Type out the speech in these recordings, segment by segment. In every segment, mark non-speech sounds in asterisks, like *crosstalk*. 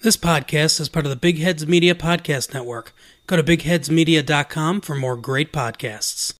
This podcast is part of the Big Heads Media Podcast Network. Go to bigheadsmedia.com for more great podcasts.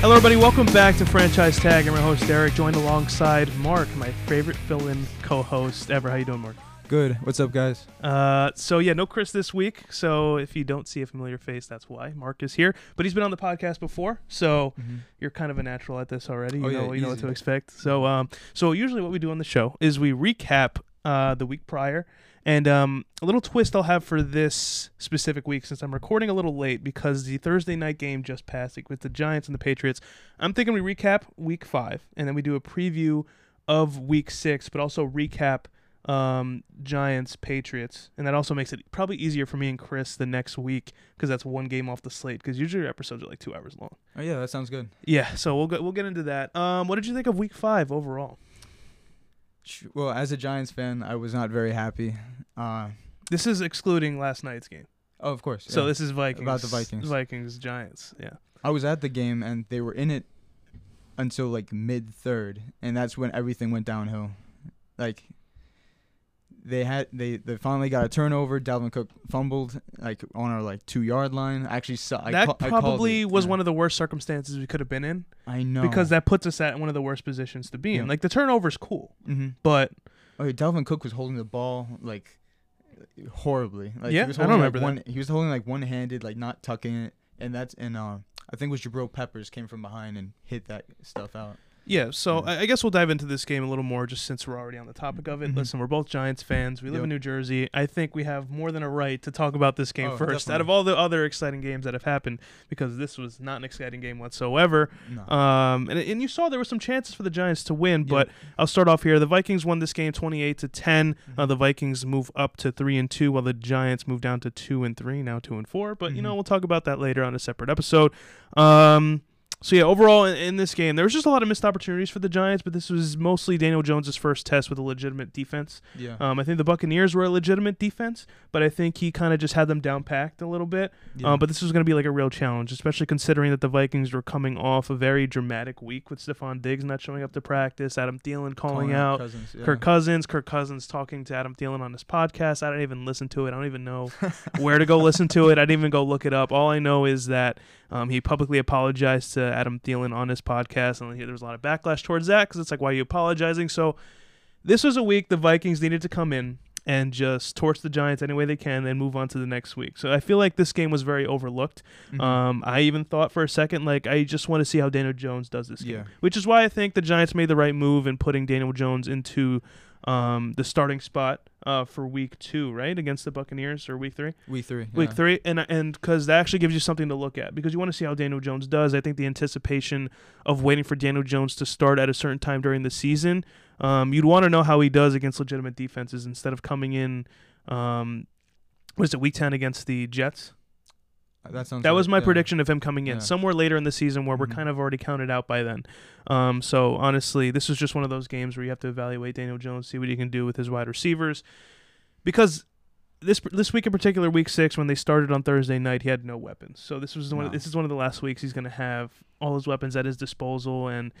Hello, everybody. Welcome back to Franchise Tag. I'm your host Derek, joined alongside Mark, my favorite fill-in co-host ever. How you doing, Mark? Good. What's up, guys? Uh, so yeah, no Chris this week. So if you don't see a familiar face, that's why Mark is here. But he's been on the podcast before, so you're kind of a natural at this already. You Oh, yeah, know, you know what to expect. So, um, so usually what we do on the show is we recap uh the week prior. And um, a little twist I'll have for this specific week, since I'm recording a little late because the Thursday night game just passed like, with the Giants and the Patriots. I'm thinking we recap week five, and then we do a preview of week six, but also recap um, Giants Patriots, and that also makes it probably easier for me and Chris the next week because that's one game off the slate. Because usually your episodes are like two hours long. Oh yeah, that sounds good. Yeah, so we'll go, we'll get into that. Um, what did you think of week five overall? Well, as a Giants fan, I was not very happy. Uh, This is excluding last night's game. oh, of course. So yeah. this is Vikings About the Vikings. Vikings Giants. Yeah. I was at the game and they were in it until like mid third, and that's when everything went downhill. Like they had they they finally got a turnover. Dalvin Cook fumbled like on our like two yard line. I actually saw I that ca- I called probably it, was yeah. one of the worst circumstances we could have been in I know because that puts us at one of the worst positions to be in. Like the turnover's cool, hmm but Okay, Dalvin Cook was holding the ball like horribly. Like, Yeah? he was I don't holding, remember like, one, He was holding like one handed, like not tucking it, and that's and uh, I think it was Jabril Peppers came from behind and hit that stuff out. Yeah, so Yeah. I I guess we'll dive into this game a little more just since we're already on the topic of it. Mhm. Listen, we're both Giants fans. We live in New Jersey. I think we have more than a right to talk about this game Oh, first out of all the other exciting games that have happened because this was not an exciting game whatsoever. No. Um, and, and you saw there were some chances for the Giants to win, Yeah. but I'll start off here. The Vikings won this game 28 to 10. Uh, Mhm. the Vikings move up to 3 and 2 while the Giants move down to 2 and 3, now 2 and 4, but you know, we'll talk about that later on a separate episode. Um so yeah, overall in, in this game, there was just a lot of missed opportunities for the Giants, but this was mostly Daniel Jones's first test with a legitimate defense. yeah. Um, I think the Buccaneers were a legitimate defense, but I think he kind of just had them down packed a little bit. yeah. Um, but this was going to be like a real challenge, especially considering that the Vikings were coming off a very dramatic week with Stefon Diggs not showing up to practice, Adam Thielen calling out Cousins, yeah. Kirk Cousins, Kirk Cousins talking to Adam Thielen on his podcast. I didn't even listen to it. I don't even know where to go listen to it. I didn't even go look it up. All I know is that um, he publicly apologized to Adam Thielen on his podcast, and there was a lot of backlash towards that because it's like, why are you apologizing? So this was a week the Vikings needed to come in and just torch the Giants any way they can, and move on to the next week. So I feel like this game was very overlooked. Mhm. Um, I even thought for a second, like, I just want to see how Daniel Jones does this game, Yeah. which is why I think the Giants made the right move in putting Daniel Jones into um, the starting spot uh, for week two, right, against the Buccaneers or week three, week three. week yeah. three, and and because that actually gives you something to look at because you want to see how Daniel Jones does. I think the anticipation of waiting for Daniel Jones to start at a certain time during the season, um, you'd want to know how he does against legitimate defenses instead of coming in. Um, was it week ten against the Jets? That sounds. That was my yeah. prediction of him coming in Yeah. somewhere later in the season where we're Mhm. kind of already counted out by then. Um, so honestly, this is just one of those games where you have to evaluate Daniel Jones, see what he can do with his wide receivers, because this this week in particular, week six, when they started on Thursday night, he had no weapons. So this was one. Of, this is one of the last weeks he's going to have all his weapons at his disposal, and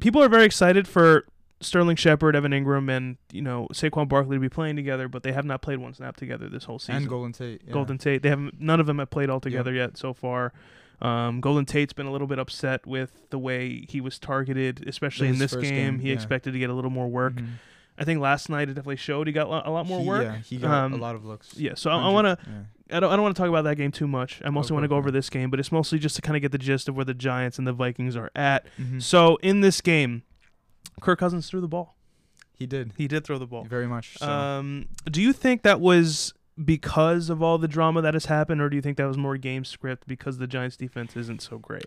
people are very excited for Sterling Shepard, Evan Engram, and you know Saquon Barkley to be playing together, but they have not played one snap together this whole season. And Golden Tate. Yeah. Golden Tate. They haven't. None of them have played all together yet so far. Um, Golden Tate's been a little bit upset with the way he was targeted, especially in this game. game, He yeah. expected to get a little more work. Mhm. I think last night it definitely showed. He got a lot more He- work. Yeah, he got Um, a lot of looks. Yeah, so I, I want to. I don't. I don't want to talk about that game too much. I mostly Oh, want to go over this game, but it's mostly just to kind of get the gist of where the Giants and the Vikings are at. Mhm. So in this game, Kirk Cousins threw the ball. He did He did throw the ball. very much. So. Um, do you think that was because of all the drama that has happened, or do you think that was more game script because the Giants' defense isn't so great?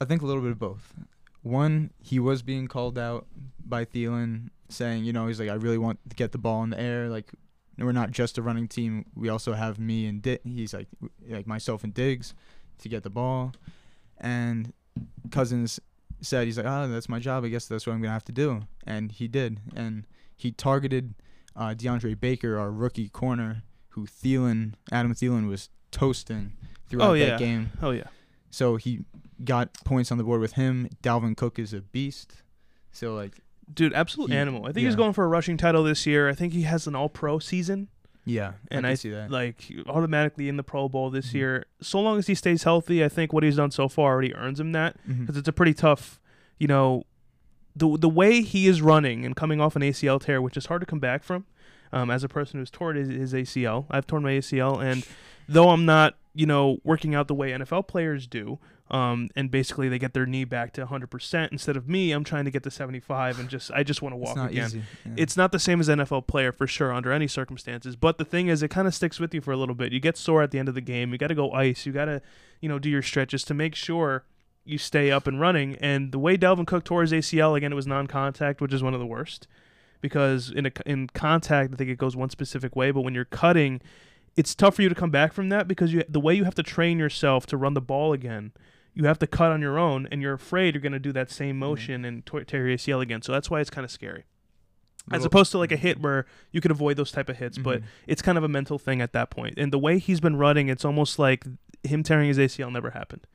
I think a little bit of both. One, he was being called out by Thielen, saying, you know, he's like, I really want to get the ball in the air. Like, we're not just a running team. We also have me and Di- he's like, like myself and Diggs to get the ball. And Cousins said, he's like, ah, that's my job. I guess that's what I'm gonna have to do. And he did. And he targeted uh, DeAndre Baker, our rookie corner, who Thielen, Adam Thielen, was toasting. throughout Oh, yeah. that game. Oh yeah. So he got points on the board with him. Dalvin Cook is a beast. So like, Dude, absolute He- animal. I think he's going for a rushing title this year. I think he has an all pro season. Yeah, And I I see that. like automatically in the Pro Bowl this Mhm. year. So long as he stays healthy, I think what he's done so far already earns him that because it's a pretty tough, you know, the the way he is running and coming off an ACL tear, which is hard to come back from. Um, as a person who's torn his, his ACL, I've torn my ACL, and though I'm not, you know, working out the way NFL players do, um, and basically they get their knee back to 100% instead of me, I'm trying to get to 75 and just I just want to It's walk not again easy. yeah. it's not the same as NFL player for sure under any circumstances. But the thing is, it kind of sticks with you for a little bit. You get sore at the end of the game. You got to go ice. You got to, you know, do your stretches to make sure you stay up and running. And the way Dalvin Cook tore his ACL again, it was non-contact, which is one of the worst because in a, in contact, I think it goes one specific way. But when you're cutting, it's tough for you to come back from that because you the way you have to train yourself to run the ball again. You have to cut on your own, and you're afraid you're going to do that same motion and tor- tear your ACL again. So that's why it's kind of scary as opposed to like a hit where you could avoid those type of hits but Mhm. it's kind of a mental thing at that point. point and the way he's been running it's almost like him tearing his acl never happened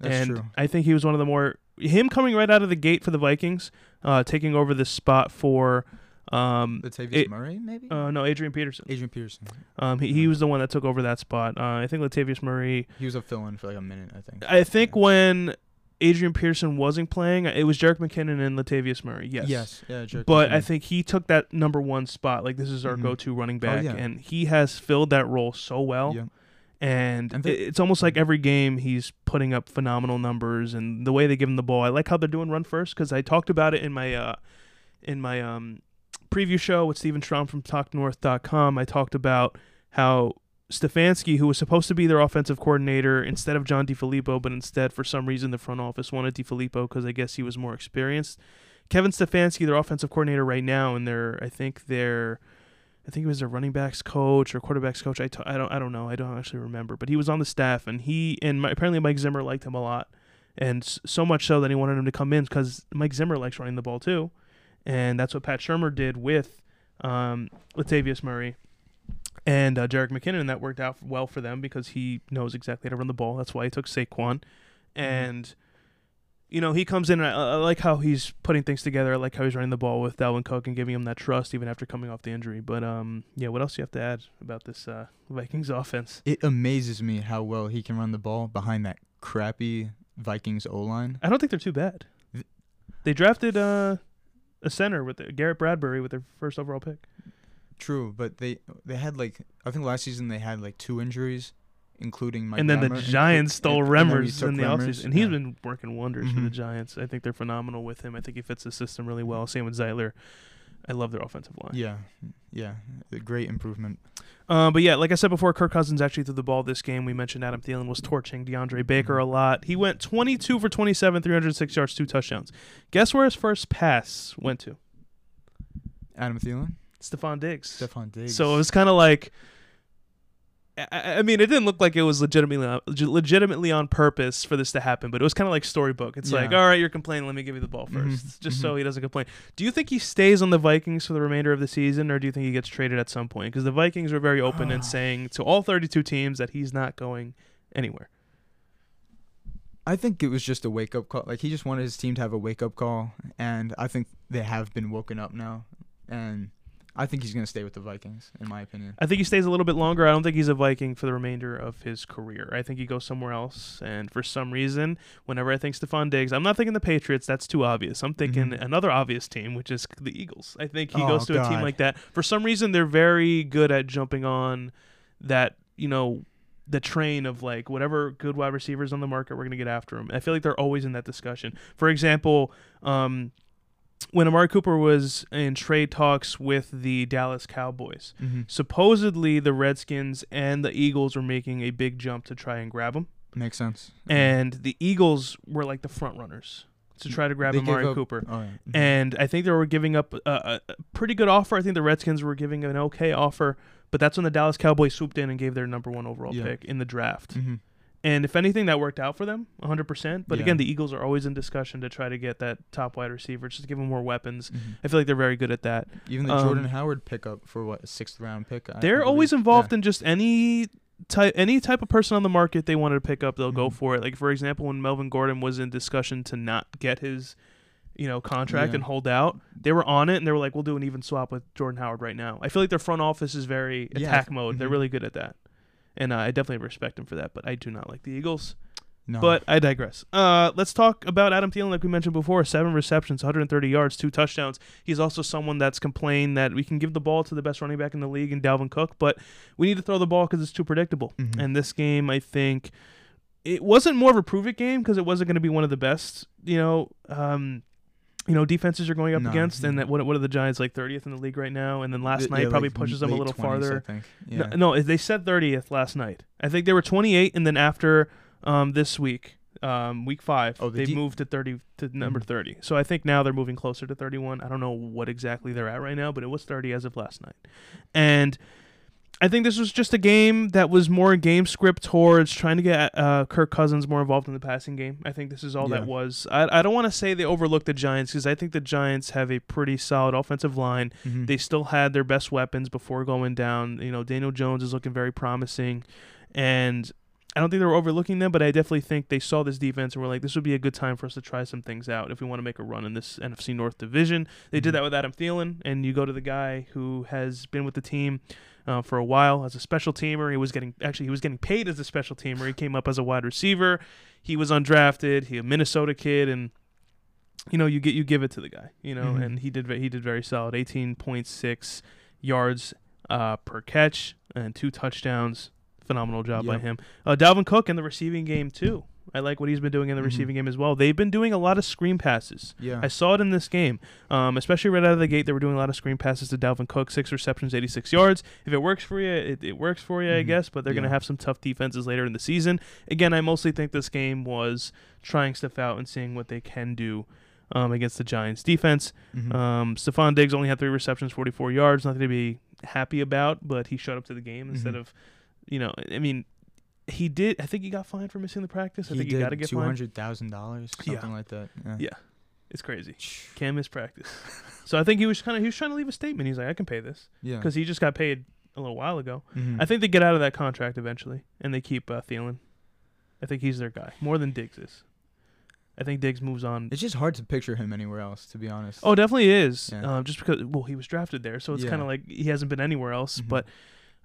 That's and true. i think he was one of the more him coming right out of the gate for the vikings uh taking over this spot for um Latavius it- Murray, maybe. uh no adrian peterson Adrian Peterson. um he, he was the one that took over that spot uh i think latavius murray He was a fill-in for like a minute, I think. i think Yeah. when adrian peterson wasn't playing it was jerick mckinnon and latavius murray yes Yes. Yeah. Jerk But I think he took that number one spot. Like this is our Mhm. go-to running back, yeah. and he has filled that role so well. Yeah. And, And it's almost like every game he's putting up phenomenal numbers, and the way they give him the ball. I like how they're doing run first because I talked about it in my uh, in my um, preview show with Steven Strom from TalkNorth.com. I talked about how Stefanski, who was supposed to be their offensive coordinator instead of John DeFilippo, but instead for some reason the front office wanted DeFilippo because I guess he was more experienced. Kevin Stefanski, their offensive coordinator right now, and they're I think they're I think he was their running backs coach or quarterbacks coach. I, t- I don't I don't know. I don't actually remember, but he was on the staff, and he and my, apparently Mike Zimmer liked him a lot, and so much so that he wanted him to come in because Mike Zimmer likes running the ball too, and that's what Pat Shurmur did with um, Latavius Murray and uh, Jerick McKinnon, and that worked out well for them because he knows exactly how to run the ball. That's why he took Saquon, and you know he comes in. And I, I like how he's putting things together. I like how he's running the ball with Dalvin Cook and giving him that trust even after coming off the injury. But um, yeah, what else do you have to add about this uh, Vikings *laughs* offense? it amazes me how well he can run the ball behind that crappy Vikings O line. I don't think they're too bad. Th- They drafted uh, a center with the, Garrett Bradbury with their first overall pick. True, but they they had like I think last season they had like two injuries, including Mike and then the Giants stole and- and Remmers took in the offseason. And he's yeah. been working wonders for the Mhm. Giants. I think they're phenomenal with him. I think he fits the system really well. Same with Zeitler. I love their offensive line. Yeah, yeah, a great improvement. Uh, but yeah, like I said before, Kirk Cousins actually threw the ball this game. We mentioned Adam Thielen was torching DeAndre Baker a lot. He went 22 for 27, 306 yards, two touchdowns. Guess where his first pass went to? Adam Thielen, Stefon Diggs. Stefon Diggs. So it was kind of like, I, mean, it didn't look like it was legitimately on, legitimately on purpose for this to happen, but it was kind of like storybook. It's like, all right, you're complaining, let me give you the ball 1st Mhm, just so mhm. he doesn't complain. Do you think he stays on the Vikings for the remainder of the season, or do you think he gets traded at some point? Because the Vikings were very open in *sighs* saying to all 32 teams that he's not going anywhere. I think it was just a wake up call. Like he just wanted his team to have a wake up call, and I think they have been woken up now. And I think he's gonna stay with the Vikings, in my opinion. I think he stays a little bit longer. I don't think he's a Viking for the remainder of his career. I think he goes somewhere else. And for some reason, whenever I think Stefon Diggs, I'm not thinking the Patriots. That's too obvious. I'm thinking Mhm. another obvious team, which is the Eagles. I think he Oh, goes to a team like that. For some reason, they're very good at jumping on that, you know, the train of like whatever good wide receivers on the market, we're going to get after them. I feel like they're always in that discussion. For example, um, when Amari Cooper was in trade talks with the Dallas Cowboys, Mm-hmm. supposedly the Redskins and the Eagles were making a big jump to try and grab him, Makes sense. and the Eagles were like the front runners to try to grab They Amari Cooper. Oh, yeah. Mhm. And I think they were giving up a, a, pretty good offer. I think the Redskins were giving an okay offer, but that's when the Dallas Cowboys swooped in and gave their number one overall Yeah. pick in the draft. Mhm. And if anything, that worked out for them 100%. But Yeah. again, the Eagles are always in discussion to try to get that top wide receiver, just to give them more weapons. Mhm. I feel like they're very good at that. Even the Um, Jordan Howard pickup for what a sixth round pick. I- They're always involved Yeah. in just any type any type of person on the market they wanted to pick up, they'll go Mhm. for it. Like for example, when Melvin Gordon was in discussion to not get his, you know, contract Yeah. and hold out, they were on it and they were like, "We'll do an even swap with Jordan Howard right now." I feel like their front office is very Yeah, attack mode. They're mhm. really good at that, and uh, I definitely respect him for that. But I do not like the Eagles. No. But I digress. Uh, let's talk about Adam Thielen, like we mentioned before. Seven receptions, 130 yards, two touchdowns. He's also someone that's complained that we can give the ball to the best running back in the league in Dalvin Cook, but we need to throw the ball because it's too predictable. Mhm. And this game, I think, it wasn't more of a prove it game because it wasn't going to be one of the best, you know, um, you know, defenses you're going up No, against. And that what, what are the Giants like 30th in the league right now? And then last Th- night yeah, probably like pushes them a little 20s, farther. Think. No, Yeah. no, they said 30th last night. I think they were 28, and then after um, this week, um, week five, Oh, the they de- moved to 30 to number Mhm. 30. So I think now they're moving closer to 31. I don't know what exactly they're at right now, but it was 30 as of last night. And I think this was just a game that was more game script towards trying to get uh, Kirk Cousins more involved in the passing game. I think this is all Yeah. that was. I, I don't want to say they overlooked the Giants because I think the Giants have a pretty solid offensive line. Mhm. They still had their best weapons before going down. You know, Daniel Jones is looking very promising, and I don't think they were overlooking them, but I definitely think they saw this defense and were like, this would be a good time for us to try some things out if we want to make a run in this NFC North division. They did Mhm. that with Adam Thielen, and you go to the guy who has been with the team. Uh, for a while as a special teamer, he was getting actually he was getting paid as a special teamer. He came up as a wide receiver. He was undrafted. He a Minnesota kid, and you know you get you give it to the guy. You know, Mhm. and he did he did very solid. Eighteen point six yards uh, per catch and two touchdowns. Phenomenal job by him. Uh, Dalvin Cook in the receiving game too. I like what he's been doing in the Mhm. receiving game as well. They've been doing a lot of screen passes. Yeah. I saw it in this game, um, especially right out of the gate. They were doing a lot of screen passes to Dalvin Cook, six receptions, 86 yards. If it works for you, it, it works for you, I Mhm. guess. But they're going to have some tough defenses later in the season. Again, I mostly think this game was trying stuff out and seeing what they can do um, against the Giants defense. Um, Stefon Diggs only had three receptions, 44 yards. Nothing to be happy about, but he showed up to the game instead Mhm. of, you know, I mean, he did. I think he got fined for missing the practice. I he think you got to get two fined. hundred thousand dollars, Yeah. something like that. Yeah. Yeah. It's crazy. Can't miss practice. so I think he was kind of he was trying to leave a statement. He's like, I can pay this Yeah. because he just got paid a little while ago. Mhm. I think they get out of that contract eventually, and they keep uh, Thielen. I think he's their guy more than Diggs is. I think Diggs moves on. it's just hard to picture him anywhere else, to be honest. Oh, definitely is. Yeah. Um, just because well, he was drafted there, so it's Yeah. kind of like he hasn't been anywhere else. Mhm. But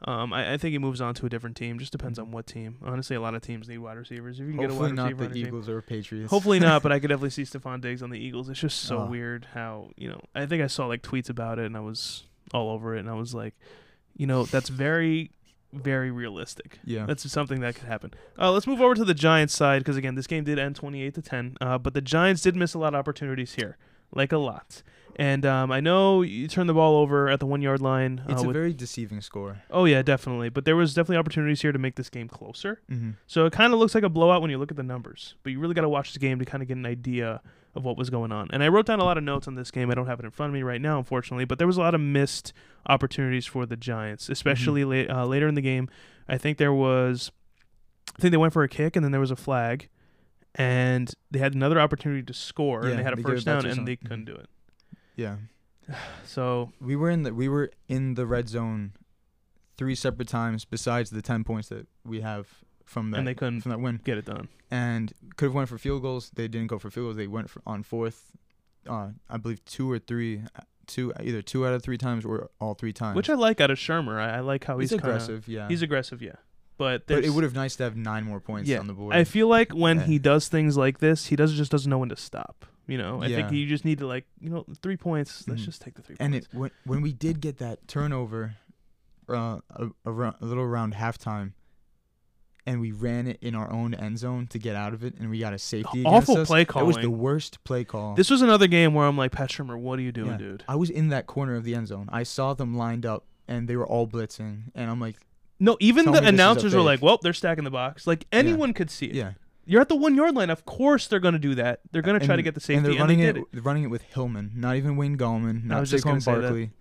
um, I, I think he moves on to a different team. Just depends on what team. Honestly, a lot of teams need wide receivers. If you can Hopefully get a wide not receiver the on your team. Eagles or Patriots. Hopefully not, but I could *laughs* definitely see Stefon Diggs on the Eagles. It's just so Oh. weird how you know. I think I saw like tweets about it, and I was all over it, and I was like, you know, that's very, very realistic. yeah. That's something that could happen. Uh, let's move over to the Giants side because again, this game did end twenty-eight to ten, uh, but the Giants did miss a lot of opportunities here, like a lot. And um, I know you turned the ball over at the one-yard line. it's uh, a with, very deceiving score. oh yeah, definitely. But there was definitely opportunities here to make this game closer. Mm-hmm. So it kind of looks like a blowout when you look at the numbers, but you really got to watch the game to kind of get an idea of what was going on. And I wrote down a lot of notes on this game. I don't have it in front of me right now, unfortunately, but there was a lot of missed opportunities for the Giants, especially late, uh, later in the game. I think there was, I think they went for a kick and then there was a flag, and they had another opportunity to score and they had a they first down and they mhm. couldn't do it. Yeah. *sighs* So We were in the we were in the red zone three separate times besides the ten points that we have from that and they couldn't from that win. get it done. And could have went for field goals. They didn't go for field goals. They went for, on fourth. Uh, I believe two or three, two either two out of three times or all three times. Which I like out of Shurmur. I, I like how he's he's, kinda- aggressive. yeah. He's aggressive, yeah. But, but it would have nice to have nine more points Yeah, on the board. I feel like when Yeah. he does things like this, he does just doesn't know when to stop. You know, I think you just need to like, you know, three points. Let's Mhm. just take the three and points. it when when we did get that turnover, uh, a, around, a little around halftime, and we ran it in our own end zone to get out of it, and we got a safety. Awful us, play That was the worst play call. this was another game where I'm like, Pat Shurmur, what are you doing, Yeah. dude? I was in that corner of the end zone. I saw them lined up, and they were all blitzing, and I'm like, No, even the me this is a announcers were like, well, they're stacking the box. Like anyone could see it. yeah. You're at the one yard line. Of course they're going to do that. They're going to try to get the And safety, they're and, running they it, did it. running it with Hillman, not even Wayne Gallman, not was Saquon. Barkley.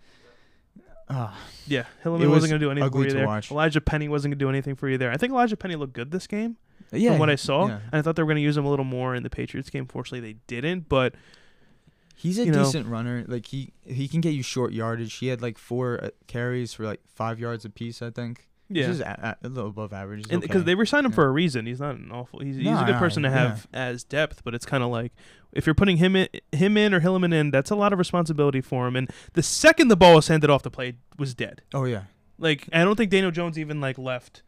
Ah, Yeah, Hillman It wasn't going to do anything for you there. watch. Elijhaa Penny wasn't going to do anything for you there. I think Elijhaa Penny looked good this game. yeah. from what I saw. yeah. And I thought they were going to use him a little more in the Patriots game. Fortunately, they didn't. But He's a you know. decent runner. Like he he can get you short yardage. He had like four uh, carries for like five yards apiece, I think. Yeah, He's just a, a, little above average. Because okay. they re-signed him Yeah. for a reason. He's not an awful. He's, he's No, a good no, person to yeah. have as depth, but it's kind of like if you're putting him in, him in or Hillman in, that's a lot of responsibility for him. And the second the ball was handed off the play, was dead. Oh yeah. Like I don't think Daniel Jones even like left.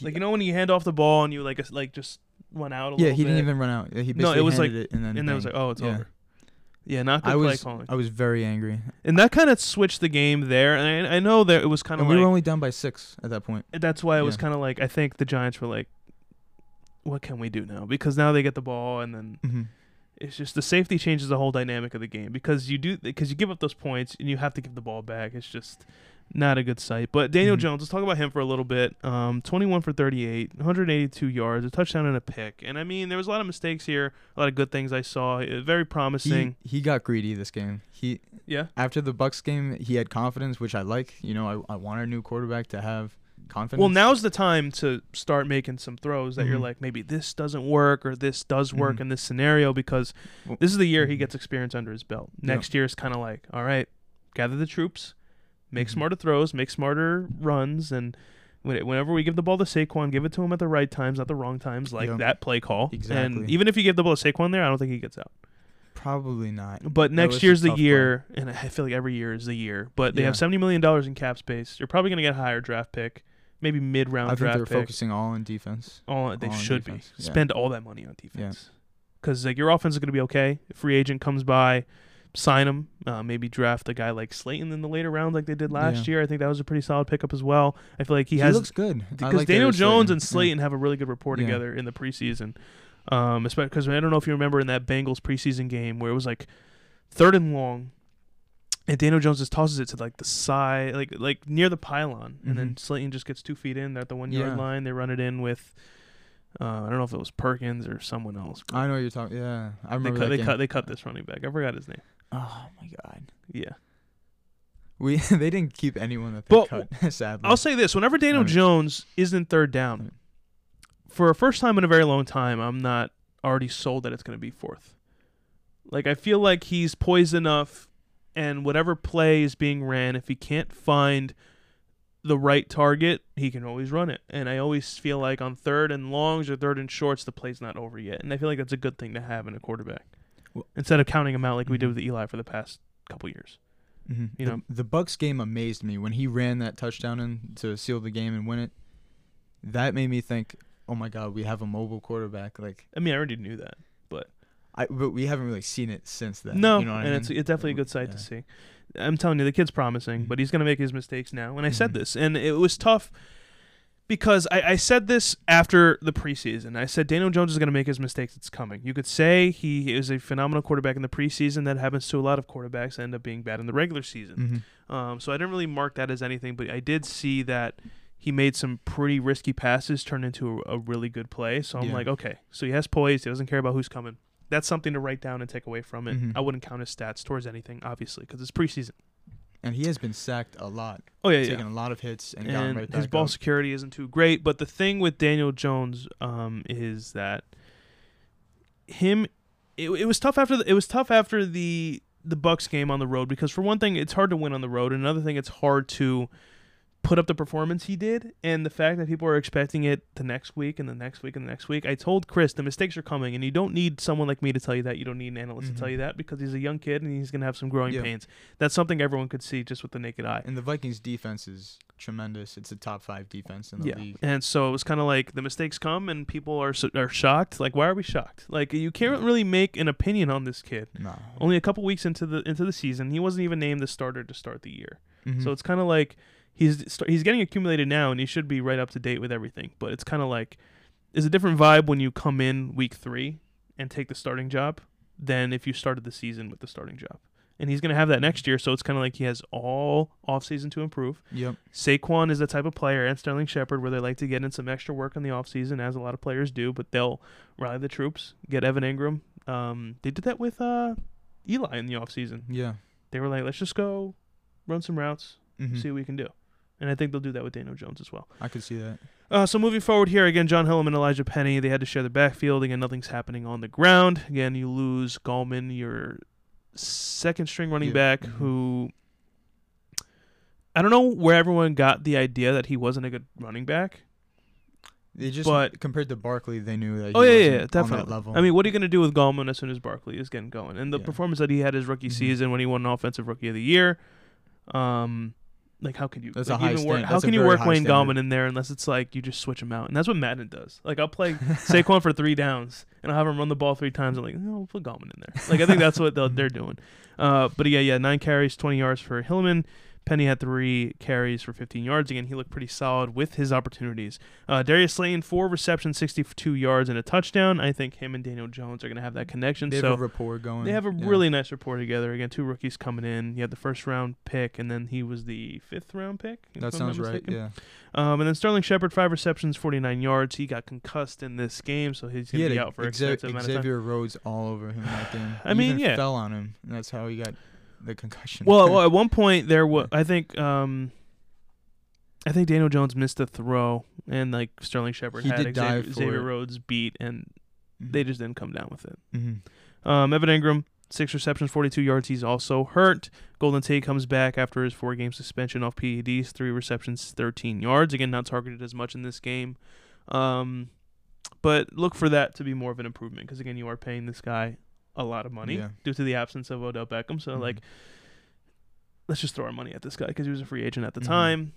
Like you know when you hand off the ball and you like like just run out a Yeah, he didn't even run out. Yeah, He No, it basically was like- it and then and then it was like oh it's Yeah. over. Yeah, not good I play was calling. I was very angry, and that kind of switched the game there. And I, I know that it was kind and of we were only down by six at that point. that's why it was Yeah. kind of like I think the Giants were like, what can we do now? Because now they get the ball and then Mm-hmm. it's just the safety changes the whole dynamic of the game because you do because you give up those points and you have to give the ball back. It's just not a good sight. But Daniel Mhm. Jones, let's talk about him for a little bit. Um, 21 for 38, 182 yards, a touchdown and a pick. And I mean, there was a lot of mistakes here, a lot of good things I saw. Uh, Very promising. He he got greedy this game. He yeah. after the Bucks game, he had confidence, which I like. You know, I I want our new quarterback to have confidence. Well, now's the time to start making some throws that you're Mhm. like, maybe this doesn't work or this does work Mhm. in this scenario because Well- this is the year he Mhm. gets experience under his belt. Yeah. Next year is kind of like, all right, gather the troops, make Mhm. smarter throws, make smarter runs, and whenever we give the ball to Saquon, give it to him at the right times, not the wrong times, like Yeah. that play call. Exactly. And even if you give the ball to Saquon there, I don't think he gets out. probably not. But next year's the tough play. year, and I feel like every year is the year. But they Yeah. have seventy million dollars in cap space. You're probably going to get a higher draft pick, maybe mid round draft. Pick. I think they're pick. focusing all on defense. All they all should be yeah. spend all that money on defense. Because like your offense is going to be okay. If free agent comes by, sign him. Uh, maybe draft a guy like Slayton in the later rounds like they did last Yeah. year. I think that was a pretty solid pickup as well. I feel like he, He, has looks good because like Daniel Jones Slayton. and Yeah. Slayton have a really good rapport Yeah. together in the preseason. Um, especially because I don't know if you remember in that Bengals preseason game where it was like third and long, and Daniel Jones just tosses it to like the side, like like near the pylon, and then Mhm. Slayton just gets two feet in. They're at the one yard Yeah. line. They run it in with. Uh, I don't know if it was Perkins or someone else. I know what you're talking. Yeah, I they remember cut. that They game. cut. They cut this running back. I forgot his name. Oh my god, Yeah. we *laughs* they didn't keep anyone that they But cut. *laughs* Sadly, I'll say this: whenever Daniel. Jones isn't third down, for a first time in a very long time, I'm not already sold that it's going to be fourth. Like I feel like he's poised enough, and whatever play is being ran, if he can't find the right target, he can always run it. And I always feel like on third and longs or third and shorts, the play's not over yet, and I feel like that's a good thing to have in a quarterback instead of counting him out like we did Mhm. with Eli for the past couple years. Mhm. you the, know. the Bucks game amazed me when he ran that touchdown in to seal the game and win it. That made me think, oh my god, we have a mobile quarterback. Like I mean, I already knew that. But I, but we haven't really seen it since then. No, you know what and I mean? it's it's definitely a good sight Yeah. to see. I'm telling you, the kid's promising, Mhm. but he's gonna make his mistakes now. And I said Mhm. this, and it was tough because I, I said this after the preseason. I said Daniel Jones is gonna make his mistakes. It's coming. You could say he is a phenomenal quarterback in the preseason. That happens to a lot of quarterbacks. End up being bad in the regular season. Mhm. Um, so I didn't really mark that as anything, but I did see that he made some pretty risky passes turn into a, a really good play. So I'm Yeah. like, okay, so he has poise. He doesn't care about who's coming. That's something to write down and take away from it. Mhm. I wouldn't count his stats towards anything, obviously, because it's preseason. And he has been sacked a lot, Oh yeah, taking a lot of hits and, gotten And right his ball up. security isn't too great. But the thing with Daniel Jones um, is that him, it, it was tough after the, it was tough after the the Bucks game on the road because for one thing it's hard to win on the road, and another thing it's hard to put up the performance he did, and the fact that people are expecting it the next week and the next week and the next week. I told Chris the mistakes are coming, and you don't need someone like me to tell you that. You don't need an analyst to tell Mhm. you that because he's a young kid and he's gonna have some growing Yeah. pains. That's something everyone could see just with the naked eye. And the Vikings defense is tremendous. It's a top five defense in the yeah. league. And so it was kind of like the mistakes come and people are are shocked. Like, why are we shocked? Like, you can't really make an opinion on this kid. No. Only a couple weeks into the into the season, he wasn't even named the starter to start the year. Mhm. So it's kind of like he's he's getting accumulated now, and he should be right up to date with everything. But it's kind of like it's a different vibe when you come in week three and take the starting job than if you started the season with the starting job. And he's gonna have that next year, so it's kind of like he has all offseason to improve. Yep. Saquon is the type of player, and Sterling Shepard, where they like to get in some extra work in the offseason, as a lot of players do, but they'll rally the troops, get Evan Engram. Um, they did that with uh, Eli in the offseason. Yeah. They were like, let's just go run some routes, Mhm. see what we can do. And I think they'll do that with Daniel Jones as well. I could see that. Uh, so moving forward here, again, Jon Hillman and Elijhaa Penny, they had to share the backfield. Again, nothing's happening on the ground. Again, you lose Gallman, your second string running Yeah. back, Mhm. who I don't know where everyone got the idea that he wasn't a good running back. They just But- compared to Barkley, they knew that. He Oh yeah, yeah, wasn't yeah, on definitely. that level. I mean, what are you gonna do with Gallman as soon as Barkley is getting going? And the Yeah. performance that he had his rookie Mhm. season when he won Offensive Rookie of the Year, um, like how could you? That's like, a high even work, How can you work Wayne standard. Gallman in there unless it's like you just switch him out? And that's what Madden does. Like I'll play *laughs* Saquon for three downs and I'll have him run the ball three times. I'm like, no, we'll put Gallman in there. Like I think that's what they're *laughs* doing. Uh, but yeah, yeah, nine carries, 20 yards for Hillman. Penny had three carries for 15 yards. Again, he looked pretty solid with his opportunities. Uh, Darius Slayton, four receptions, 62 yards, and a touchdown. I think him and Daniel Jones are going to have that connection. they have so a rapport going. they have a yeah. really nice rapport together. Again, two rookies coming in. You had the first round pick, and then he was the fifth round pick. That sounds right. Yeah. Um, and then Sterling Shepard, five receptions, 49 yards. He got concussed in this game, so he's going to be out for Xa- extensive amount of time. Xavier Rhodes all over him that game. I mean, yeah. fell on him, and that's how he got the concussion. Well, well, at one point there was, I think, um, I think Daniel Jones missed a throw, and like Sterling Shepard He had did Xavier, Xavier. Rhodes beat, and they just didn't come down with it. hmm Um, Evan Engram, six receptions, 42 yards. He's also hurt. Golden Tate comes back after his four game suspension off PEDs, three receptions, 13 yards. Again, not targeted as much in this game. Um, but look for that to be more of an improvement because, again, you are paying this guy a lot of money Yeah. due to the absence of Odell Beckham. So, Mhm. like, let's just throw our money at this guy because he was a free agent at the Mhm. time.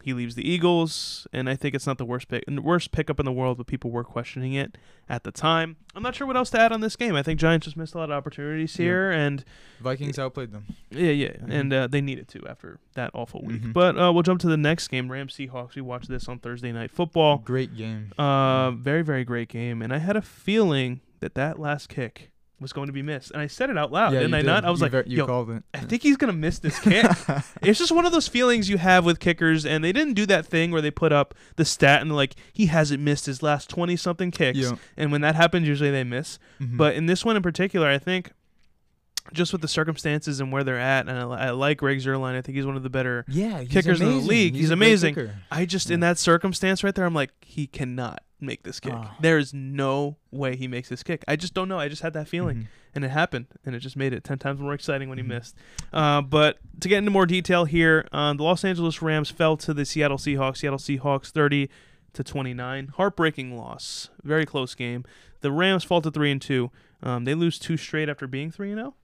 He leaves the Eagles, and I think it's not the worst pick, worst pickup in the world, but people were questioning it at the time. I'm not sure what else to add on this game. I think Giants just missed a lot of opportunities Yeah. here, and Vikings outplayed them. yeah, yeah, Mhm. and uh, they needed to after that awful week. Mhm. But uh, we'll jump to the next game, Rams Seahawks. We watched this on Thursday Night Football. Great game. Uh, very very great game, and I had a feeling that that last kick was going to be missed, and I said it out loud, yeah, didn't I did. not? I was you like, ver- you yo, called it. I think he's gonna miss this *laughs* kick. it's just one of those feelings you have with kickers, and they didn't do that thing where they put up the stat and like he hasn't missed his last twenty something kicks, Yeah. and when that happens, usually they miss. Mhm. But in this one in particular, I think just with the circumstances and where they're at, and I, I like Greg Zuerlein. I think he's one of the better. yeah, he's kickers in the league. He's great amazing. I just in that circumstance right there, I'm like he cannot make this kick. Ah. There is no way he makes this kick. I just don't know. I just had that feeling Mhm. and it happened, and it just made it ten times more exciting when he Mhm. missed. Uh, but to get into more detail here, uh, the Los Angeles Rams fell to the Seattle Seahawks. Seattle Seahawks thirty to twenty nine, heartbreaking loss, very close game. The Rams fall to three and two. Um, they lose two straight after being three and zero,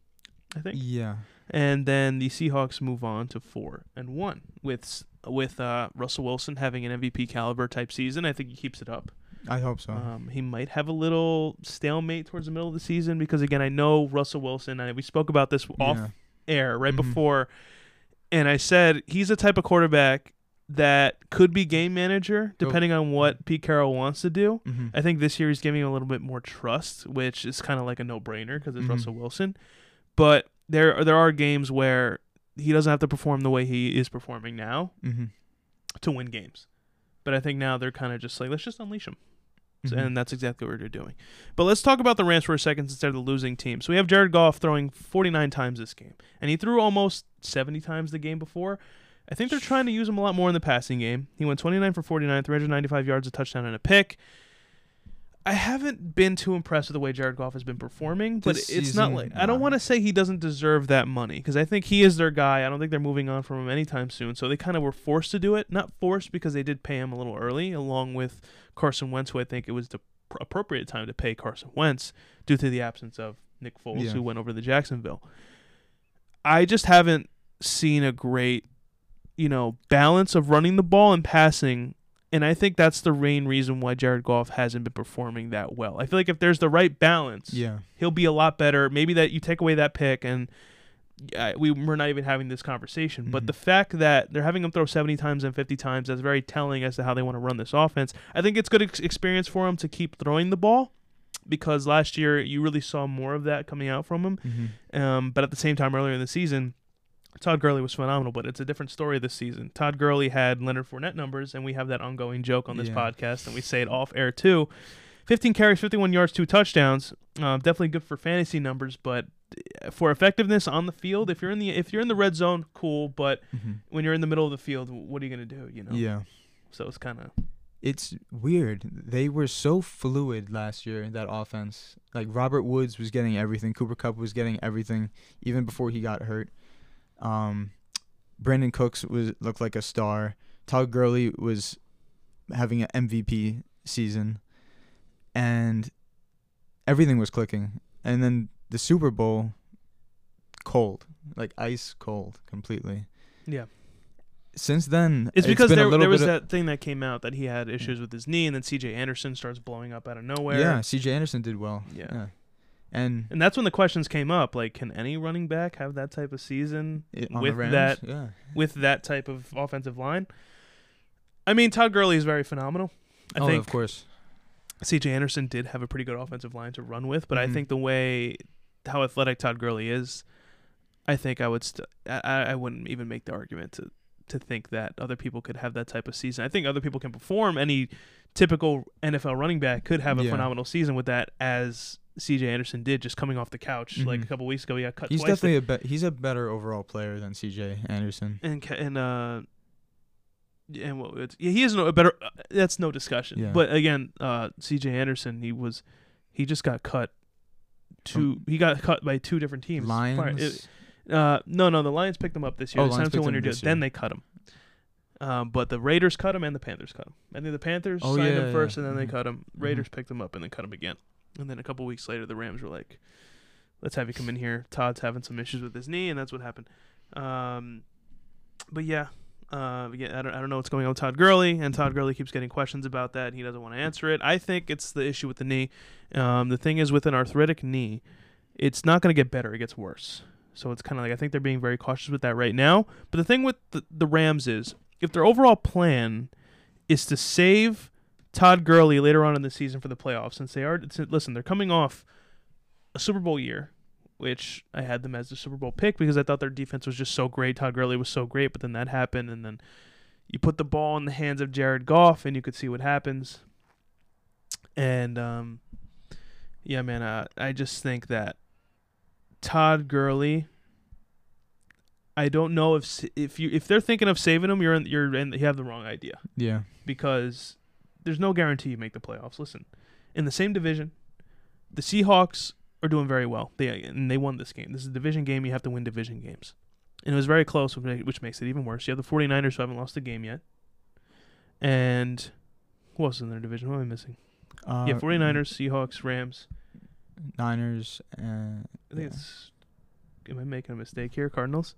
I think, Yeah. and then the Seahawks move on to four and one with with uh, Russell Wilson having an MVP caliber type season. I think he keeps it up. I hope so. Um, he might have a little stalemate towards the middle of the season because again, I know Russell Wilson. and we spoke about this off Yeah. air right Mhm. before, and I said he's a type of quarterback that could be game manager depending on what Pete Carroll wants to do. Mhm. I think this year he's giving him a little bit more trust, which is kind of like a no-brainer because it's Mhm. Russell Wilson. But there there are games where he doesn't have to perform the way he is performing now Mhm. to win games. But I think now they're kind of just like let's just unleash him. Mhm. and that's exactly what they're doing. But let's talk about the Rams for a second since they're the losing team. So we have Jared Goff throwing 49 times this game, and he threw almost 70 times the game before. I think they're trying to use him a lot more in the passing game. He went 29 for 49, 395 yards, a touchdown, and a pick. I haven't been too impressed with the way Jared Goff has been performing, but This it's not like I don't want to say he doesn't deserve that money because I think he is their guy. I don't think they're moving on from him anytime soon. So they kind of were forced to do it, not forced because they did pay him a little early, along with Carson Wentz, who I think it was the pr- appropriate time to pay Carson Wentz due to the absence of Nick Foles, Yeah. who went over to Jacksonville. I just haven't seen a great, you know, balance of running the ball and passing. And I think that's the main reason why Jared Goff hasn't been performing that well. I feel like if there's the right balance, Yeah. he'll be a lot better. Maybe that you take away that pick and we we're not even having this conversation. But Mhm. the fact that they're having him throw 70 times and 50 times that's very telling as to how they want to run this offense. I think it's good ex- experience for him to keep throwing the ball because last year you really saw more of that coming out from him. Mhm. Um, but at the same time, earlier in the season, Todd Gurley was phenomenal, but it's a different story this season. Todd Gurley had Leonard Fournette numbers, and we have that ongoing joke on this Yeah. podcast, and we say it off air too. 15 carries, 51 yards, two touchdowns. Um, definitely good for fantasy numbers, but uh, for effectiveness on the field, if you're in the if you're in the red zone, cool. But Mhm. when you're in the middle of the field, what are you gonna do? You know. Yeah. So it's kind of It's weird. They were so fluid last year, that offense. Like Robert Woods was getting everything. Cooper Kupp was getting everything, even before he got hurt. Um, Brandin Cooks was looked like a star. Todd Gurley was having an MVP season, and everything was clicking. And then the Super Bowl, cold, like ice cold, completely. Yeah. Since then, It's because been a there, there was that thing that came out that he had issues with his knee, and then C.J. Anderson starts blowing up out of nowhere. Yeah, C.J. Anderson did well. Yeah. And And that's when the questions came up: like, can any running back have that type of season it, with that yeah, with that type of offensive line? I mean, Todd Gurley is very phenomenal. I oh, think of course, C.J. Anderson did have a pretty good offensive line to run with, but I Mhm. think the way how athletic Todd Gurley is, I think I would st- I, I I wouldn't even make the argument to to think that other people could have that type of season. I think other people can perform. Any typical NFL running back could have a Yeah. phenomenal season with that, as C.J. Anderson did, just coming off the couch like a couple weeks ago. He got cut he's definitely a be- he's a better overall player than C.J. Anderson. and and uh. yeah, And what it's, yeah, he is no a better. Uh, that's no discussion. Yeah. But again, uh, C.J. Anderson, he was, he just got cut. Two, he got cut by two different teams. Lions. it- uh, no, no, the Lions picked him up this year. Oh, They Lions him to a picked Then they cut him. Um, but the Raiders cut him and the Panthers cut him. I think the Panthers Oh, signed yeah, him first yeah. and then they Mhm. cut him. Raiders picked him up and then cut him again. And then a couple weeks later, the Rams were like, "Let's have you come in here." Todd's having some issues with his knee, and that's what happened. Um, but yeah, uh, yeah, I don't, I don't know what's going on with Todd Gurley, and Todd Gurley keeps getting questions about that. And he doesn't want to answer it. I think it's the issue with the knee. Um, the thing is, with an arthritic knee, it's not going to get better; it gets worse. So it's kind of like I think they're being very cautious with that right now. But the thing with the, the Rams is, if their overall plan is to save Todd Gurley later on in the season for the playoffs, since they are listen, they're coming off a Super Bowl year, which I had them as the Super Bowl pick because I thought their defense was just so great. Todd Gurley was so great, but then that happened, and then you put the ball in the hands of Jared Goff, and you could see what happens. And um, yeah, man, uh, I just think that Todd Gurley. I don't know if if you if they're thinking of saving him, you're in, you're in, you have the wrong idea Yeah. because there's no guarantee you make the playoffs. Listen, in the same division, the Seahawks are doing very well. They and they won this game. This is a division game. You have to win division games. And it was very close, which makes it even worse. You have the 49ers who haven't lost a game yet. And who else is in their division? What am I missing? Uh, yeah, 49ers, Seahawks, Rams. Niners, and I think Yeah. it's Am I making a mistake here? Cardinals?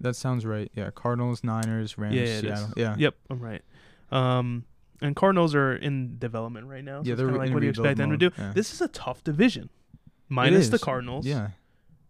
that sounds right. Yeah, Cardinals, Niners, Rams, Yeah, is. Seattle. Yeah. Yep, I'm right. Um, and Cardinals are in development right now. So Yeah, they're like, what do you expect them to do? yeah. This is a tough division. Minus the. Cardinals. Yeah.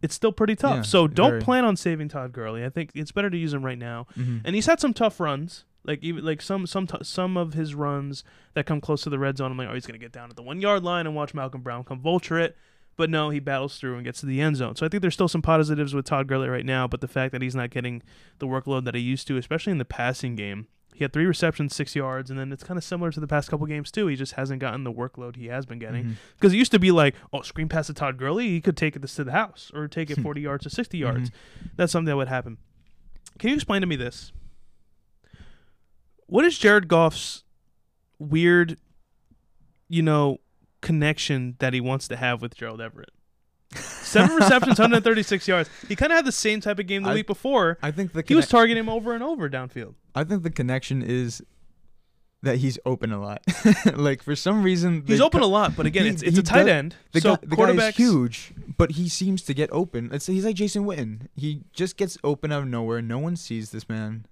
It's still pretty tough. Yeah, so don't very. plan on saving Todd Gurley. I think it's better to use him right now. Mm-hmm. And he's had some tough runs. Like even like some some t- some of his runs that come close to the red zone. I'm like, oh, he's gonna get down at the one yard line and watch Malcolm Brown come vulture it. But no, he battles through and gets to the end zone. So I think there's still some positives with Todd Gurley right now. But the fact that he's not getting the workload that he used to, especially in the passing game, he had three receptions, six yards, and then it's kind of similar to the past couple games too. He just hasn't gotten the workload he has been getting. Mm-hmm. Because it used to be like, oh, screen pass to Todd Gurley, he could take it this to the house or take it 40 yards to 60 yards. That's something that would happen. Can you explain to me this? What is Jared Goff's weird, you know, connection that he wants to have with Gerald Everett? Seven receptions, 136 yards. He kind of had the same type of game the I- week before. I think the He was targeting him over and over downfield. I think the connection is that he's open a lot. *laughs* like for some reason He's open co- a lot, but again, he- it's it's a tight does- end. The, so guy, the guy is huge, but he seems to get open. It's, he's like Jason Witten. He just gets open out of nowhere. No one sees this man.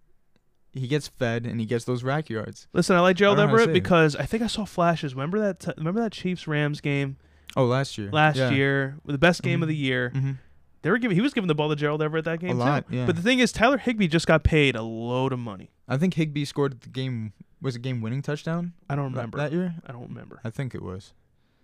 He gets fed and he gets those rack yards. Listen, I like Gerald I don't know how to Everett because I think I saw flashes. Remember that? T- remember that Chiefs Rams game Oh, last year. last Yeah. year, the best game of Mhm. the year. hmm They were giving. He was giving the ball to Gerald Everett that game A lot, too. yeah. But the thing is, Tyler Higbee just got paid a load of money. I think Higbee scored the game. Was a game winning touchdown I don't remember. that year? I don't remember. I think it was.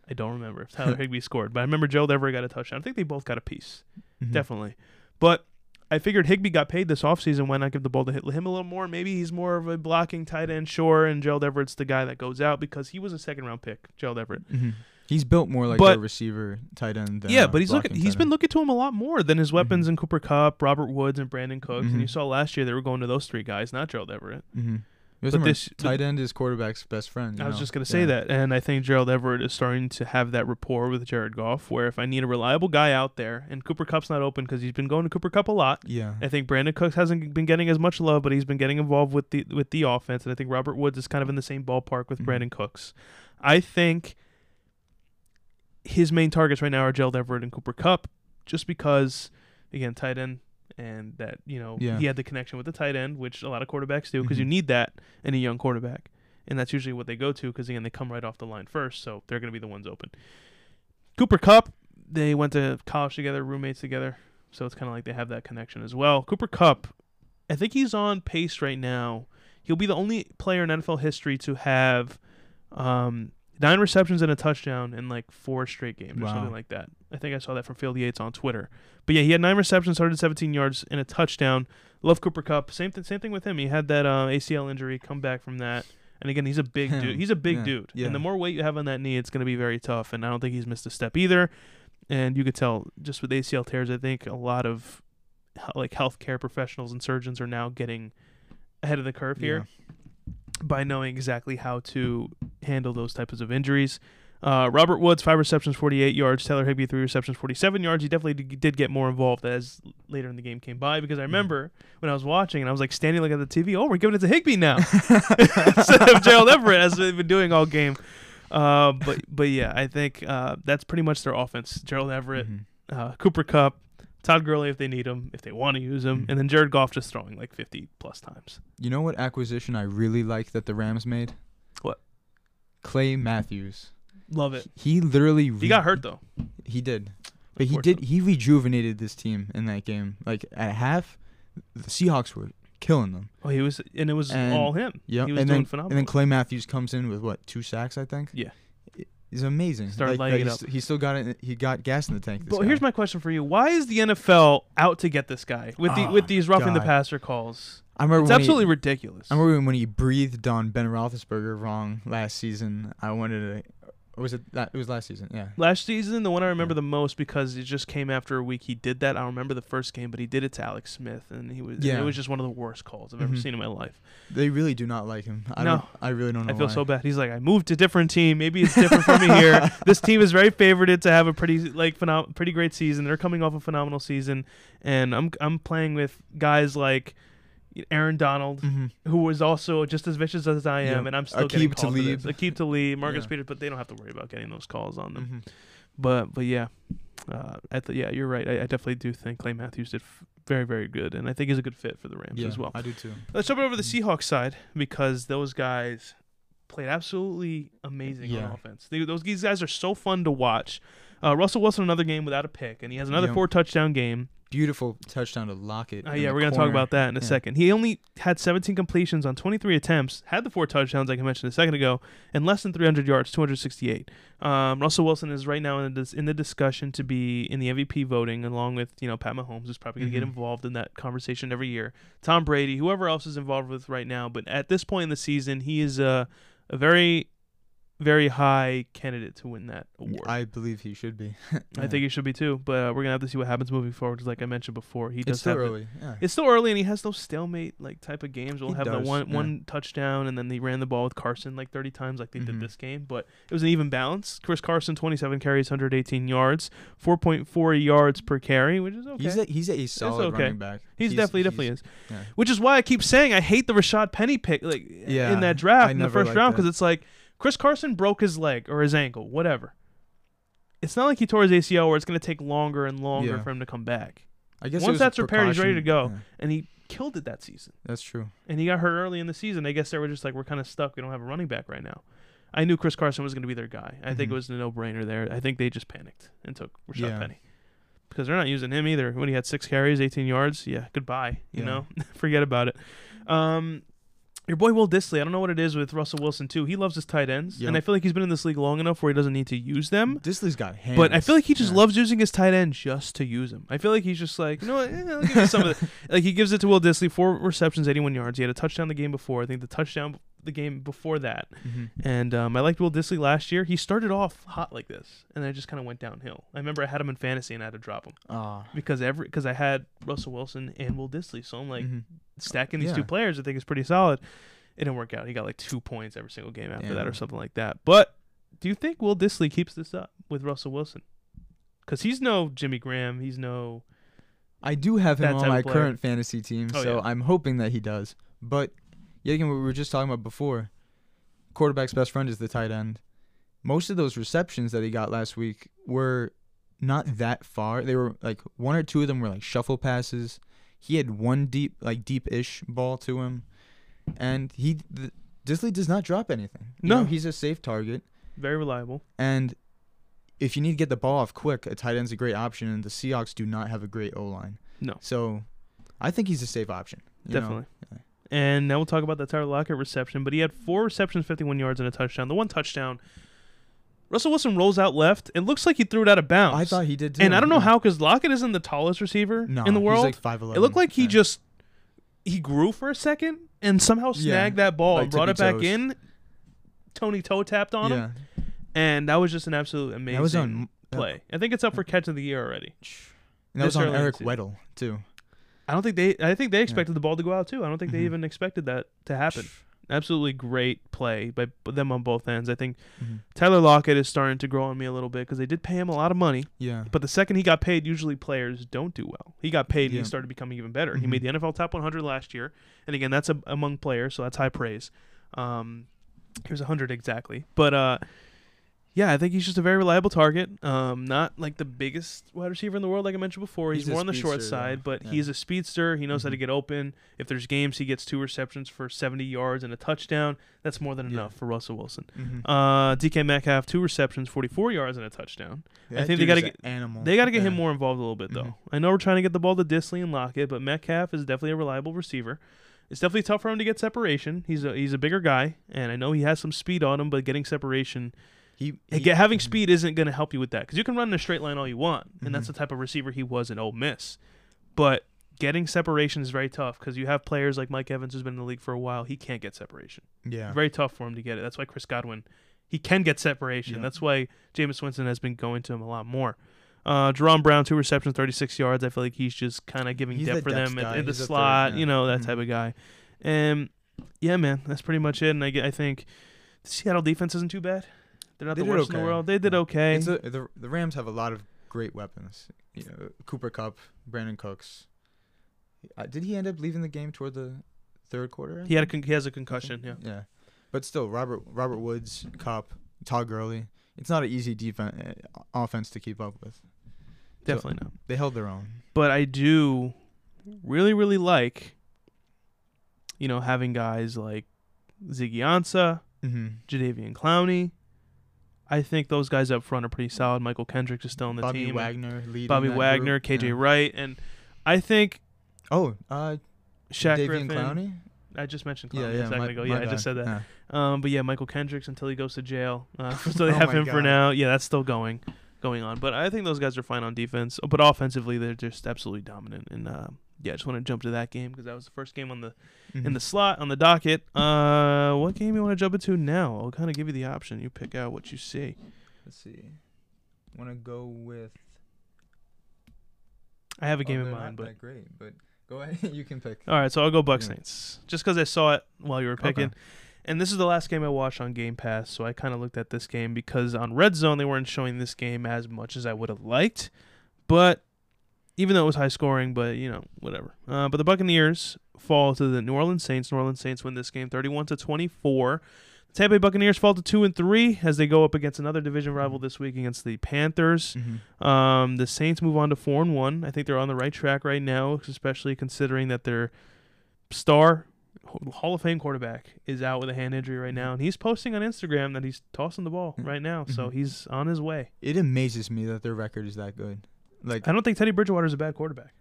I don't remember if Tyler *laughs* Higbee scored, but I remember Gerald Everett got a touchdown. I think they both got a piece, Mhm. definitely. But I figured Higbee got paid this offseason. Why not give the ball to him a little more? Maybe he's more of a blocking tight end, sure, and Gerald Everett's the guy that goes out because he was a second round pick, Gerald Everett. Mhm. He's built more like But- a receiver tight end. Than yeah, but he's looking. He's been looking to him a lot more than his weapons in Cooper Kupp, Robert Woods, and Brandin Cooks. And you Mhm. saw last year they were going to those three guys, not Gerald Everett. Mhm. But this- tight end is quarterback's best friend. you I was know? just gonna say Yeah. that, and I think Gerald Everett is starting to have that rapport with Jared Goff, where if I need a reliable guy out there, and Cooper Kupp's not open because he's been going to Cooper Kupp a lot. Yeah. I think Brandin Cooks hasn't been getting as much love, but he's been getting involved with the with the offense, and I think Robert Woods is kind of in the same ballpark with Mhm. Brandin Cooks. I think his main targets right now are Gerald Everett and Cooper Kupp, just because, again, tight end, and that you know Yeah. he had the connection with the tight end, which a lot of quarterbacks do, because you Mhm. need that in a young quarterback, and that's usually what they go to, because again they come right off the line first, so they're going to be the ones open. Cooper Kupp, they went to college together, roommates together, so it's kind of like they have that connection as well. Cooper Kupp, I think he's on pace right now. He'll be the only player in NFL history to have um, nine receptions and a touchdown in like four straight games or Wow. something like that. I think I saw that from Field Yates on Twitter. But yeah, he had nine receptions, 117 yards, and a touchdown. Love Cooper Kupp. Same thing. Same thing with him. He had that uh, ACL injury, come back from that. And again, he's a big dude. He's a big Yeah, dude. yeah. And the more weight you have on that knee, it's going to be very tough. And I don't think he's missed a step either. And you could tell just with ACL tears, I think a lot of like healthcare professionals and surgeons are now getting ahead of the curve here by knowing exactly how to handle those types of injuries. Uh, Robert Woods, five receptions, 48 yards. Taylor Higbee, three receptions, 47 yards. He definitely d- did get more involved as later in the game came by because I remember when I was watching and I was like standing looking at the TV, oh, we're giving it to Higbee now *laughs* *laughs* instead of Gerald Everett as they've been doing all game. Uh, but but yeah, I think uh, that's pretty much their offense. Gerald Everett, Mhm. uh, Cooper Kupp, Todd Gurley if they need him, if they want to use him, Mhm. and then Jared Goff just throwing like 50 plus times. You know what acquisition I really like that the Rams made? What? Clay Matthews. Love it. He literally He got hurt though. He did. But he did he rejuvenated this team in that game. Like at half, the Seahawks were killing them. Oh, he was, and it was And- all him. Yeah, he was and doing then phenomenal. and then Clay Matthews comes in with what two sacks I think. Yeah. He's amazing. Started like, lighting like it up. He still got it. He got gas in the tank. this but here's my question for you: Why is the NFL out to get this guy with the Oh, with ah, these roughing the God. passer calls? I remember It's absolutely He, ridiculous. I remember when he breathed on Ben Roethlisberger wrong last season. I wanted to. Or was it that? It was last season. Yeah. Last season, the one I remember Yeah. the most because it just came after a week he did that. I remember the first game, but he did it to Alex Smith, and he was Yeah. it was just one of the worst calls I've ever Mhm. seen in my life. They really do not like him. I No. don't. I really don't know. I feel why. so bad. He's like, I moved to different team. Maybe it's different for me here. *laughs* This team is very favorited to have a pretty like phenom- pretty great season. They're coming off a phenomenal season, and I'm I'm playing with guys like Aaron Donald, Mhm. who was also just as vicious as I am, Yeah. and I'm still getting Aqib called for this. Talib. Talib, Marcus Yeah. Peters, but they don't have to worry about getting those calls on them. Mhm. But but yeah, uh, I th- yeah, you're right. I, I definitely do think Clay Matthews did f- very very good, and I think he's a good fit for the Rams Yeah, as well. I do too. Let's jump over to the Seahawks side because those guys played absolutely amazing on offense. They, those these guys are so fun to watch. Uh, Russell Wilson another game without a pick, and he has another four touchdown game. Beautiful touchdown to Lockett. In yeah, we're gonna talk about that in a Yeah. second. He only had 17 completions on 23 attempts, had the four touchdowns like I mentioned a second ago, and less than 300 yards, 268. Um, Russell Wilson is right now in the, dis- in the discussion to be in the MVP voting, along with you know Pat Mahomes, who's probably gonna get Mhm. involved in that conversation every year. Tom Brady, whoever else is involved with right now, but at this point in the season, he is a a very very high candidate to win that award. I believe he should be. *laughs* I think he should be too, but uh, we're gonna have to see what happens moving forward. Because, like I mentioned before, he does it's still have the- early. Yeah. it's still early, and he has those stalemate like type of games. We'll He have the one yeah. one touchdown, and then they ran the ball with Carson like thirty times, like they did Mhm. this game. But it was an even balance. Chris Carson, twenty seven carries, hundred eighteen yards, four point four yards per carry, which is okay. He's a, he's a solid okay. running back. He's, definitely definitely is. yeah. Which is why I keep saying I hate the Rashad Penny pick like Yeah, in that draft I in the first round because it's like Chris Carson broke his leg or his ankle, whatever. It's not like he tore his ACL where it's going to take longer and longer Yeah. for him to come back. I guess it Once was a that's repaired, he's ready to go. And he killed it that season. that's true. and he got hurt early in the season. I guess they were just like, we're kind of stuck. We don't have a running back right now. I knew Chris Carson was going to be their guy. I think it Mhm. was a no-brainer there. I think they just panicked and took Rashad Yeah. Penny because they're not using him either. When he had six carries, 18 yards, yeah, goodbye. You Yeah. know, *laughs* forget about it. Um, your boy Will Dissly, I don't know what it is with Russell Wilson too. He loves his tight ends, and I feel like he's been in this league long enough where he doesn't need to use them. Dissly's got hands. But I feel like he just loves using his tight end just to use him. I feel like he's just like, you know what, eh, I'll give you some of the, *laughs* like he gives it to Will Dissly, four receptions, 81 yards. He had a touchdown the game before. I think the touchdown the game before that. Mhm. And um, I liked Will Dissly last year. He started off hot like this, and then it just kind of went downhill. I remember I had him in fantasy and I had to drop him because every because I had Russell Wilson and Will Dissly, so I'm like Mhm. stacking these Yeah. two players. I think is pretty solid. It didn't work out. He got like two points every single game after Yeah. that, or something like that. But do you think Will Dissly keeps this up with Russell Wilson? Because he's no Jimmy Graham. He's no. I do have him on my player. current fantasy team, Oh, so yeah. I'm hoping that he does. But yet again, what we were just talking about before, quarterback's best friend is the tight end. Most of those receptions that he got last week were not that far. They were like one or two of them were like shuffle passes. He had one deep, like deep-ish ball to him, and he th- Dissly does not drop anything. You No. know, he's a safe target. Very reliable. And if you need to get the ball off quick, a tight end's a great option. And the Seahawks do not have a great O line. No. So I think he's a safe option. you know? Yeah. And now we'll talk about the Tyler Lockett reception. But he had four receptions, 51 yards, and a touchdown. The one touchdown, Russell Wilson rolls out left. It looks like he threw it out of bounds. I thought he did too. and I don't know yeah. how, because Lockett isn't the tallest receiver no, in the world. He's like 5'11". it looked like he Yeah. just he grew for a second and somehow Yeah, snagged that ball like and brought it back toes. in. Tony toe tapped on him, and that was just an absolute amazing on play. I think it's up for catch of the year already. And that was on Eric. Weddle too. I don't think they. I think they expected the ball to go out too. I don't think they Mhm. even expected that to happen. Absolutely great play by them on both ends. I think Mhm. Tyler Lockett is starting to grow on me a little bit because they did pay him a lot of money. Yeah. But the second he got paid, usually players don't do well. He got paid and he started becoming even better. He Mhm. made the NFL top 100 last year, and again, that's a, among players, so that's high praise. Um, here's 100 exactly, but uh, yeah, I think he's just a very reliable target. Um, not like the biggest wide receiver in the world, like I mentioned before. He's, He's more on the short side, but Yeah. he's a speedster. He knows how to Mhm. get open. If there's games, he gets two receptions for 70 yards and a touchdown. That's more than Yeah. enough for Russell Wilson. Mhm. Uh, DK Metcalf, two receptions, 44 yards and a touchdown. I think they gotta get- animal. They got to get him more involved a little bit, though. Mhm. I know we're trying to get the ball to Dissly and Lockett, but Metcalf is definitely a reliable receiver. It's definitely tough for him to get separation. He's a he's a bigger guy, and I know he has some speed on him, but getting separation, He, he- having speed isn't going to help you with that because you can run in a straight line all you want, and that's Mhm. the type of receiver he was in Ole Miss. But getting separation is very tough because you have players like Mike Evans who's been in the league for a while. He can't get separation. Yeah. Very tough for him to get it. That's why Chris Godwin, he can get separation. Yeah. That's why Jameis Winston has been going to him a lot more. Uh, Jerome Brown, two receptions, 36 yards. I feel like he's just kind of giving He's depth for them in, in the third, slot, yeah. you know, that Mhm. type of guy. And yeah, man, that's pretty much it. And I, I think the Seattle defense isn't too bad. They're not They the did worst in okay. the world. They did okay. It's a, the the Rams have a lot of great weapons. You know, Cooper Kupp, Brandin Cooks. Uh, did he end up leaving the game toward the third quarter? I he had a con- he has a concussion. Yeah. Yeah, but still, Robert Robert Woods, Kupp, Todd Gurley. It's not an easy defense offense to keep up with. Definitely not. They held their own. But I do really, really like, you know, having guys like Ziggy Ansah, Mm-hmm. Jadavian Clowney. I think those guys up front are pretty solid. Mychal Kendricks is still on the Bobby team. Wagner, leading Bobby Wagner, group. KJ Yeah. Wright, and I think Oh, uh, Shaq Davian Griffin. Clowney. I just mentioned Yeah, Clowney yeah. a second my- ago. Yeah, I just said that. Yeah. Um, but yeah, Mychal Kendricks until he goes to jail. Uh, *laughs* *laughs* so they Oh have him for now. Yeah, that's still going, going on. But I think those guys are fine on defense. But offensively, they're just absolutely dominant. And uh, yeah, I just want to jump to that game because that was the first game on the in Mhm. the slot on the docket. Uh, what game you want to jump into now? I'll kind of give you the option. You pick out what you see. Let's see. Want to go with? I have a oh, game in mind, not but that great. But go ahead. *laughs* you can pick. all right. So I'll go Bucks Yeah. Saints just because I saw it while you were picking. Okay. And this is the last game I watched on Game Pass, so I kind of looked at this game because on Red Zone they weren't showing this game as much as I would have liked. But even though it was high scoring, but you know whatever. Uh, but the Buccaneers fall to the New Orleans Saints. New Orleans Saints win this game, thirty-one to twenty-four. The Tampa Bay Buccaneers fall to two and three as they go up against another division rival this week against the Panthers. Mm-hmm. Um, the Saints move on to four and one. I think they're on the right track right now, especially considering that their star Hall of Fame quarterback is out with a hand injury right now, and he's posting on Instagram that he's tossing the ball Mm. right now, so Mhm. he's on his way. It amazes me that their record is that good. Like I don't think Teddy Bridgewater is a bad quarterback.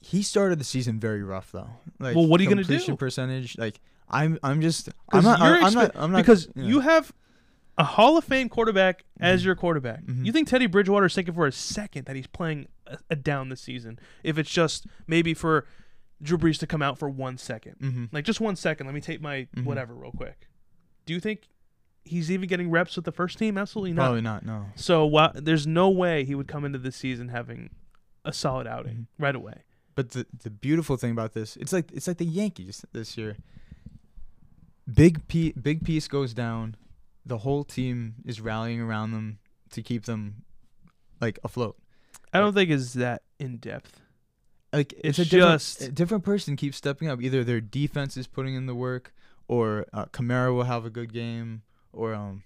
he started the season very rough though. Like Well, what are you gonna do? percentage? Like I'm I'm just I'm not I'm not I'm not because yeah. you have a Hall of Fame quarterback as Mhm. your quarterback. Mhm. You think Teddy Bridgewater is thinking for a second that he's playing a, a down this season? If it's just maybe for Drew Brees to come out for one second. Mm-hmm. Like just one second, let me take my Mhm. whatever real quick. Do you think he's even getting reps with the first team? Absolutely not. Probably not. No. So there's no way he would come into this season having a solid outing Mhm. right away. But the the beautiful thing about this, it's like it's like the Yankees this year. big P, big piece goes down, the whole team is rallying around them to keep them like afloat. I don't think it's that in depth. Like It's if a different, just- a different person keeps stepping up, either their defense is putting in the work, or uh, Kamara will have a good game, or um,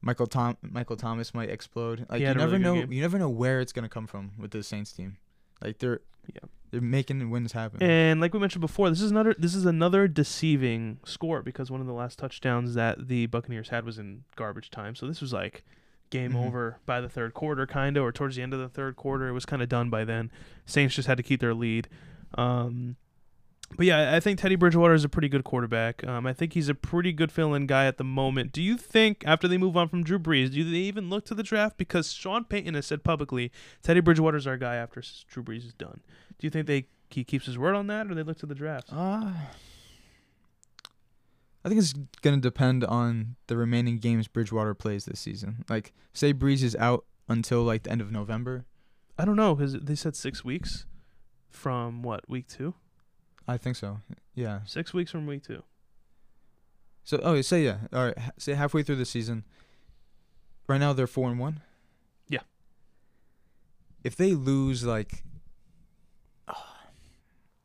Michael Tom Michael Thomas might explode. Like you never really know, you never know where it's gonna come from with the Saints team. Like they're Yeah. they're making wins happen. And like we mentioned before, this is another this is another deceiving score because one of the last touchdowns that the Buccaneers had was in garbage time. So this was like game Mhm. over by the third quarter, kind of, or towards the end of the third quarter. It was kind of done by then. Saints just had to keep their lead. Um, but yeah, I think Teddy Bridgewater is a pretty good quarterback. Um, I think he's a pretty good fill-in guy at the moment. Do you think after they move on from Drew Brees, do they even look to the draft? Because Sean Payton has said publicly, Teddy Bridgewater's our guy after Drew Brees is done. Do you think they he keeps his word on that, or they look to the draft? Uh, I think it's gonna depend on the remaining games Bridgewater plays this season. Like, say Brees is out until like the end of November. I don't know because they said six weeks from what week two? I think so. Yeah. Six weeks from week two. So oh, say yeah. All right. Say halfway through the season. Right now they're four and one. Yeah. If they lose like,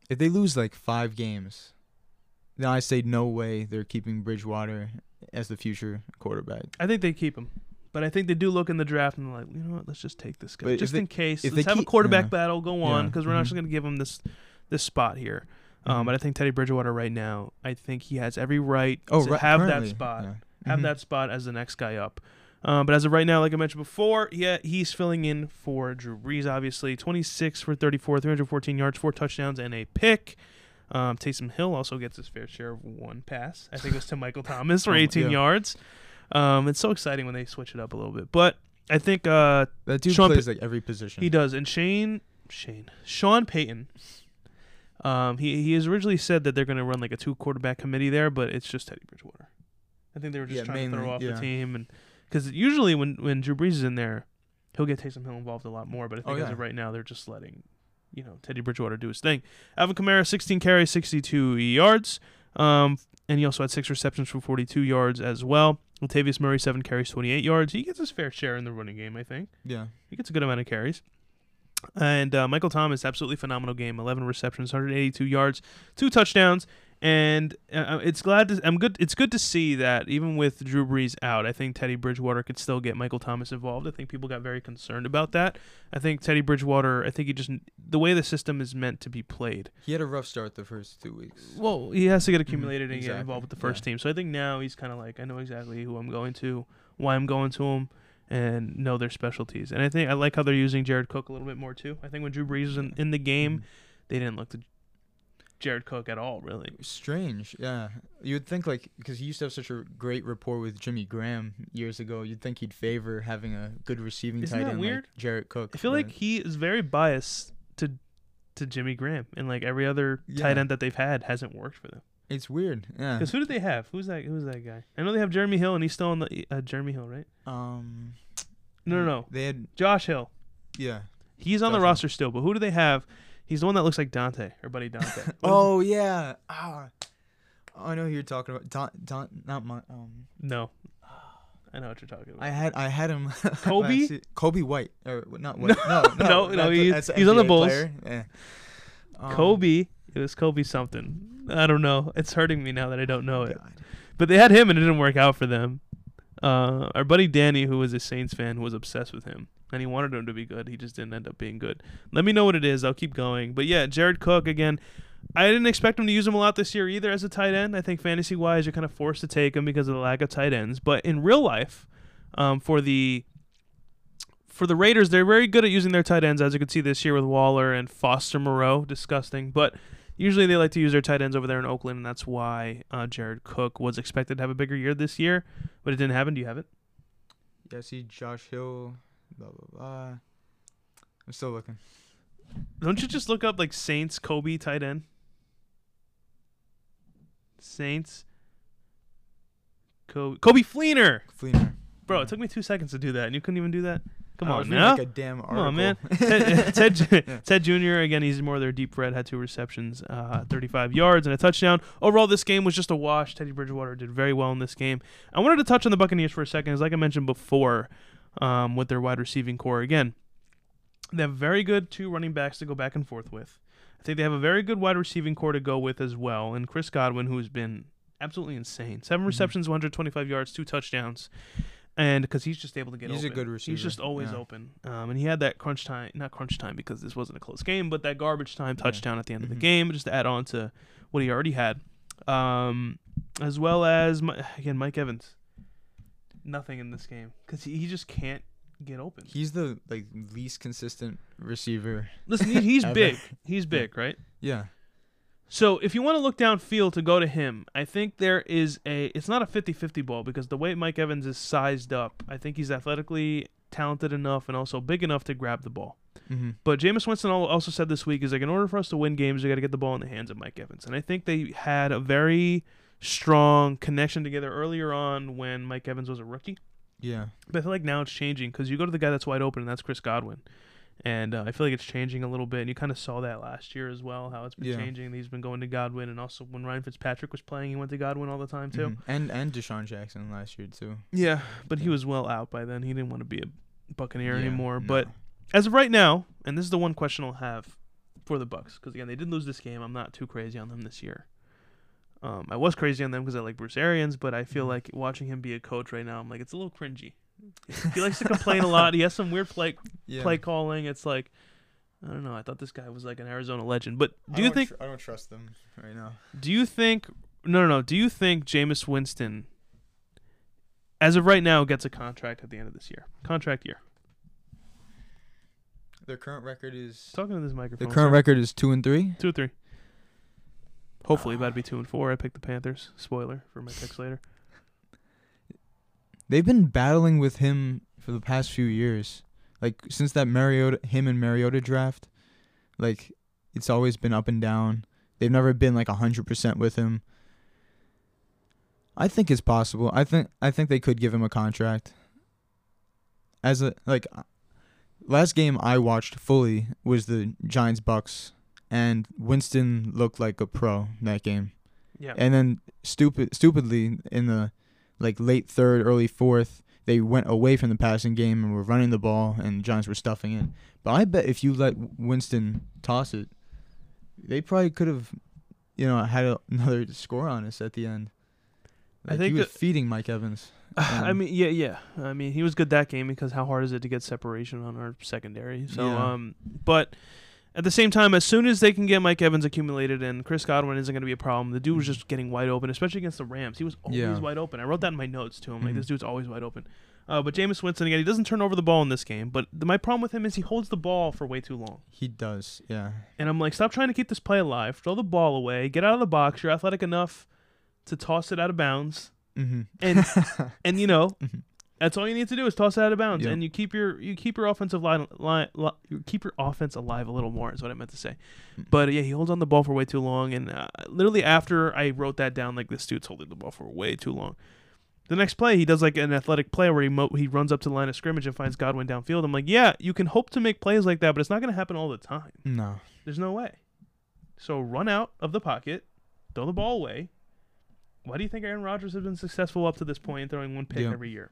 if they lose like five games, then I say no way they're keeping Bridgewater as the future quarterback. I think they keep him, but I think they do look in the draft and they're like, you know what? Let's just take this guy But just they- in case. if Let's they have a quarterback yeah. battle go on Yeah. because we're not Mhm. just going to give him this this spot here. Um, Mhm. but I think Teddy Bridgewater right now, I think he has every right Oh, to right, have that spot. yeah. have Mhm. that spot as the next guy up. Um, but as of right now, like I mentioned before, yeah, he's filling in for Drew Brees, obviously. 26 for 34, 314 yards, four touchdowns, and a pick. Um, Taysom Hill also gets his fair share of one pass. I think it was to *laughs* Michael Thomas for Oh, 18 yeah. yards. Um, it's so exciting when they switch it up a little bit. But I think uh, That dude Sean plays like every position. he does. And Shane, Shane, Sean Payton, um, he he has originally said that they're going to run like a two quarterback committee there, but it's just Teddy Bridgewater. I think they were just Yeah, trying to throw off yeah. the team, and because usually when when Drew Brees is in there, he'll get Taysom Hill involved a lot more. But I think Oh, as of right now, they're just letting you know Teddy Bridgewater do his thing. Alvin Kamara, 16 carries, 62 yards. Um, and he also had six receptions for 42 yards as well. Latavius Murray, seven carries, 28 yards. He gets his fair share in the running game, I think. yeah. He gets a good amount of carries. And uh, Michael Thomas, absolutely phenomenal game. 11 receptions, 182 yards, two touchdowns. And uh, it's glad to, I'm good. It's good to see that even with Drew Brees out, I think Teddy Bridgewater could still get Michael Thomas involved. I think people got very concerned about that. I think Teddy Bridgewater. I think he just the way the system is meant to be played. He had a rough start the first two weeks. Well, he has to get accumulated and get involved with the first yeah. team. So I think now he's kind of like, I know exactly who I'm going to, why I'm going to him, and know their specialties. And I think I like how they're using Jared Cook a little bit more too. I think when Drew Brees was in, in the game, Mhm. they didn't look to Jared Cook at all, really. Strange, yeah. You would think like because he used to have such a great rapport with Jimmy Graham years ago, you'd think he'd favor having a good receiving Isn't tight end weird? like Jared Cook. I feel like he is very biased to to Jimmy Graham, and like every other tight end that they've had hasn't worked for them. It's weird. Yeah. Because who did they have? Who's that? Who's that guy? I know they have Jeremy Hill, and he's still on the uh, Jeremy Hill, right? Um. No, no, no. They had Josh Hill. yeah. He's on the Josh Hill. roster still, but who do they have? He's the one that looks like Dante, or Buddy Dante. *laughs* Oh yeah. Ah. Oh, I know who you're talking about. Don, Don, not my. Um. no, I know what you're talking about. I had I had him. *laughs* Coby? Coby White or not White? *laughs* No, no, No, no, that's- he's- he's on the Bulls. Yeah. Um, Coby. It was Coby something. I don't know. It's hurting me now that I don't know it. God. But they had him, and it didn't work out for them. Uh, our buddy Danny, who was a Saints fan, was obsessed with him, and he wanted him to be good. He just didn't end up being good. Let me know what it is. I'll keep going. But yeah, Jared Cook again. I didn't expect him to use him a lot this year either as a tight end. I think fantasy wise, you're kind of forced to take him because of the lack of tight ends. But in real life, um, for the for the Raiders, they're very good at using their tight ends, as you can see this year with Waller and Foster Moreau. Disgusting, but usually they like to use their tight ends over there in Oakland, and that's why uh, Jared Cook was expected to have a bigger year this year, but it didn't happen. Do you have it? Yeah, I see Josh Hill. Blah blah blah. I'm still looking. Don't you just look up like Saints Coby tight end? Saints Coby Coby Fleener, Fleener. Bro. It took me two seconds to do that, and you couldn't even do that. Come I on now. Like a damn Come on, man. Ted, *laughs* Ted, Yeah. Ted Jr. again. He's more of their deep red. Had two receptions, uh, 35 yards and a touchdown. Overall, this game was just a wash. Teddy Bridgewater did very well in this game. I wanted to touch on the Buccaneers for a second, as like I mentioned before, um, with their wide receiving core. Again, they have very good two running backs to go back and forth with. I think they have a very good wide receiving core to go with as well, and Chris Godwin, who's been absolutely insane. 7 Mhm. receptions, 125 yards, two touchdowns. And because he's just able to get open. He's a open. good He's just always yeah. open. Um, and he had that crunch time, not crunch time because this wasn't a close game, but that garbage time Yeah. touchdown at the end of the Mhm. game, just to add on to what he already had. Um, as well as, Mi- again, Mike Evans. Nothing in this game because he, he just can't get open. He's the like least consistent receiver. Listen, he, he's *laughs* big. He's big, right? Yeah. So if you want to look downfield to go to him, I think there is a it's not a 50-50 ball because the way Mike Evans is sized up, I think he's athletically talented enough and also big enough to grab the ball. Mm-hmm. But Jameis Winston also said this week is like in order for us to win games, we got to get the ball in the hands of Mike Evans. And I think they had a very strong connection together earlier on when Mike Evans was a rookie. Yeah. But I feel like now it's changing because you go to the guy that's wide open, and that's Chris Godwin. And uh, I feel like it's changing a little bit. And you kind of saw that last year as well, how it's been Yeah. changing. He's been going to Godwin. And also when Ryan Fitzpatrick was playing, he went to Godwin all the time, too. Mhm. And and DeSean Jackson last year too. Yeah, but he was well out by then. He didn't want to be a Buccaneer Yeah, anymore. no. But as of right now, and this is the one question I'll have for the Bucks, because again they did lose this game. I'm not too crazy on them this year. Um, I was crazy on them because I like Bruce Arians, but I feel Mhm. like watching him be a coach right now, I'm like it's a little cringy. He likes to complain a lot. He has some weird play yeah. play calling. It's like I don't know. I thought this guy was like an Arizona legend. But I do you think? tr- I don't trust them right now. Do you think? No, no, no. Do you think Jameis Winston, as of right now, gets a contract at the end of this year? Contract year. Their current record is Talking to this the microphone. current sir. record is two and three. two or three. Hopefully, about to be two and four. I picked the Panthers. Spoiler for my picks later. They've been battling with him for the past few years. Like since that Mariota him and Mariota draft, like it's always been up and down. They've never been like hundred percent with him. I think it's possible. I think I think they could give him a contract. As a like uh, last game I watched fully was the Giants Bucks and Winston looked like a pro that game. Yeah. And then stupid stupidly in the like late third, early fourth, they went away from the passing game and were running the ball and the Giants were stuffing it. But I bet if you let Winston toss it, they probably could have, you know, had a, *laughs* another score on us at the end. I think he was feeding Mike Evans. *sighs* I Um, mean, yeah, yeah. I mean, he was good that game because how hard is it to get separation on our secondary? So, Yeah. um, but at the same time, as soon as they can get Mike Evans accumulated and Chris Godwin isn't going to be a problem, the dude was just getting wide open, especially against the Rams. He was always Yeah. wide open. I wrote that in my notes to him. Like Mhm. this dude's always wide open. Uh, but Jameis Winston again, he doesn't turn over the ball in this game. But the, my problem with him is he holds the ball for way too long. He does, yeah. And I'm like, stop trying to keep this play alive. Throw the ball away. Get out of the box. You're athletic enough to toss it out of bounds. Mm-hmm. And *laughs* and you know, Mhm. That's all you need to do is toss it out of bounds, Yep. and you keep your you keep your offensive line, line li- you keep your offense alive a little more. Is what I meant to say. Mm. But yeah, he holds on the ball for way too long, and uh, literally after I wrote that down, like this dude's holding the ball for way too long. The next play, he does like an athletic play where he mo- he runs up to the line of scrimmage and finds Godwin downfield. I'm like, yeah, you can hope to make plays like that, but it's not going to happen all the time. no. There's no way. So run out of the pocket, throw the ball away. Why do you think Aaron Rodgers has been successful up to this point in throwing one pick Yeah. every year?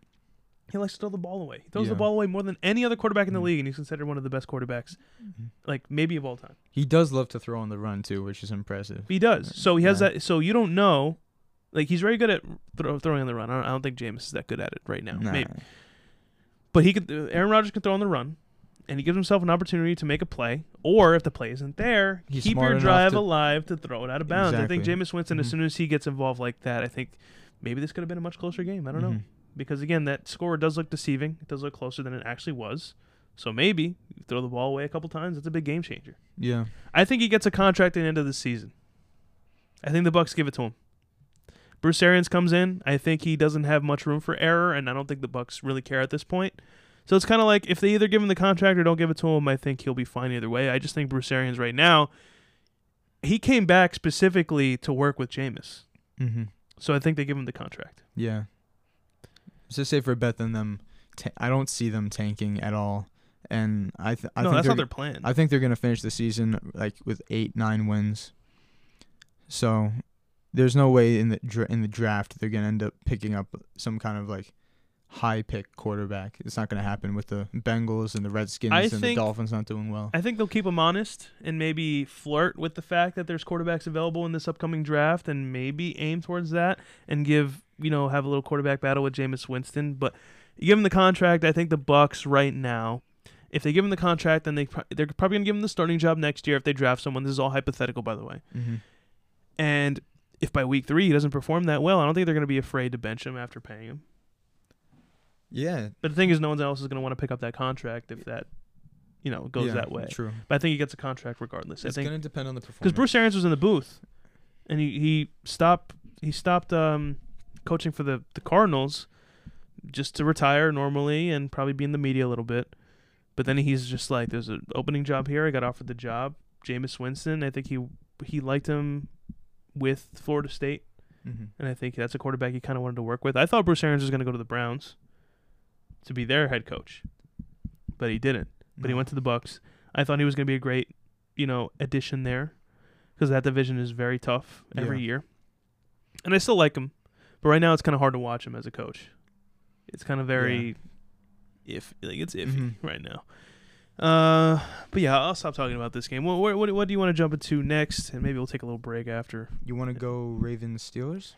He likes to throw the ball away. He throws the ball away more than any other quarterback in the Mhm. league, and he's considered one of the best quarterbacks, Mhm. like maybe of all time. He does love to throw on the run too, which is impressive. He does. So he has Yeah. that. So you don't know, like he's very good at throw, throwing on the run. I don't, I don't think Jameis is that good at it right now. Nah. Maybe, but he could. Aaron Rodgers can throw on the run, and he gives himself an opportunity to make a play. Or if the play isn't there, He's keep your drive to- alive to throw it out of bounds. I think Exactly. Jameis Winston, as Mhm. soon as he gets involved like that, I think maybe this could have been a much closer game. I don't know Mhm. Because again, that score does look deceiving. It does look closer than it actually was. So maybe you throw the ball away a couple times. It's a big game changer. Yeah. I think he gets a contract at the end of the season. I think the Bucks give it to him. Bruce Arians comes in. I think he doesn't have much room for error, and I don't think the Bucks really care at this point. So it's kind of like if they either give him the contract or don't give it to him, I think he'll be fine either way. I just think Bruce Arians right now, he came back specifically to work with Jameis. Mm-hmm. So I think they give him the contract. Yeah. It's a safer bet than them. Ta- I don't see them tanking at all, and I th- I no, think that's not their plan. I think they're gonna finish the season like with eight nine wins. So there's no way in the dra- in the draft they're gonna end up picking up some kind of like high pick quarterback. It's not gonna happen with the Bengals and the Redskins I and the Dolphins not doing well. I think they'll keep him honest and maybe flirt with the fact that there's quarterbacks available in this upcoming draft and maybe aim towards that and give you know have a little quarterback battle with Jameis Winston. But you give him the contract. I think the Bucks right now, if they give him the contract, then they pro- they're probably gonna give him the starting job next year if they draft someone. This is all hypothetical, by the way. mm-hmm. And if by week three he doesn't perform that well, I don't think they're gonna be afraid to bench him after paying him. Yeah, But the thing is, no one else is gonna want to pick up that contract if that you know goes yeah, that way. True. But I think he gets a contract regardless. It's gonna depend on the performance. because Bruce Arians was in the booth, and he he stopped he stopped um, coaching for the the Cardinals just to retire normally and probably be in the media a little bit. But then he's just like, "There's an opening job here. I got offered the job." Jameis Winston, I think he he liked him with Florida State, hmm and I think that's a quarterback he kind of wanted to work with. I thought Bruce Arians was going to go to the Browns to be their head coach, but he didn't but he went to the Bucks. I thought he was going to be a great, you know, addition there because that division is very tough every Yeah. year. And I still like him, but right now it's kind of hard to watch him as a coach. It's kind of very if like it's iffy Mhm. right now. Uh, but yeah, I'll stop talking about this game. What what what, what do you want to jump into next? And maybe we'll take a little break after. You want to go Ravens Steelers?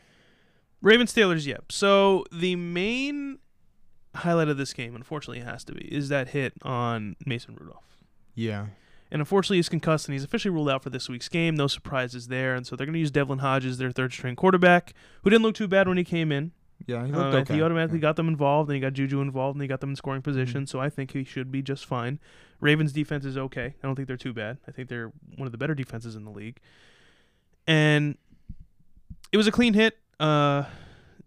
Ravens Steelers, yep. So the main highlight of this game, unfortunately, has to be is that hit on Mason Rudolph. Yeah. And unfortunately, he's concussed and he's officially ruled out for this week's game. No surprises there. And so they're going to use Devlin Hodges, their third string quarterback, who didn't look too bad when he came in. Yeah, he Uh, looked okay. He automatically yeah. got them involved, and he got Juju involved, and he got them in scoring position. Mhm. So I think he should be just fine. Ravens defense is okay. I don't think they're too bad. I think they're one of the better defenses in the league. And it was a clean hit. Uh,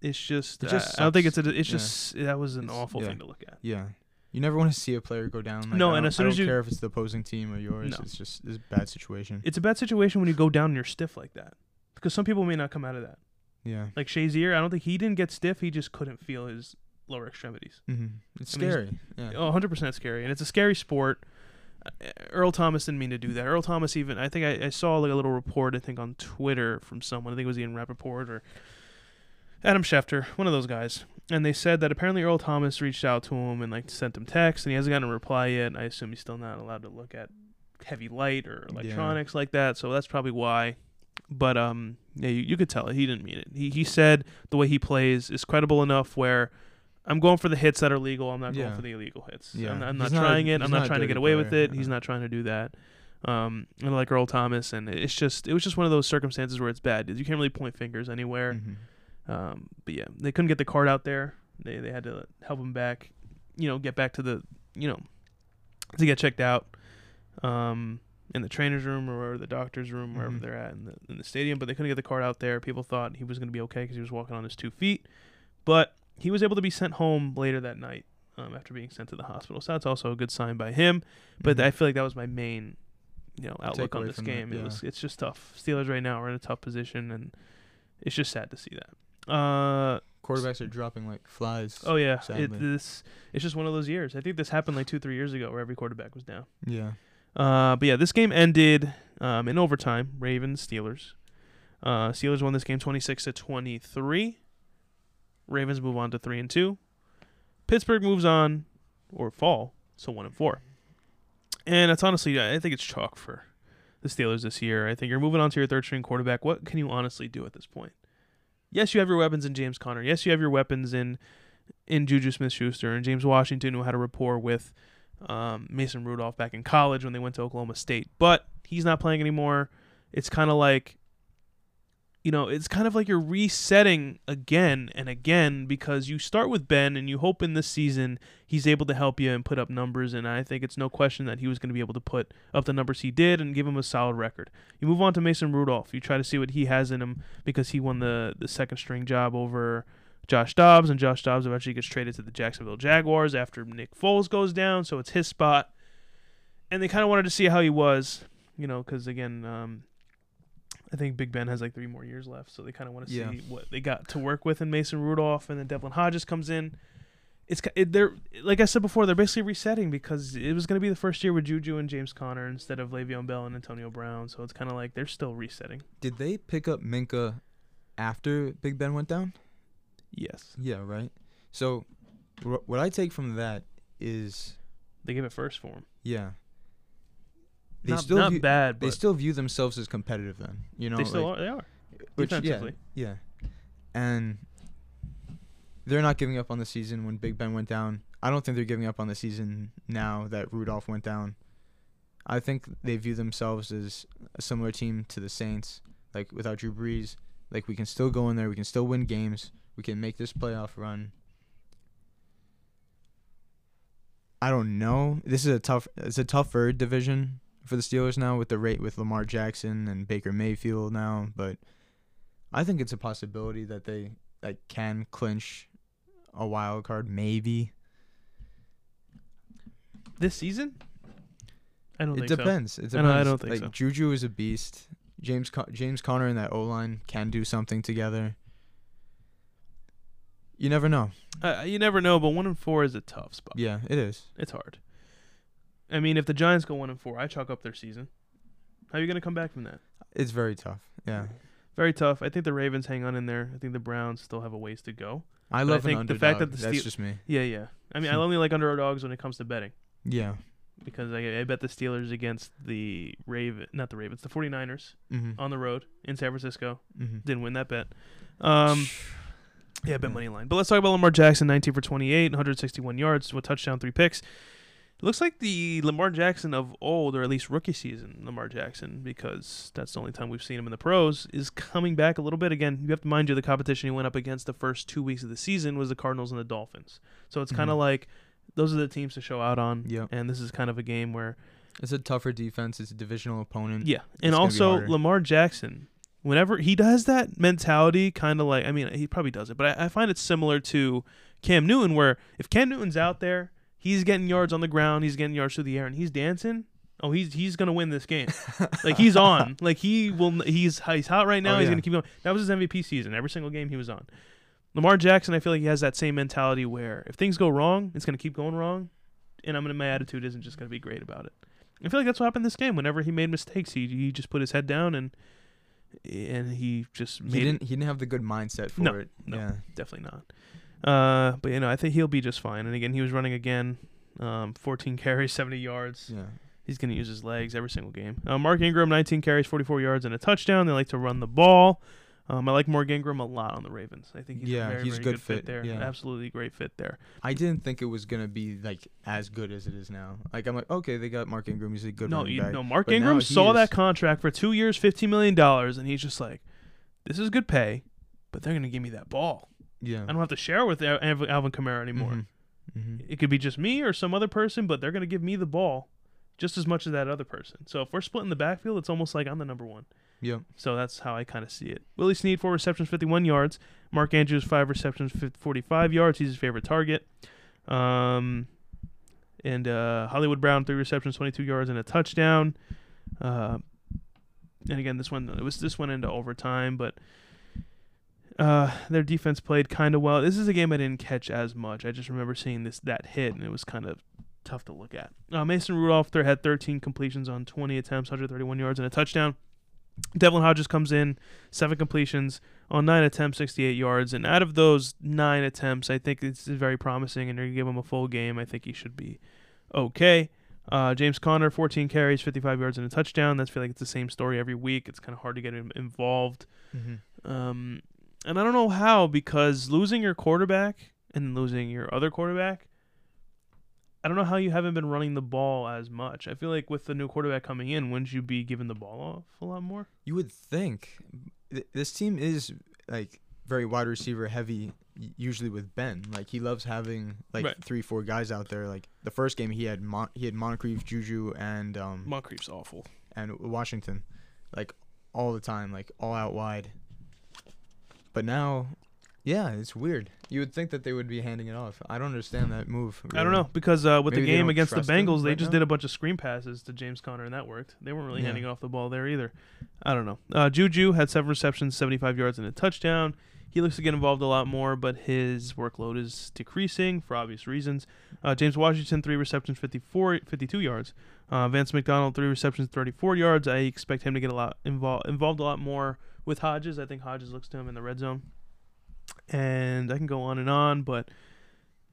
it's just, It just uh, I don't think it's a, it's Yeah. just that was an It's- awful yeah. thing to look at. Yeah. You never want to see a player go down. Like, No, I and don't- as soon I as don't you- care if it's the opposing team or yours. No. It's just it's a bad situation. It's a bad situation when you go down and you're stiff like that, because some people may not come out of that. yeah. Like Shazier, I don't think he didn't get stiff. He just couldn't feel his lower extremities. hmm It's I mean, scary. Yeah. Oh, 100% scary. And it's a scary sport. Uh, Earl Thomas didn't mean to do that. Earl Thomas even, I think I, I saw like a little report, I think on Twitter from someone. I think it was Ian Rapoport or Adam Schefter, one of those guys. And they said that apparently Earl Thomas reached out to him and like sent him text and he hasn't gotten a reply yet. I assume he's still not allowed to look at heavy light or Yeah. electronics like that. So that's probably why. But um, yeah, you, you could tell it. He didn't mean it. He he said the way he plays is credible enough where I'm going for the hits that are legal. I'm not going for the illegal hits. Yeah. I'm, I'm He's not not trying it. I'm not not trying to get away with player. it. He's Uh-uh. not trying to do that. Um, and like Earl Thomas, and it's just it was just one of those circumstances where it's bad. You can't really point fingers anywhere. Mhm. Um, but yeah, they couldn't get the card out there. They they had to help him back, you know, get back to the you know to get checked out. Um, in the trainer's room or the doctor's room, wherever Mhm. they're at in the in the stadium, but they couldn't get the card out there. People thought he was going to be okay because he was walking on his two feet, but he was able to be sent home later that night um, after being sent to the hospital. So that's also a good sign by him. But Mhm. I feel like that was my main, you know, outlook on this that, game. It was it's just tough. Steelers right now are in a tough position, and it's just sad to see that. Uh Quarterbacks are dropping like flies. oh yeah, it, this it's just one of those years. I think this happened like two three years ago where every quarterback was down. Yeah. Uh, but yeah, this game ended um, in overtime. Ravens Steelers. Uh, Steelers won this game twenty six to twenty three. Ravens move on to three and two. Pittsburgh moves on or fall so one and four. And it's honestly, I think it's chalk for the Steelers this year. I think you're moving on to your third string quarterback. What can you honestly do at this point? Yes, you have your weapons in James Conner. Yes, you have your weapons in in Juju Smith Schuster and James Washington who had a rapport with um, Mason Rudolph back in college when they went to Oklahoma State. But he's not playing anymore. It's kind of like, you know, it's kind of like you're resetting again and again because you start with Ben and you hope in this season he's able to help you and put up numbers. And I think it's no question that he was going to be able to put up the numbers he did and give him a solid record. You move on to Mason Rudolph. You try to see what he has in him because he won the, the second string job over Josh Dobbs, and Josh Dobbs eventually gets traded to the Jacksonville Jaguars after Nick Foles goes down, so it's his spot. And they kind of wanted to see how he was, you know, because again, um, I think Big Ben has like three more years left, so they kind of want to Yeah. see what they got to work with in Mason Rudolph, and then Devlin Hodges comes in. it's it, they're like I said before, they're basically resetting because it was going to be the first year with Juju and James Conner instead of Le'Veon Bell and Antonio Brown. So it's kind of like they're still resetting. Did they pick up Minkah after Big Ben went down? Yes, Yeah, right. So, wh- what I take from that is, they gave it first for him. yeah, they not still not view, bad, they still view themselves as competitive. Then you know, they still like- are. They are. which- yeah, yeah, and they're not giving up on the season when Big Ben went down. I don't think they're giving up on the season now that Rudolph went down. I think they view themselves as a similar team to the Saints, like without Drew Brees. Like we can still go in there, we can still win games, we can make this playoff run. I don't know. This is a tough. It's a tougher division for the Steelers now with the rate with Lamar Jackson and Baker Mayfield now, but I think it's a possibility that they like can clinch a wild card, maybe. This season, I don't It think so. depends. It depends. I don't think like so. Juju is a beast. James Con- James Conner and that O line can do something together. You never know. Uh, you never know, but one and four is a tough spot. Yeah, it is. It's hard. I mean, if the Giants go one and four, I chalk up their season. How are you going to come back from that? It's very tough. Yeah, Very tough. I think the Ravens hang on in there. I think the Browns still have a ways to go. I But I love think an the fact that the That's Steel- just me. Yeah, yeah. I mean, I Hmm. only like underdogs when it comes to betting Yeah. because I, I bet the Steelers against the Raven, not the Ravens, the 49ers Mm-hmm. on the road in San Francisco. mm-hmm. Didn't win that bet. Um, yeah, bet *sighs* money line. But let's talk about Lamar Jackson, 19 for 28, 161 yards, with touchdown, three picks. It looks like the Lamar Jackson of old, or at least rookie season Lamar Jackson, because that's the only time we've seen him in the pros, is coming back a little bit. Again, you have to mind you, the competition he went up against the first two weeks of the season was the Cardinals and the Dolphins. So it's kind of mm-hmm. like those are the teams to show out on. Yep. And this is kind of a game where It's a tougher defense. It's a divisional opponent. yeah, and gonna also. Lamar Jackson, whenever he does that mentality, kind of like I mean he probably does it, but I, I find it similar to Cam Newton, where if Cam Newton's out there, he's getting yards on the ground, he's getting yards through the air, and he's dancing. Oh, he's he's gonna win this game. *laughs* like he's on. Like he will. He's he's hot right now. Oh, he's yeah. gonna keep going. That was his MVP season. Every single game he was on. Lamar Jackson, I feel like he has that same mentality where if things go wrong, it's gonna keep going wrong, and I'm gonna my attitude isn't just gonna be great about it. I feel like that's what happened this game. Whenever he made mistakes, he he just put his head down and and he just made He didn't. He didn't have the good mindset for No, it. no. Yeah. definitely not. Uh, but you know, I think he'll be just fine. And again, he was running again, um, 14 *laughs* carries, 70 yards. Yeah. He's going to use his legs every single game. Uh, Mark Ingram, 19 carries, 44 yards, and a touchdown. They like to run the ball. Um, I like Mark Ingram a lot on the Ravens. I think he's Yeah, a very, he's very good good fit fit, there. yeah. Absolutely great fit there. I didn't think it was gonna be like as good as it is now. Like I'm like, okay, they got Mark Ingram. He's a good no, you, back. no, Mark But Ingram saw is- that contract for two years, $15 million, and he's just like, this is good pay, but they're going to give me that ball. Yeah. I don't have to share with Al- Alvin Kamara anymore. hmm It could be just me or some other person, but they're going to give me the ball just as much as that other person. So if we're splitting the backfield, it's almost like I'm the number one. Yep. So that's how I kind of see it. Willie Snead, four receptions, 51 yards. Mark Andrews, five receptions, 45 yards. He's his favorite target. Um, and uh, Hollywood Brown, three receptions, 22 yards, and a touchdown. Uh, and again, this one it was this went into overtime, but uh, their defense played kind of well. This is a game I didn't catch as much. I just remember seeing this that hit, and it was kind of tough to look at. Uh, Mason Rudolph there had 13 completions on 20 attempts, 131 yards, and a touchdown. Devlin Hodges comes in, seven completions on nine attempts, 68 yards. And out of those nine attempts, I think it's very promising, and they're going to give him a full game. I think he should be okay. Uh, James Conner, 14 carries, 55 yards, and a touchdown. That's feel like it's the same story every week. It's kind of hard to get him involved. hmm Um, and I don't know how because losing your quarterback and losing your other quarterback, I don't know how you haven't been running the ball as much. I feel like with the new quarterback coming in, wouldn't you be giving the ball off a lot more? You would think this team is like very wide receiver heavy. Usually with Ben, like he loves having like Right. three, four guys out there. Like the first game, he had Mon- he had Moncrief, Juju, and um Moncrief's awful. and Washington, like all the time, like all out wide. But now, yeah, it's weird. You would think that they would be handing it off. I don't understand that move. I don't know because uh, with Maybe the game against the Bengals, they right just now? did a bunch of screen passes to James Conner, and that worked. They weren't really Yeah. handing off the ball there either. I don't know. Uh, Juju had seven receptions, 75 yards, and a touchdown. he looks to get involved a lot more, but his workload is decreasing for obvious reasons. Uh, James Washington, three receptions, 54, 52 yards. Uh, Vance McDonald, three receptions, 34 yards. I expect him to get a lot involved involved a lot more with Hodges. I think Hodges looks to him in the red zone, and I can go on and on, but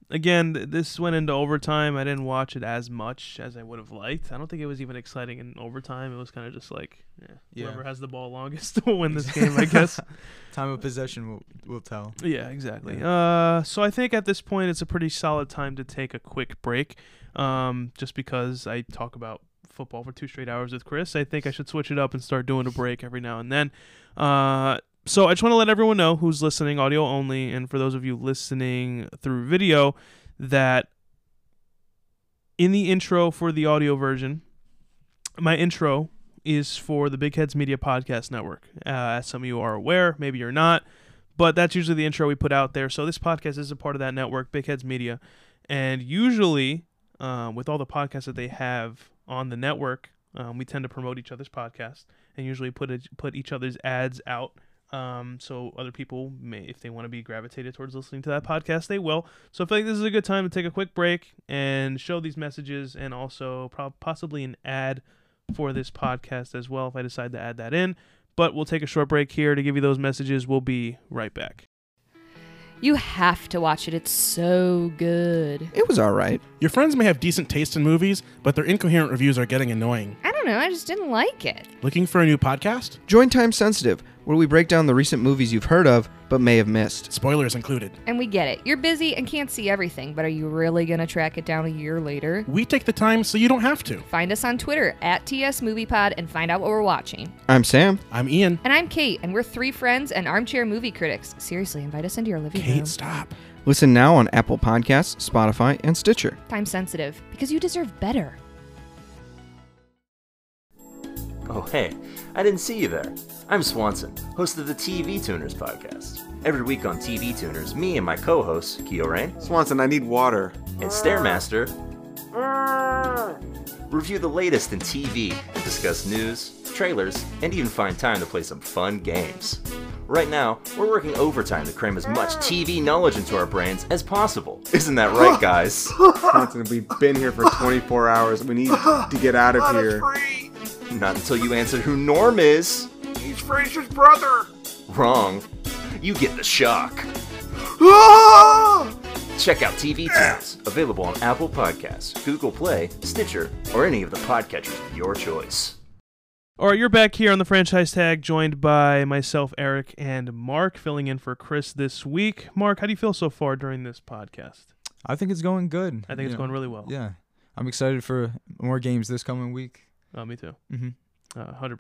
again, th- this went into overtime. I didn't watch it as much as I would have liked. I don't think it was even exciting in overtime. It was kind of just like, yeah, Yeah. whoever has the ball longest *laughs* will win this game, I guess. *laughs* Time of possession will will tell. Yeah, exactly. Uh, so I think at this point it's a pretty solid time to take a quick break. Um, just because I talk about football for two straight hours with Chris, I think I should switch it up and start doing a break every now and then. Uh, so I just want to let everyone know who's listening audio only, and for those of you listening through video, that in the intro for the audio version, my intro is for the Big Heads Media Podcast Network. Uh, as some of you are aware, maybe you're not, but that's usually the intro we put out there. So this podcast is a part of that network, Big Heads Media, and usually um, with all the podcasts that they have on the network, um, we tend to promote each other's podcasts and usually put it, put each other's ads out. Um, so other people may, if they want to be gravitated towards listening to that podcast, they will. So I feel like this is a good time to take a quick break and show these messages, and also prob- possibly an ad for this podcast as well if I decide to add that in. But we'll take a short break here to give you those messages. We'll be right back. You have to watch it. It's so good. It was alright. Your friends may have decent taste in movies, but their incoherent reviews are getting annoying. I don't know. I just didn't like it. Looking for a new podcast? Join Time Sensitive, where we break down the recent movies you've heard of but may have missed. Spoilers included. And we get it. You're busy and can't see everything, but are you really going to track it down a year later? We take the time so you don't have to. Find us on Twitter at TS MoviePod and find out what we're watching. I'm Sam. I'm Ian. And I'm Kate, and we're three friends and armchair movie critics. Seriously, invite us into your living room. Kate, stop. Listen now on Apple Podcasts, Spotify, and Stitcher. Time sensitive, because you deserve better. Oh, hey, I didn't see you there. I'm Swanson, host of the TV Tuners podcast. Every week on TV Tuners, me and my co hosts, Keo Rain Swanson, I need water. and Stairmaster, review the latest in TV, discuss news, trailers, and even find time to play some fun games. Right now, we're working overtime to cram as much TV knowledge into our brains as possible. Isn't that right, *laughs* guys? Swanson, we've been here for 24 hours. We need to get out of here. Not until you answer who Norm is. He's Frasier's brother. Wrong. You get the shock. Check out TV Tunes, available on Apple Podcasts, Google Play, Stitcher, or any of the podcatchers of your choice. All right, you're back here on the franchise tag, joined by myself, Eric, and Mark, filling in for Chris this week. Mark, how do you feel so far during this podcast? I think it's going good. I think you it's know. going really well. Yeah, I'm excited for more games this coming week. Uh, me too. Mm-hmm. Uh, 100%.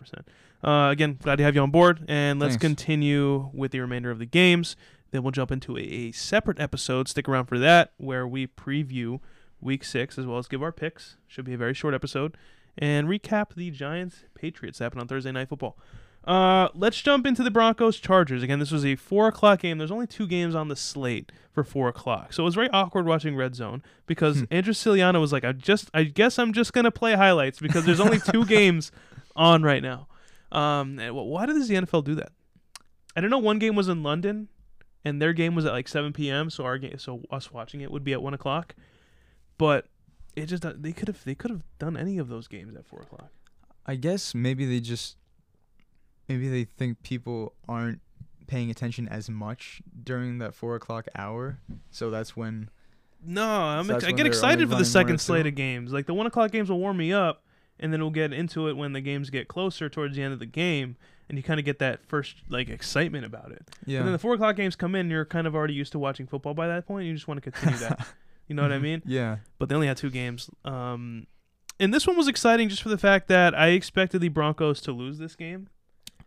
Uh, again, glad to have you on board. And let's Thanks. continue with the remainder of the games. Then we'll jump into a, a separate episode. Stick around for that, where we preview week six as well as give our picks. Should be a very short episode. And recap the Giants Patriots happened on Thursday Night Football. Uh, let's jump into the Broncos Chargers. Again, this was a four o'clock game. There's only two games on the slate for four o'clock, so it was very awkward watching Red Zone because Andrew Siciliano was like, "I just, I guess I'm just gonna play highlights because there's only two *laughs* games on right now." Um, why does the NFL do that? I don't know. One game was in London, and their game was at like 7 p.m. So our game, so us watching it would be at one o'clock. But it just they could have they could have done any of those games at four o'clock. I guess maybe they just maybe they think people aren't paying attention as much during that four o'clock hour, so that's when. No, I'm So ex- I get excited for the second slate of games. Like the one o'clock games will warm me up, and then we'll get into it when the games get closer towards the end of the game, and you kind of get that first like excitement about it. Yeah. And then the four o'clock games come in, you're kind of already used to watching football by that point. You just want to continue that. *laughs* You know what I mean? Yeah. But they only had two games. Um, and this one was exciting just for the fact that I expected the Broncos to lose this game.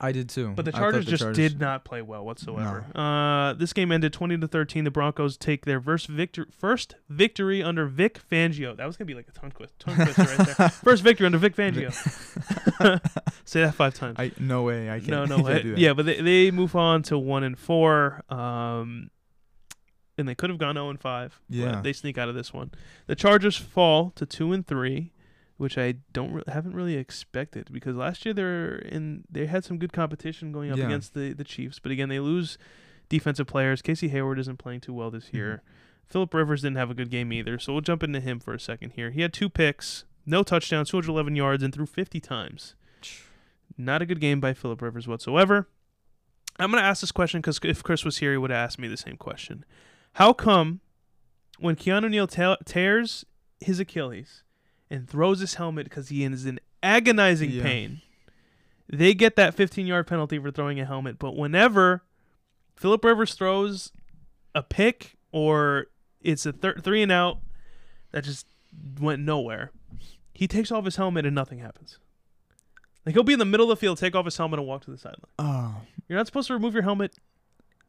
I did too. But the Chargers the just Chargers- did not play well whatsoever. Uh, this game ended twenty to thirteen. The Broncos take their first victory, first victory under Vic Fangio. That was gonna be like a tongue twist, tongue twister right there. *laughs* First victory under Vic Fangio. *laughs* Say that five times. I no way. I can't. no, no *laughs* way. do that. Yeah, but they, they move on to one and four. Um, and they could have gone zero and five. but Yeah. they sneak out of this one. The Chargers fall to two and three, which I don't re- haven't really expected because last year they're in they had some good competition going up Yeah. against the the Chiefs, but again they lose defensive players. Casey Hayward isn't playing too well this mm-hmm. year. Philip Rivers didn't have a good game either, so we'll jump into him for a second here. He had two picks, no touchdowns, 211 yards, and threw 50 times. Not a good game by Philip Rivers whatsoever. I'm going to ask this question because if Chris was here, he would have asked me the same question. How come when Keanu Neal tears his Achilles and throws his helmet because he is in agonizing Yeah. pain, they get that 15 yard penalty for throwing a helmet? But whenever Philip Rivers throws a pick or it's a thir- three and out that just went nowhere, he takes off his helmet and nothing happens. Like he'll be in the middle of the field, take off his helmet, and walk to the sideline. Oh, You're not supposed to remove your helmet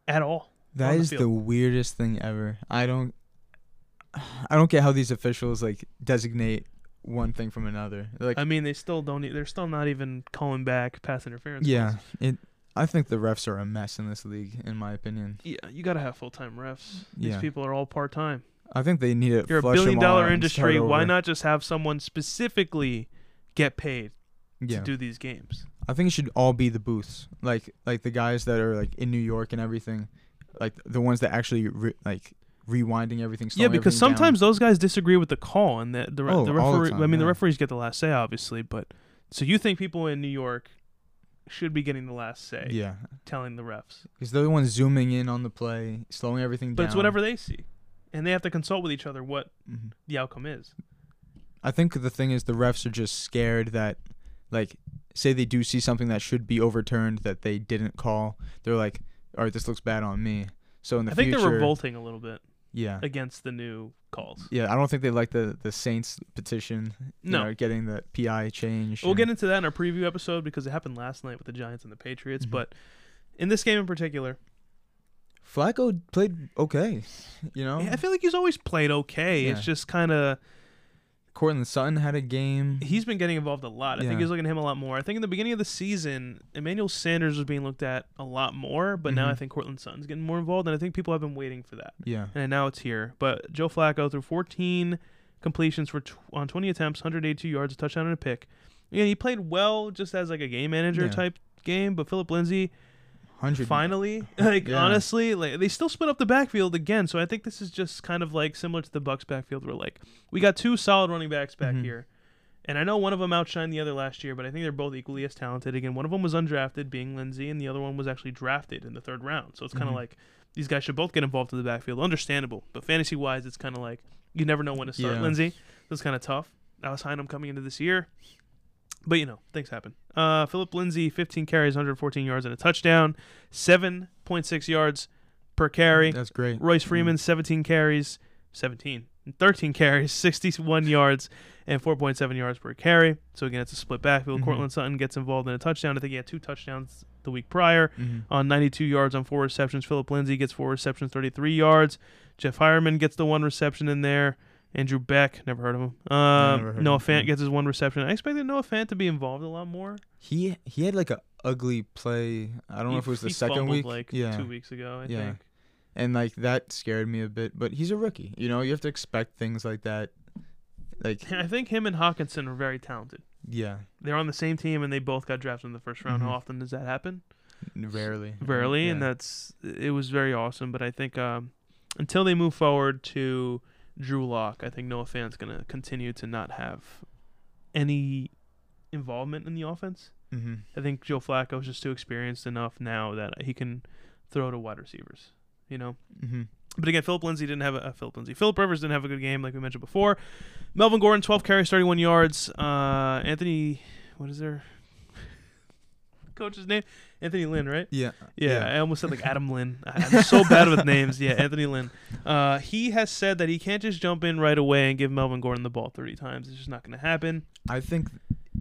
at all. that on the is the, weirdest thing ever. I don't, *sighs* I don't get how these officials like designate one thing from another. Like, I mean, they still don't. e- They're still not even calling back pass interference. yeah, calls. it. I think the refs are a mess in this league, in my opinion. yeah. You gotta have full time refs. These Yeah. people are all part time. I think they need to. You're a billion dollar industry. Why over. not just have someone specifically get paid Yeah, to do these games? I think it should all be the booths, like like the guys that are like in New York and everything, like the ones that actually re- like rewinding everything. Yeah, because everything down. sometimes those guys disagree with the call, and the the, re- Oh, the all the referee. I time, mean, the referees get the last say, obviously, but so you think people in New York should be getting the last say, yeah, telling the refs, because they're the ones zooming in on the play, slowing everything but down. But it's whatever they see, and they have to consult with each other what Mhm. the outcome is. I think the thing is the refs are just scared that, like, say they do see something that should be overturned that they didn't call. They're like, all right, this looks bad on me. So in the I think future, they're revolting a little bit Yeah, against the new calls. yeah. I don't think they like the the Saints petition. you No. know, getting the PI change. We'll and- get into that in our preview episode because it happened last night with the Giants and the Patriots. Mhm. But in this game in particular, Flacco played okay. You know, I feel like he's always played okay. It's just kind of Courtland Sutton had a game. he's been getting involved a lot. I think he's looking at him a lot more. I think in the beginning of the season, Emmanuel Sanders was being looked at a lot more, but now I Mhm. think Courtland Sutton's getting more involved, and I think people have been waiting for that. Yeah, And now it's here. But Joe Flacco threw 14 completions for tw- on 20 attempts, 182 yards, a touchdown and a pick. Yeah, he played well just as like a game manager Yeah. type game, but Phillip Lindsay hundred. finally *laughs* like Yeah. honestly like they still split up the backfield again so i think this is just kind of like similar to the bucs backfield where like we got two solid running backs back Mhm. here and i know one of them outshined the other last year but i think they're both equally as talented again one of them was undrafted being lindsay and the other one was actually drafted in the third round so it's kind of Mhm. like these guys should both get involved in the backfield understandable but fantasy wise it's kind of like you never know when to start Yeah. lindsay so it's kind of tough i was high on him coming into this year but you know, things happen. Uh, Phillip Lindsay, 15 carries, 114 yards, and a touchdown, 7.6 yards per carry. That's great. Royce Freeman, 17 carries, 17, 13 carries, *laughs* 61 yards, and 4.7 yards per carry. So again, it's a split backfield. Mhm. Courtland Sutton gets involved in a touchdown. I think he had two touchdowns the week prior Mhm. on 92 yards on four receptions. Phillip Lindsay gets four receptions, 33 yards. Jeff Heuerman gets the one reception in there. Andrew Beck, never heard of him. Never heard Noah him, Fant yeah. gets his one reception. I expected Noah Fant to be involved a lot more. He he had like a ugly play. I don't He- know if it was the he second week. like yeah, two weeks ago. I Yeah. think. and like that scared me a bit. But he's a rookie. You know, you have to expect things like that. Like *laughs* I think him and Hockenson are very talented. yeah, They're on the same team and they both got drafted in the first round. Mhm. How often does that happen? rarely. Rarely, yeah. and that's it was very awesome. But I think um, until they move forward to Drew Lock, I think Noah Fant's gonna continue to not have any involvement in the offense. Mhm. I think Joe Flacco's just too experienced enough now that he can throw to wide receivers. You know. Mhm. But again, Phillip Lindsay didn't have a uh, Phillip Lindsay. Philip Rivers didn't have a good game, like we mentioned before. Melvin Gordon, 12 carries, 31 yards. Uh, Anthony, what is their coach's name? Anthony Lynn, right? Yeah. Yeah, I almost said like Adam Lynn. *laughs* I'm so bad with names. Yeah, Anthony Lynn. Uh, he has said that he can't just jump in right away and give Melvin Gordon the ball 30 times. It's just not going to happen. I think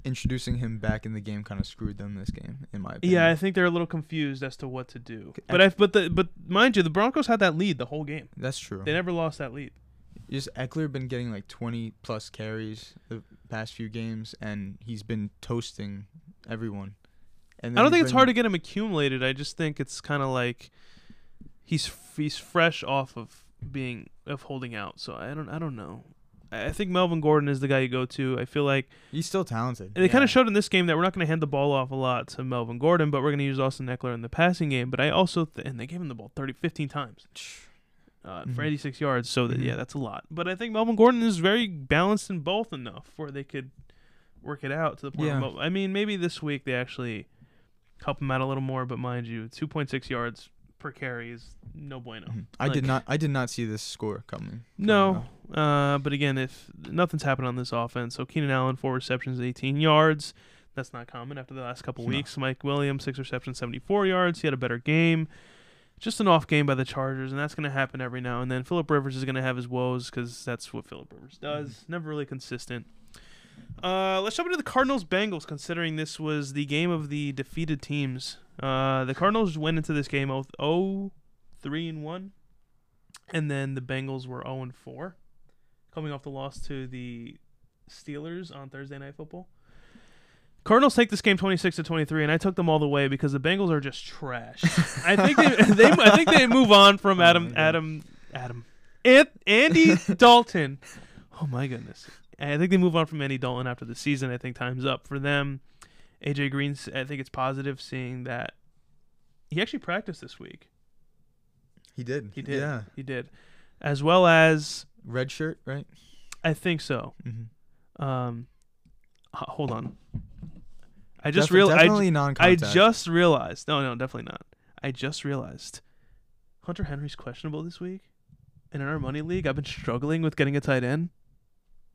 introducing him back in the game kind of screwed them this game, in my opinion. Yeah, I think they're a little confused as to what to do. But I, but the but mind you, the Broncos had that lead the whole game. that's true. They never lost that lead. Just Ekeler been getting like 20 plus carries the past few games, and he's been toasting everyone. And I don't think it's hard to get him accumulated. I just think it's kind of like he's he's fresh off of being of holding out. So I don't I don't know. I I think Melvin Gordon is the guy you go to. I feel like He's still talented. and they kind of showed in this game that we're not going to hand the ball off a lot to Melvin Gordon, but we're going to use Austin Ekeler in the passing game. But I also th- and they gave him the ball 30, 15 times uh, for Mhm. 86 yards. So that, yeah, Mhm. that's a lot. But I think Melvin Gordon is very balanced in both enough where they could work it out to the point. Yeah. But I mean, maybe this week they actually help him out a little more. But mind you, 2.6 yards per carry is no bueno. Mhm. I Like- did not. I did not see this score coming. No, uh, but again, if nothing's happened on this offense, so Keenan Allen four receptions, 18 yards. That's not common after the last couple No. weeks. Mike Williams six receptions, 74 yards. He had a better game. Just an off game by the Chargers, and that's going to happen every now and then. Philip Rivers is going to have his woes because that's what Philip Rivers does. Never really consistent. Uh, let's jump into the Cardinals Bengals, considering this was the game of the defeated teams. Uh, the Cardinals went into this game 0 3 and 1 and then the Bengals were 0 and 4, coming off the loss to the Steelers on Thursday Night Football. Cardinals take this game 26 to 23, and I took them all the way because the Bengals are just trash. *laughs* I think they, *laughs* they I think they move on from Oh Adam my Adam Adam An- Andy *laughs* Dalton. Oh my goodness! I think they move on from Andy Dalton after the season. I think time's up for them. AJ Green's. I think it's positive seeing that he actually practiced this week. He did. He did. Yeah. He did. As well as Red shirt, right? I think so. Mm-hmm. Um hold on. I just Def- real I, definitely non-contact. just realized. No, no, definitely not. I just realized Hunter Henry's questionable this week. And in our money league, I've been struggling with getting a tight end.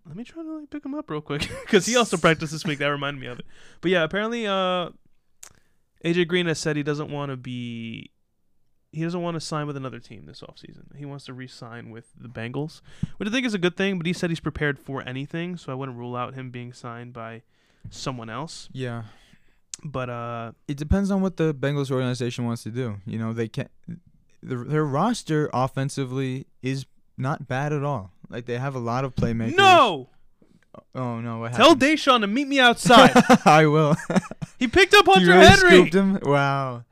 Let me try to like, pick him up real quick *laughs* because he also *laughs* practiced this week. That reminded me of it. But yeah, apparently, uh, AJ Green has said he doesn't want to be, he doesn't want to sign with another team this offseason. He wants to re-sign with the Bengals, which I think is a good thing. But he said he's prepared for anything, so I wouldn't rule out him being signed by someone else. Yeah. But uh, It depends on what the Bengals organization wants to do. You know, they can't. Their roster offensively is not bad at all. Like they have a lot of playmakers. no, Oh no! What tell happened? Deshaun to meet me *laughs* outside. I will. he picked up *laughs* you Hunter really Henry. scooped him. Wow.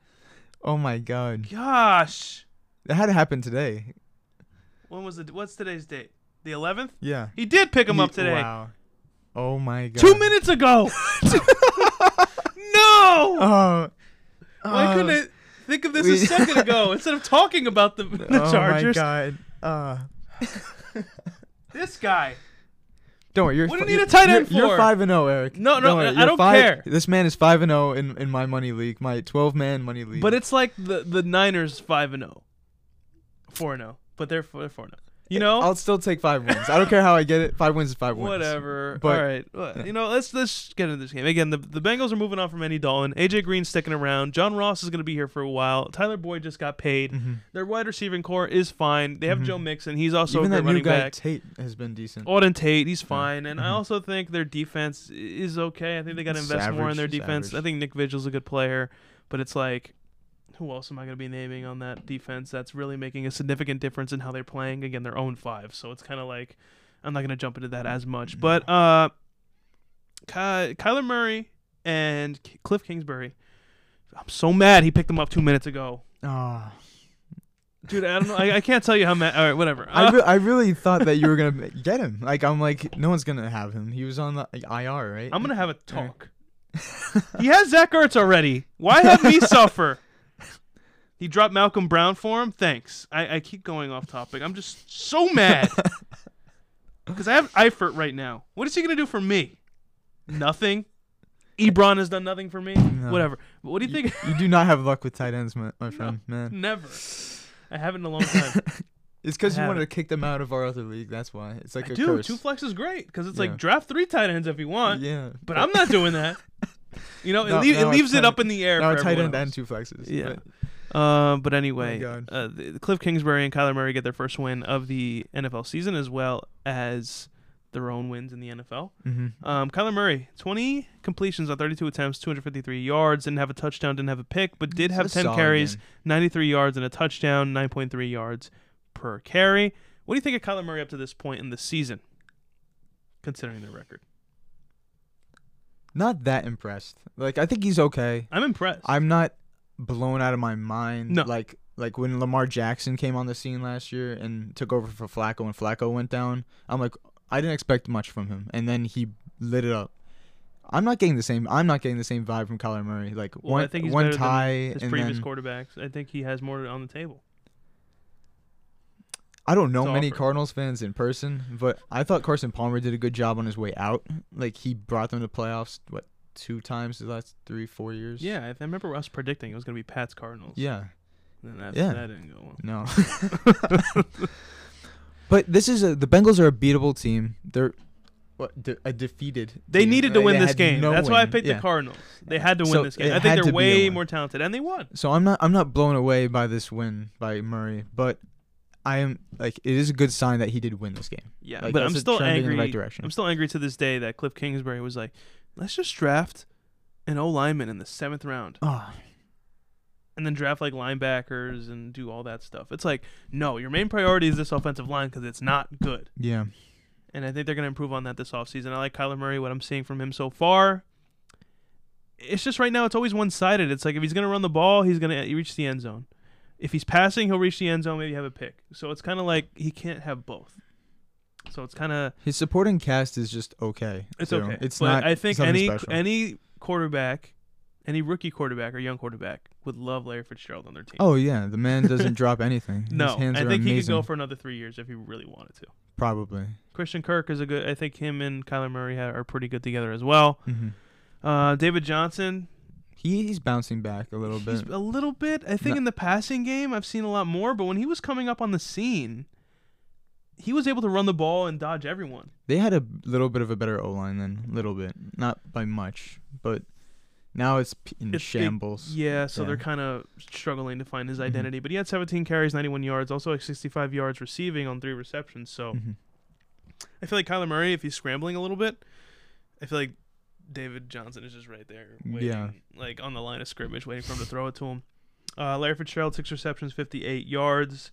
Oh my God. Gosh, That had to happen today. when was it? What's today's date? The 11th. Yeah. He did pick him He- up today. Wow. Oh my God. Two minutes ago. *laughs* no. Oh. Why oh, couldn't I think of this we- a second ago instead of talking about the, the oh Chargers? Oh my God. Uh, *laughs* This guy. don't worry. You're What do you need a tight end you're, You're for? five and zero, Eric. No, no, Don't I don't five- care. This man is five and zero in in my money league, my twelve man money league. But it's like the the Niners five and zero, four and zero, but they're four and zero. You know, I'll still take five wins. I don't care how I get it. Five wins is five wins. Whatever. But- All right. Well, You know, let's let's get into this game again. The the Bengals are moving on from Andy Dalton. AJ Green's sticking around. John Ross is going to be here for a while. Tyler Boyd just got paid. Mhm. Their wide receiving core is fine. They have Mhm. Joe Mixon. He's also Even a that good new running guy back. Tate has been decent. Auden Tate, he's fine, and I Mhm. also think their defense is okay. I think they got to invest more in their defense. I think Nick Vigil's a good player, but it's like, who else am I going to be naming on that defense that's really making a significant difference in how they're playing? Again, they're own five, so it's kind of like I'm not going to jump into that as much. But uh, Ky- Kyler Murray and K- Cliff Kingsbury, I'm so mad he picked them up two minutes ago. Ah. Dude, I don't know. I, I can't tell you how mad. All right, whatever. I, Uh, re- I really thought that you were gonna *laughs* get him. Like I'm like no one's gonna have him. He was on the like, IR, right? I'm gonna have a talk. he has Zach Ertz already. Why have me *laughs* suffer? He dropped Malcolm Brown for him. Thanks. I, I keep going off topic. I'm just so mad *laughs* because I have Eifert right now. What is he gonna do for me? Nothing. Ebron has done nothing for me. No. Whatever. But what do you think? you do not have luck with tight ends, my, my friend. Man, Never. I haven't in a long time. *laughs* it's because you wanted to kick them out of our other league. That's why. It's like I a do. curse. Two flex is great because it's Yeah. like draft three tight ends if you want. Yeah, But I'm not doing that. You know, it, *laughs* No, leave, no, it leaves it up in the air. now for tight end else. and two flexes. Yeah. but- Uh, but anyway, God. uh, the, Cliff Kingsbury and Kyler Murray get their first win of the NFL season, as well as their own wins in the NFL. Mhm. Um, Kyler Murray, 20 completions on 32 attempts, 253 yards, didn't have a touchdown, didn't have a pick, but did have 10 carries, game. 93 yards, and a touchdown, 9.3 yards per carry. What do you think of Kyler Murray up to this point in the season, considering their record? Not that impressed. Like I think he's okay. I'm impressed. I'm not blown out of my mind. No. Like like when Lamar Jackson came on the scene last year and took over for Flacco when Flacco went down. I'm like, I didn't expect much from him, and then he lit it up. I'm not getting the same. I'm not getting the same vibe from Kyler Murray. Like Well, one, I think he's one tie, his and previous then quarterbacks. I think he has more on the table. I don't know to many. Cardinals fans in person, but I thought Carson Palmer did a good job on his way out. Like he brought them to playoffs. What two times the last three, four years? Yeah, I, I remember us predicting it was going to be Pat's Cardinals. Yeah. and that, Yeah. that didn't go well. No. *laughs* but this is a the Bengals are a beatable team. They're what de- a defeated. They team. needed to win they this game. no That's why I picked Yeah. the Cardinals. They had to win So this game. I think they're to be a way more talented, and they won. So I'm not I'm not blown away by this win by Murray, but I am like it is a good sign that he did win this game. Yeah, Like, but I'm still angry. in the right direction. I'm still angry to this day that Cliff Kingsbury was like, "Let's just draft an O lineman in the seventh round, Oh, and then draft like linebackers and do all that stuff." It's like, no, your main priority is this offensive line because it's not good, yeah. and I think they're gonna improve on that this offseason. I like Kyler Murray. What I'm seeing from him so far. It's just right now. It's always one sided. It's like if he's gonna run the ball, he's gonna reach the end zone. If he's passing, he'll reach the end zone, maybe have a pick. So it's kind of like he can't have both. So it's kind of His supporting cast is just okay. It's So okay. It's but not. I think any special. any quarterback, any rookie quarterback or young quarterback would love Larry Fitzgerald on their team. Oh yeah, the man doesn't drop anything. *laughs* His no, I think he could go for another three years if he really wanted to. probably. Christian Kirk is a good. I think him and Kyler Murray ha- are pretty good together as well. hmm Uh, David Johnson, He, he's bouncing back a little he's bit. a little bit. I think No. in the passing game, I've seen a lot more. But when he was coming up on the scene, he was able to run the ball and dodge everyone. They had a little bit of a better O line than a little bit, not by much, but now it's in It's- it- shambles. Yeah, so they're kind of struggling to find his Mhm. identity. But he had 17 carries, 91 yards, also like 65 yards receiving on three receptions. So Mhm. I feel like Kyler Murray, if he's scrambling a little bit, I feel like David Johnson is just right there, waiting, Yeah. like on the line of scrimmage, waiting for him to throw it to him. Uh, Larry Fitzgerald, six receptions, 58 yards.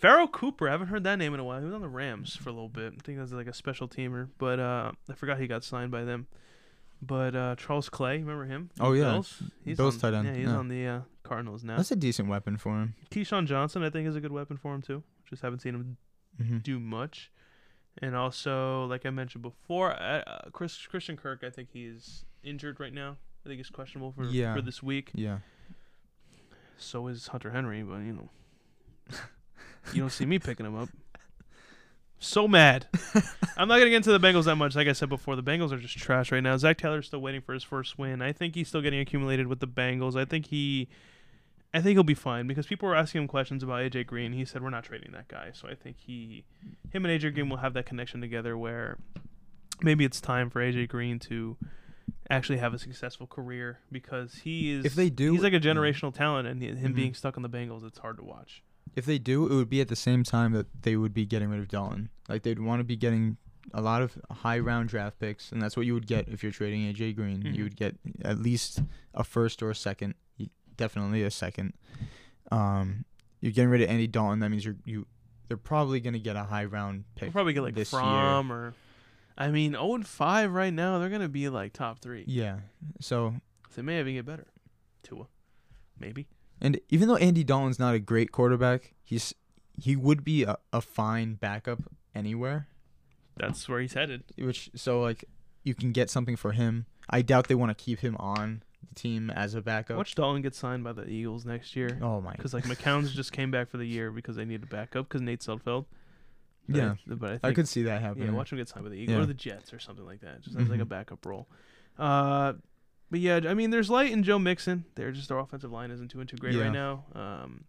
Pharoh Cooper, I haven't heard that name in a while. He was on the Rams for a little bit. I think that's like a special teamer, but uh, I forgot he got signed by them. But uh, Charles Clay, remember him? Oh, yeah. Bills, he's Bills on, tight end, Yeah, he's yeah. on the uh, Cardinals now. That's a decent weapon for him. KeeSean Johnson, I think, is a good weapon for him too. Just haven't seen him hmm do much. And also, like I mentioned before, uh, Chris Christian Kirk, I think he's injured right now. I think he's questionable for Yeah. for this week. Yeah. So is Hunter Henry, but you know, *laughs* you don't see me picking him up. So mad. *laughs* I'm not gonna get into the Bengals that much. Like I said before, the Bengals are just trash right now. Zac Taylor's still waiting for his first win. I think he's still getting accumulated with the Bengals. I think he, I think he'll be fine because people were asking him questions about AJ Green. He said we're not trading that guy. So I think he, him and AJ Green will have that connection together where maybe it's time for AJ Green to actually have a successful career because he is If they do- he's like a generational talent and him Mhm. being stuck on the Bengals it's hard to watch. If they do, it would be at the same time that they would be getting rid of Dalton. Like they'd want to be getting a lot of high round draft picks, and that's what you would get if you're trading AJ Green. Mhm. You would get at least a first or a second, definitely a second. Um, you're getting rid of Andy Dalton. That means you're you. They're probably gonna get a high round pick. We'll probably get like this Fromm or I mean 0 and 5 right now they're going to be like top 3. year. Yeah. So They may even get better. Tua. Maybe. And even though Andy Dalton's not a great quarterback, he's he would be a, a fine backup anywhere. That's where he's headed. Which so like you can get something for him. I doubt they want to keep him on the team as a backup. Watch Dalton get signed by the Eagles next year. oh my. Because like McCown's *laughs* just came back for the year because they need a backup because Nate Sudfeld. But Yeah. I, but I, think, I could see that happening. Yeah, watch him get signed by the Eagles Yeah. or the Jets or something like that. Just as like a Mhm. backup role. Uh, but yeah, I mean, there's Light and Joe Mixon. They're just their offensive line isn't doing too great Yeah. right now. Um,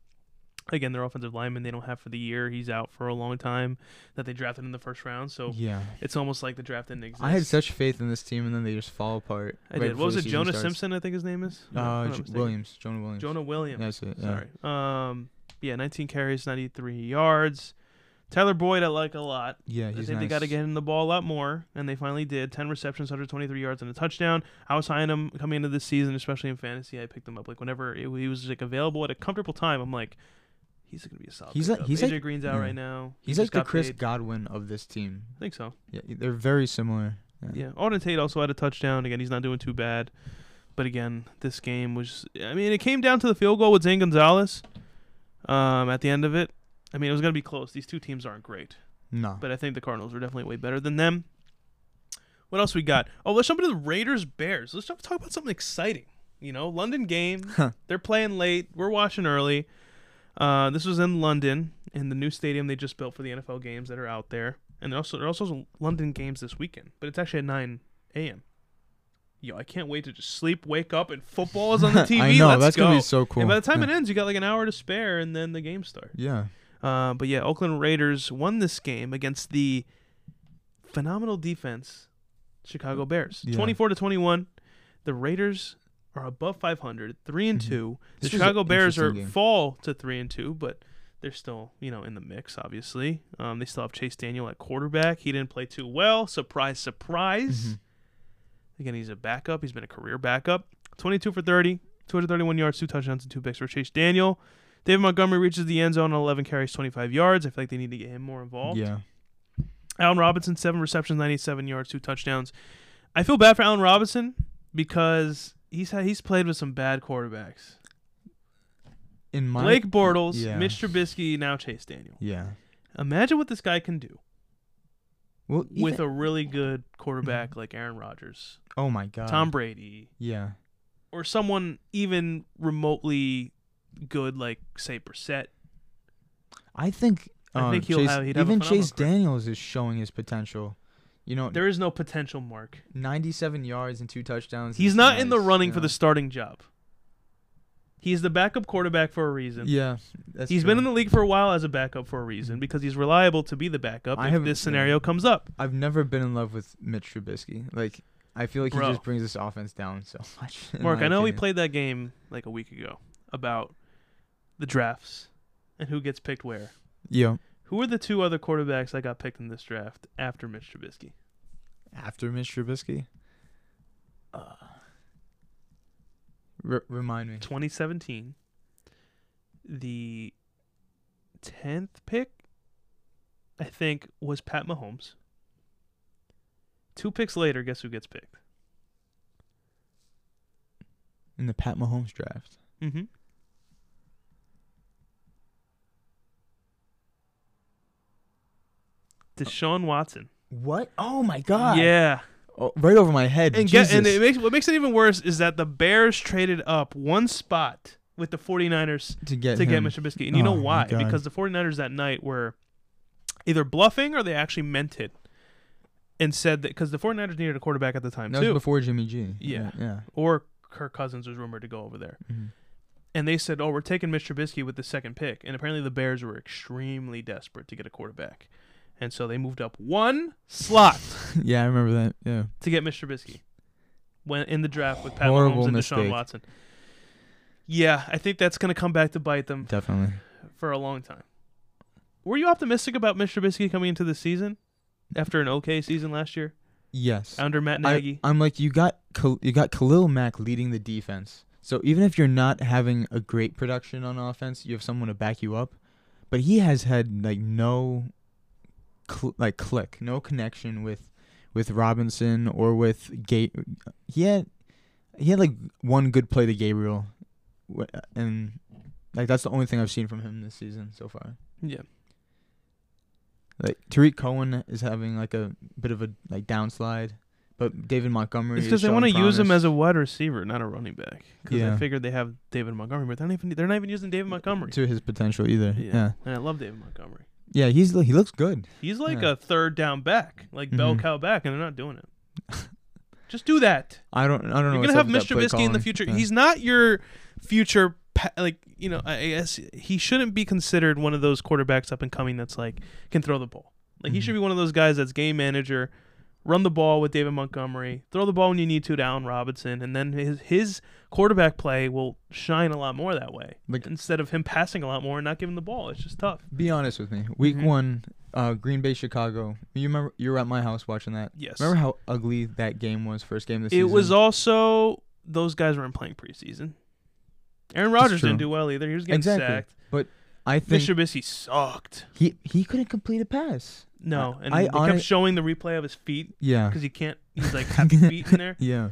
again, their offensive lineman they don't have for the year. He's out for a long time. That they drafted in the first round, so yeah. it's almost like the draft didn't exist. I had such faith in this team, and then they just fall apart. I right did. What was it? Jonah starts. Simpson, I think his name is. No, Uh, J- Williams. Jonah Williams. Jonah Williams. That's it. Yeah. Sorry. Um, yeah, 19 carries, 93 yards. Tyler Boyd, I like a lot. Yeah, I he's think they got to get him the ball a lot more, and they finally did. 10 receptions, 123 yards, and a touchdown. I was high on him coming into this season, especially in fantasy. I picked him up like whenever it, he was like available at a comfortable time. I'm like, he's gonna be a solid. He's like- he's AJ like- Green's out yeah. right now. He He's just like the Chris paid. Godwin of this team. I think so. Yeah, they're very similar. Yeah, Auden Tate also had a touchdown. Again, he's not doing too bad. But again, this game was. I mean, it came down to the field goal with Zane Gonzalez. Um, at the end of it, I mean, it was gonna be close. These two teams aren't great. No. but I think the Cardinals are definitely way better than them. What else we got? Oh, let's jump into the Raiders Bears. Let's talk about something exciting. You know, London game. Huh. They're playing late. We're watching early. Uh, this was in London in the new stadium they just built for the NFL games that are out there, and there also there are also London games this weekend, but it's actually at 9 a.m. Yo, I can't wait to just sleep, wake up, and football is on the *laughs* TV. I know Let's that's go. gonna be so cool. And by the time yeah. it ends, you got like an hour to spare, and then the game starts. yeah. Uh, but yeah, Oakland Raiders won this game against the phenomenal defense Chicago Bears. Yeah. 24 to 21. The Raiders are above 500, 3 and Mhm. 2. The This Chicago Bears are game. fall to 3 and 2, but they're still, you know, in the mix obviously. Um, they still have Chase Daniel at quarterback. He didn't play too well. Surprise, surprise. Mhm. Again, he's a backup. He's been a career backup. 22 for 30, 231 yards, two touchdowns, and two picks for Chase Daniel. David Montgomery reaches the end zone on 11 carries, 25 yards. I feel like they need to get him more involved. Yeah. Allen Robinson, seven receptions, 97 yards, two touchdowns. I feel bad for Allen Robinson because he's had, he's played with some bad quarterbacks. In my Blake Bortles, yeah. Mitch Trubisky, now Chase Daniel. Yeah. Imagine what this guy can do Well, with a really good quarterback mm-hmm. like Aaron Rodgers, oh my god. Tom Brady, Yeah. or someone even remotely good like say Brissett. I think. I uh, think he'll Chase, have- he'd have even Chase career. Daniels is showing his potential. You know, There is no potential mark. 97 yards and two touchdowns. He's not in the running you for the starting job. He's the backup quarterback for a reason. Yeah. That's He's true. been in the league for a while as a backup for a reason because he's reliable to be the backup I if this yeah. scenario comes up. I've never been in love with Mitch Trubisky. Like, I feel like Bro. he just brings this offense down so much. Mark, I know we played that game like a week ago about the drafts and who gets picked where. Yeah. Who are the two other quarterbacks that got picked in this draft after Mitch Trubisky? After Mitch Trubisky. Uh, R- remind me. 2017, the 10th pick, I think, was Pat Mahomes. Two picks later, guess who gets picked? In the Pat Mahomes draft. Mm-hmm. Deshaun Watson. What? Oh my god. Yeah. Oh, right over my head. And get, and it makes what makes it even worse is that the Bears traded up one spot with the 49ers to get to get. Mitch Trubisky. And you know Oh, my why? Because the 49ers that night were either bluffing or they actually meant it and said that because the 49ers needed a quarterback at the time That too. was before Jimmy G. Yeah. Yeah. or Kirk Cousins was rumored to go over there. Mhm. And they said, "Oh, we're taking Mitch Trubisky with the second pick." And apparently the Bears were extremely desperate to get a quarterback. And so they moved up one slot *laughs* yeah, I remember that. Yeah. to get Mitch Trubisky when in the draft with Pat Horrible Mahomes and Deshaun mistake. Watson. Yeah, I think that's going to come back to bite them Definitely. for a long time. Were you optimistic about Mitch Trubisky coming into the season after an okay season last year Yes. under Matt I, Nagy? I'm like you got Khal- you got Khalil Mack leading the defense. So even if you're not having a great production on offense, you have someone to back you up. But he has had like no cl- like click, no connection with with Robinson or with Gate. He had he had like one good play to Gabriel, and like that's the only thing I've seen from him this season so far. yeah. Like Tarik Cohen is having like a bit of a like downslide, but David Montgomery. It's because they want to use him as a wide receiver, not a running back. Because I Yeah. figured they have David Montgomery, but they're not even they're not even using David uh, Montgomery. to his potential either. Yeah. Yeah, And I love David Montgomery. Yeah, he's he looks good. He's like Yeah. a third down back, like bell Mhm. cow back, and they're not doing it. *laughs* Just do that. I don't I don't know. You're gonna have Mitch Trubisky in the future. Yeah. He's not your future. Like you know, I guess he shouldn't be considered one of those quarterbacks up and coming that's like can throw the ball. Like he Mhm. should be one of those guys that's game manager, run the ball with David Montgomery, throw the ball when you need to to Allen Robinson, and then his his quarterback play will shine a lot more that way. Like- instead of him passing a lot more and not giving the ball, it's just tough. Be honest with me. Week Mhm. one, uh, Green Bay Chicago. You remember you were at my house watching that. Yes. Remember how ugly that game was? First game of the It season. It was also those guys weren't playing preseason. Aaron Rodgers didn't do well either. He was getting Exactly. sacked. But I think Mitch Trubisky sucked. he he couldn't complete a pass. No, and I they hone- kept showing the replay of his feet Yeah. because he can't. He's like *laughs* happy feet in there. *laughs* Yeah.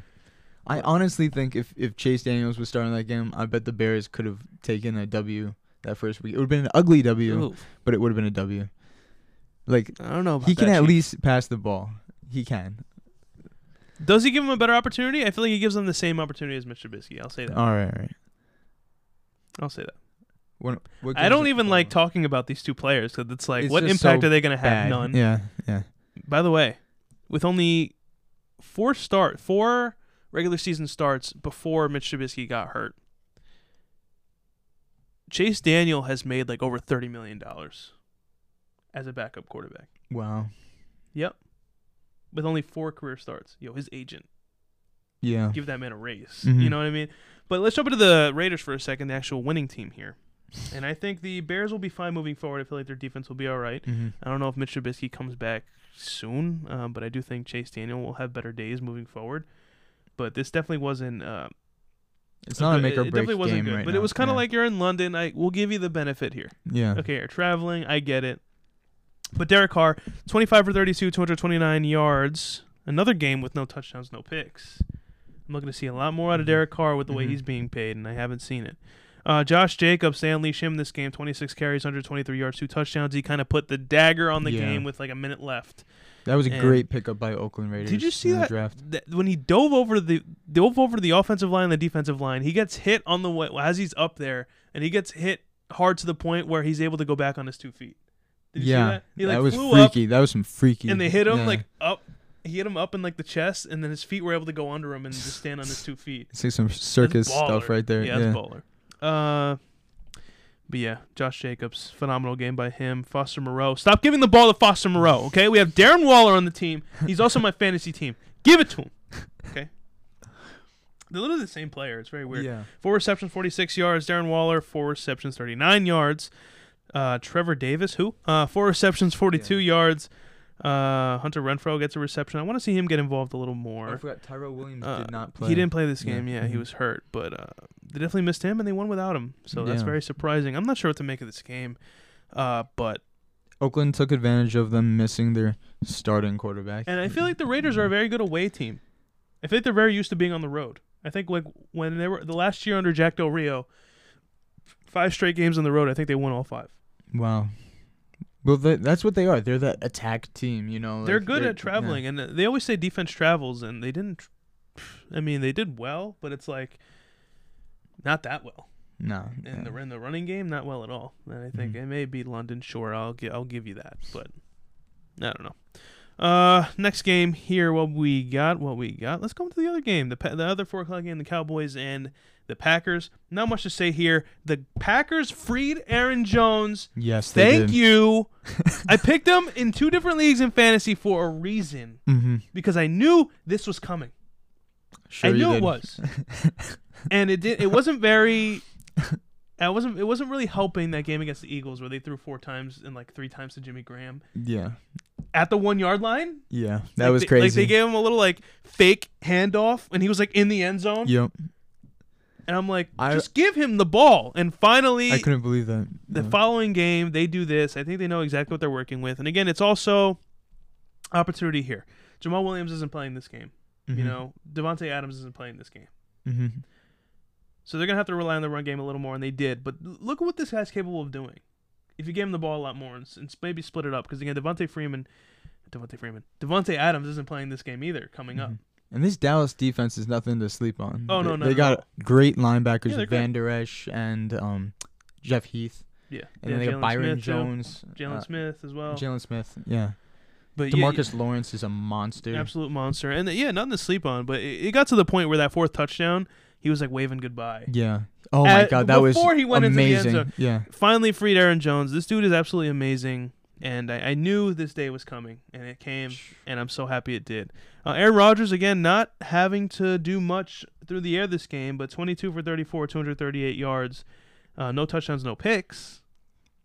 I honestly think if, if Chase Daniels was starting that game, I bet the Bears could have taken a W that first week. It would have been an ugly W, Ooh. but it would have been a W. Like I don't know. About he can that, at Chief. least pass the ball. He can. Does he give him a better opportunity? I feel like he gives them the same opportunity as Mitch Trubisky. I'll say that. All right, all right. I'll say that. What, what I don't even like talking about these two players because it's like, It's what just impact so are they going to have? bad. None. Yeah, yeah. By the way, with only four start, four regular season starts before Mitch Trubisky got hurt, Chase Daniel has made like over thirty million dollars as a backup quarterback. Wow. Yep, with only four career starts. Yo, his agent Yeah. give that man a raise. Mhm. You know what I mean? But let's jump into the Raiders for a second, the actual winning team here. And I think the Bears will be fine moving forward. I feel like their defense will be all right. hmm I don't know if Mitch Trubisky comes back soon, um, but I do think Chase Daniel will have better days moving forward. But this definitely wasn't. Uh, It's not a make or it break definitely wasn't game good, right but now. it was kind of yeah. like you're in London. I we'll give you the benefit here. yeah. Okay, you're traveling. I get it. But Derek Carr, 25 for 32, 229 yards. Another game with no touchdowns, no picks. I'm looking to see a lot more out of Derek Carr with the way Mhm. he's being paid, and I haven't seen it. Uh, Josh Jacobs, they unleash him this game. 26 carries, 123 yards, two touchdowns. He kind of put the dagger on the Yeah. game with like a minute left. That was a And- great pickup by Oakland Raiders. Did you see that? draft? That- when he dove over the dove over the offensive line and the defensive line, he gets hit on the way as he's up there, and he gets hit hard to the point where he's able to go back on his two feet. Did you yeah, see that? He like was flew up freaky. that was some freaky. and they hit him yeah. like up. He hit him up in like the chest, and then his feet were able to go under him and just stand on his two feet. It's like some circus stuff right there. Yeah, Yeah, that's baller. Uh, but yeah, Josh Jacobs, phenomenal game by him. Foster Moreau, stop giving the ball to Foster Moreau. Okay, we have Darren Waller on the team. He's also my *laughs* fantasy team. Give it to him. Okay. They're literally the same player. It's very weird. yeah. Four receptions, 46 yards. Darren Waller, four receptions, 39 yards. Uh, Trevor Davis, who? Uh, four receptions, 42 yards. Uh, Hunter Renfrow gets a reception. I want to see him get involved a little more. I forgot Tyrell Williams Uh, did not play. He didn't play this game. Yeah, he Mhm. was hurt, but uh, they definitely missed him, and they won without him. So that's very surprising. I'm not sure what to make of this game, uh, but Oakland took advantage of them missing their starting quarterback. and I feel like the Raiders are a very good away team. I think they're very used to being on the road. I think like when they were the last year under Jack Del Rio, five straight games on the road. I think they won all five. wow. Well, they, that's what they are. They're that attack team. You know. they're like, good they're- at traveling, and uh, they always say defense travels, and they didn't. I mean, they did well, but it's like not that well. No. in yeah. the in the running game, not well at all. And I think Mhm. it may be London. Sure, I'll gi- I'll give you that, but I don't know. Uh, next game here, what we got, what we got. Let's go into the other game, the the other four o'clock game, the Cowboys and the Packers. Not much to say here. The Packers freed Aaron Jones. Yes. They Thank did. you. *laughs* I picked him in two different leagues in fantasy for a reason Mm-hmm. because I knew this was coming. Sure I knew it was, *laughs* and it did. It wasn't very. I wasn't. It wasn't really helping that game against the Eagles where they threw four times and like three times to Jimmy Graham Yeah. At the one yard line. Yeah. That Like was they, crazy. Like they gave him a little like fake handoff, and he was like in the end zone. Yep. And I'm like, I- just give him the ball. And finally, I couldn't believe that. the Yeah. following game they do this. I think they know exactly what they're working with. And again, it's also opportunity here. Jamaal Williams isn't playing this game. You Mhm. know, Davante Adams isn't playing this game. Mhm. So they're gonna have to rely on the run game a little more, and they did. But look at what this guy's capable of doing. If you gave him the ball a lot more and, and maybe split it up, because again, Devonta Freeman, Devonta Freeman, Davante Adams isn't playing this game either. Coming up, Mhm. And this Dallas defense is nothing to sleep on. Oh, no, They- not They at got all. great linebackers, Yeah. Vander Esch and um, Jeff Heath, yeah, and yeah, then they got Byron Smith. Jones, Jaylon uh, Smith as well. Jaylon Smith. Yeah. but yeah, DeMarcus Lawrence is a monster. absolute monster, and yeah, nothing to sleep on. But it, it got to the point where that fourth touchdown, he was like waving goodbye. Yeah. Oh my At- God, that was before he went into the end amazing. zone. Yeah. finally freed Aaron Jones. This dude is absolutely amazing, and I, I knew this day was coming, and it came, and I'm so happy it did. Uh, Aaron Rodgers again, not having to do much through the air this game, but 22 for 34, 238 yards, uh, no touchdowns, no picks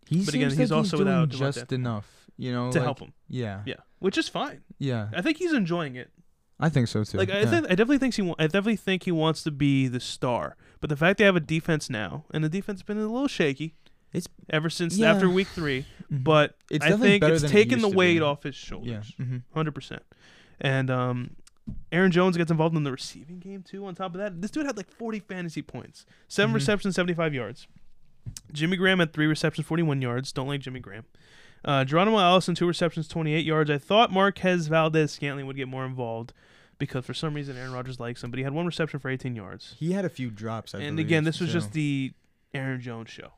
He But again, he's like also doing without just enough, you know, to like- help him. Yeah. Yeah, which is fine. Yeah. I think he's enjoying it. I think so too. Like I, yeah. think, I definitely think he, wa- I definitely think he wants to be the star. But the fact they have a defense now, and the defense has been a little shaky. It's- ever since yeah. after week three, Mhm. but It's I think it's than it taken the weight off his yeah. shoulders, hundred percent. And um, Aaron Jones gets involved in the receiving game too. On top of that, this dude had like forty fantasy points, 7 Mhm. receptions, seventy-five yards. Jimmy Graham had three receptions, forty-one yards. Don't like Jimmy Graham. Uh, Geronimo Allison, two receptions, 28 yards. I thought Marquez Valdes-Scantling would get more involved because for some reason Aaron Rodgers likes him, but he had one reception for 18 yards. He had a few drops. I and believe, again, this was just the Aaron Jones show.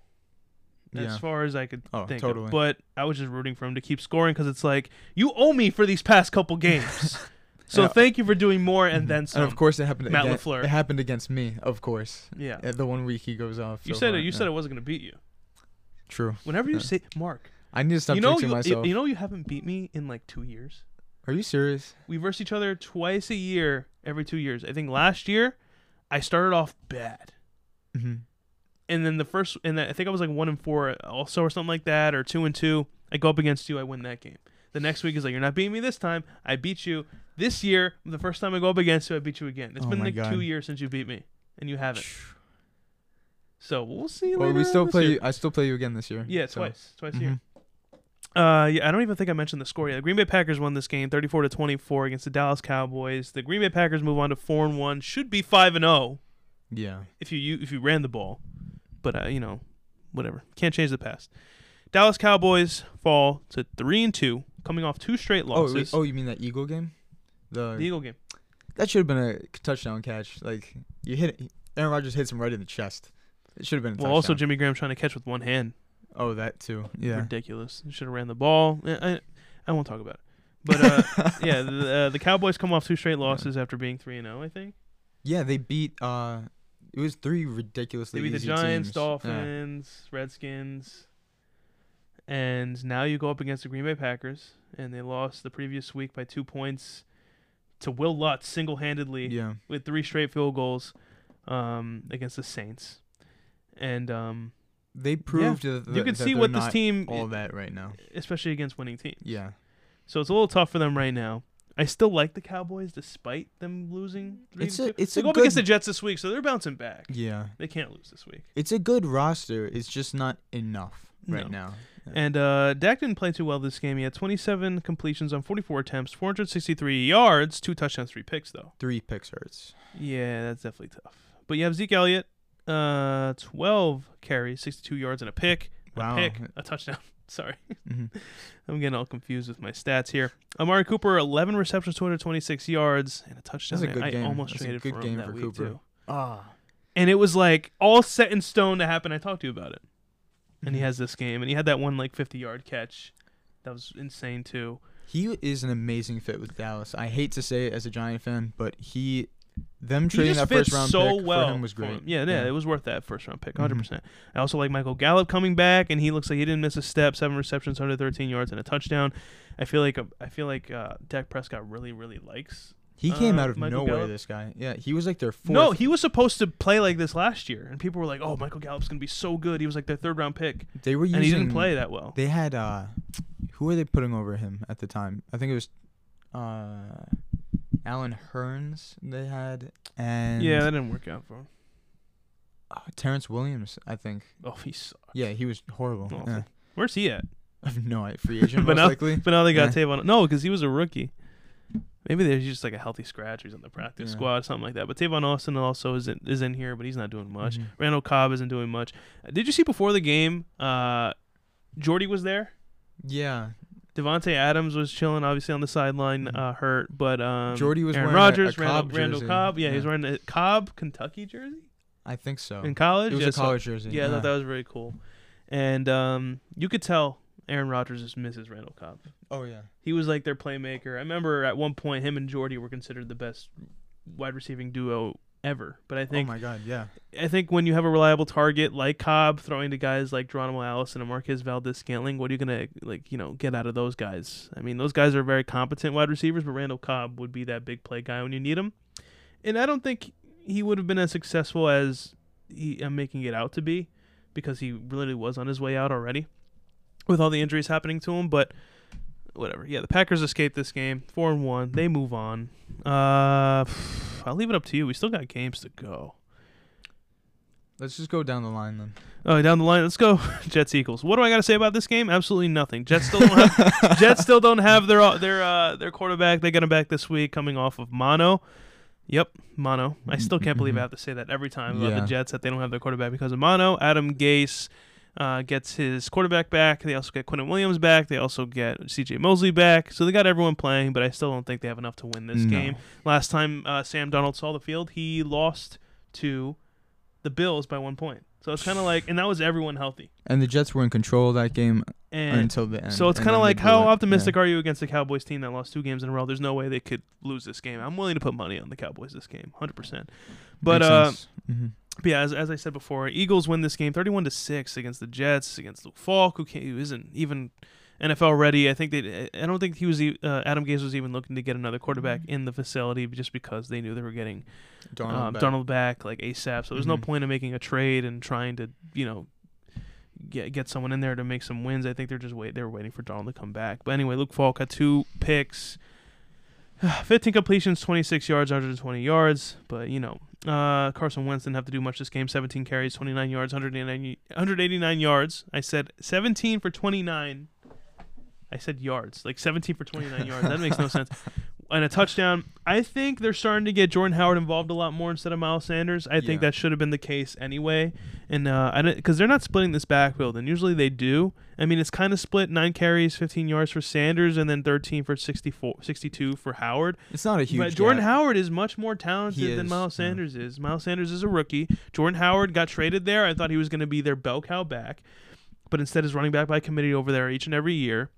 As Yeah. far as I could Oh, think totally. of. But I was just rooting for him to keep scoring because it's like, you owe me for these past couple games. *laughs* so Yeah. thank you for doing more and then some. And of course, it happened. Matt again, LaFleur. It happened against me, of course. yeah. Uh, The one week he goes off. You so said far, it. You yeah. said I wasn't going to beat you. True. Whenever you Yeah. say Mark, I need to stop you know you, myself. you know you haven't beat me in like two years. Are you serious? We verse each other twice a year, every two years. I think last year, I started off bad, hmm and then the first, and I think I was like one and four also, or something like that, or two and two. I go up against you, I win that game. The next week is like you're not beating me this time. I beat you this year. The first time I go up against you, I beat you again. It's Oh been like God. two years since you beat me, and you haven't. So we'll see. Well, we still play. year. I still play you again this year. Yeah, so- twice, twice a Mhm. year. Uh, yeah, I don't even think I mentioned the score yet. The Green Bay Packers won this game, thirty-four to twenty-four against the Dallas Cowboys. The Green Bay Packers move on to four and one, should be five and zero Yeah. if you, you if you ran the ball, but uh, you know, whatever, can't change the past. Dallas Cowboys fall to three and two, coming off two straight Oh, losses. wait, oh, you mean that Eagle game? The, the Eagle game. that should have been a touchdown catch. Like you hit it. Aaron Rodgers hits him right in the chest. It should have been. A Well, also. Jimmy Graham trying to catch with one hand, Oh, that too. Yeah. ridiculous. Should have ran the ball. I, I won't talk about it. But uh, *laughs* yeah, the, uh, the Cowboys come off two straight losses after being three and zero. I think. Yeah, they beat. Uh, it was three ridiculously They beat the Giants, teams. Yeah. Dolphins, Redskins, and now you go up against the Green Bay Packers, and they lost the previous week by two points to Wil Lutz single-handedly Yeah. with three straight field goals um, against the Saints, and um, They proved that, you can that see what this team, all that right now. especially against winning teams. Yeah. So it's a little tough for them right now. I still like the Cowboys despite them losing. It's a- two. it's they a go up against the Jets this week, so they're bouncing back. Yeah. They can't lose this week. It's a good roster. It's just not enough right No. now. Yeah. And uh, Dak didn't play too well this game. He had 27 completions on 44 attempts, 463 yards, two touchdowns, three picks though. Three picks hurts. Yeah, that's definitely tough. But you have Zeke Elliott, uh, 12 carries, 62 yards and a pick, a Wow. pick, a touchdown. *laughs* Sorry, Mhm. *laughs* I'm getting all confused with my stats here. Amari Cooper, 11 receptions, 226 yards, and a touchdown. That's a good I, I game. almost That's a traded good for game him that for week Cooper. too. Ah. And it was like all set in stone to happen. I talked to you about it. And he Mhm. has this game, and he had that one like 50 yard catch. That was insane too. He is an amazing fit with Dallas. I hate to say it as a Giant fan, but he, them trading that first round so pick well. for him was great. him. Yeah, yeah, it was worth that first round pick, 100. Mhm. percent I also like Michael Gallup coming back, and he looks like he didn't miss a step. Seven receptions, 113 yards, and a touchdown. I feel like I feel like uh, Dak Prescott really, really likes. He came Uh, out of Michael nowhere. Gallup? This guy, yeah, he was like their fourth. No, he was supposed to play like this last year, and people were like, "Oh, Michael Gallup's gonna be so good." He was like their third round pick, they were using. and he didn't play that well. They had uh, who were they putting over him at the time? I think it was, uh, Allen Hurns. They had and yeah, that didn't work out for him. uh, Terrence Williams. I think. Oh, he sucked. Yeah, he was horrible. Yeah. Where's he at? *laughs* I have no idea. Free agent, *laughs* But most now- likely. But now they got Yeah. Tavon. No, because he was a rookie. Maybe there's just like a healthy scratch. He's on the practice Yeah. squad, something like that. But Tavon Austin also is in, is in here, but he's not doing much. Mhm. Randall Cobb isn't doing much. Uh, Did you see before the game? Uh, Jordy was there. Yeah, Davante Adams was chilling, obviously on the sideline, Mhm. uh, hurt. But um, Jordy was Aaron wearing a- a Rodgers, Randall, Cobb Randall jersey. Cobb. Yeah, he was wearing a Cobb Kentucky jersey I think so. in college. it was yeah, a so- college jersey. yeah, I thought that was very cool. And um, you could tell Aaron Rodgers just misses Randall Cobb. Oh yeah. He was like their playmaker. I remember at one point him and Jordy were considered the best wide receiving duo ever. But I oh think oh my god. Yeah. I think when you have a reliable target like Cobb throwing to guys like Geronimo Allison and Marquez Valdes-Scantling, what are you gonna like you know get out of those guys? I mean, those guys are very competent wide receivers, but Randall Cobb would be that big play guy when you need him. And I don't think he would have been as successful as he, I'm making it out to be, because he really was on his way out already, with all the injuries happening to him. But whatever. Yeah, the Packers escaped this game, four and one. They move on. Uh, I'll leave it up to you. We still got games to go. Let's just go down the line then. Oh, down the line. Let's go. *laughs* Jets Eagles. What do I got to say about this game? Absolutely nothing. Jets still don't have. *laughs* Jets still don't have their their uh, their quarterback. They get him back this week, coming off of mono. Yep, mono. I still can't believe I have to say that every time about Yeah. the Jets that they don't have their quarterback because of mono. Adam Gase uh, gets his quarterback back. They also get Quinnen Williams back. They also get C.J. Mosley back. So they got everyone playing, but I still don't think they have enough to win this No. game. Last time uh, Sam Darnold saw the field, he lost to the Bills by one point. So it's kind of like, and that was everyone healthy. And the Jets were in control of that game And until the end. so it's kind of like, how it. optimistic are you against the Cowboys team that lost two games in a row? There's no way they could lose this game. I'm willing to put money on the Cowboys this game, 100%. But uh, sense. But yeah, as, as I said before, Eagles win this game 31 to 6 against the Jets, against Luke Falk, who, can't, who isn't even NFL ready. I think they I don't think he was uh, Adam Gase was even looking to get another quarterback in the facility just because they knew they were getting Darnold um, back. Darnold back like ASAP. So there's no Mhm. point in making a trade and trying to, you know, get get someone in there to make some wins. I think they're just wait they were waiting for Darnold to come back. But anyway, Luke Falk had two picks. *sighs* 15 completions, 26 yards, 120 yards. But, you know, uh, Carson Wentz didn't have to do much this game. 17 carries, 29 yards, 189, 189 yards. I said 17 for 29. I said yards, like 17 for 29 yards. That makes no *laughs* sense. And a touchdown. I think they're starting to get Jordan Howard involved a lot more instead of Miles Sanders. I think Yeah. that should have been the case anyway. And uh, I because they're not splitting this backfield, and usually they do. I mean, it's kind of split: nine carries, 15 yards for Sanders, and then 13 for 64, 62 for Howard. It's not a huge. But Jordan gap. Howard is much more talented than Miles yeah. Sanders is. Miles Sanders is a rookie. Jordan Howard got traded there. I thought he was going to be their bell cow back, but instead is running back by committee over there each and every year.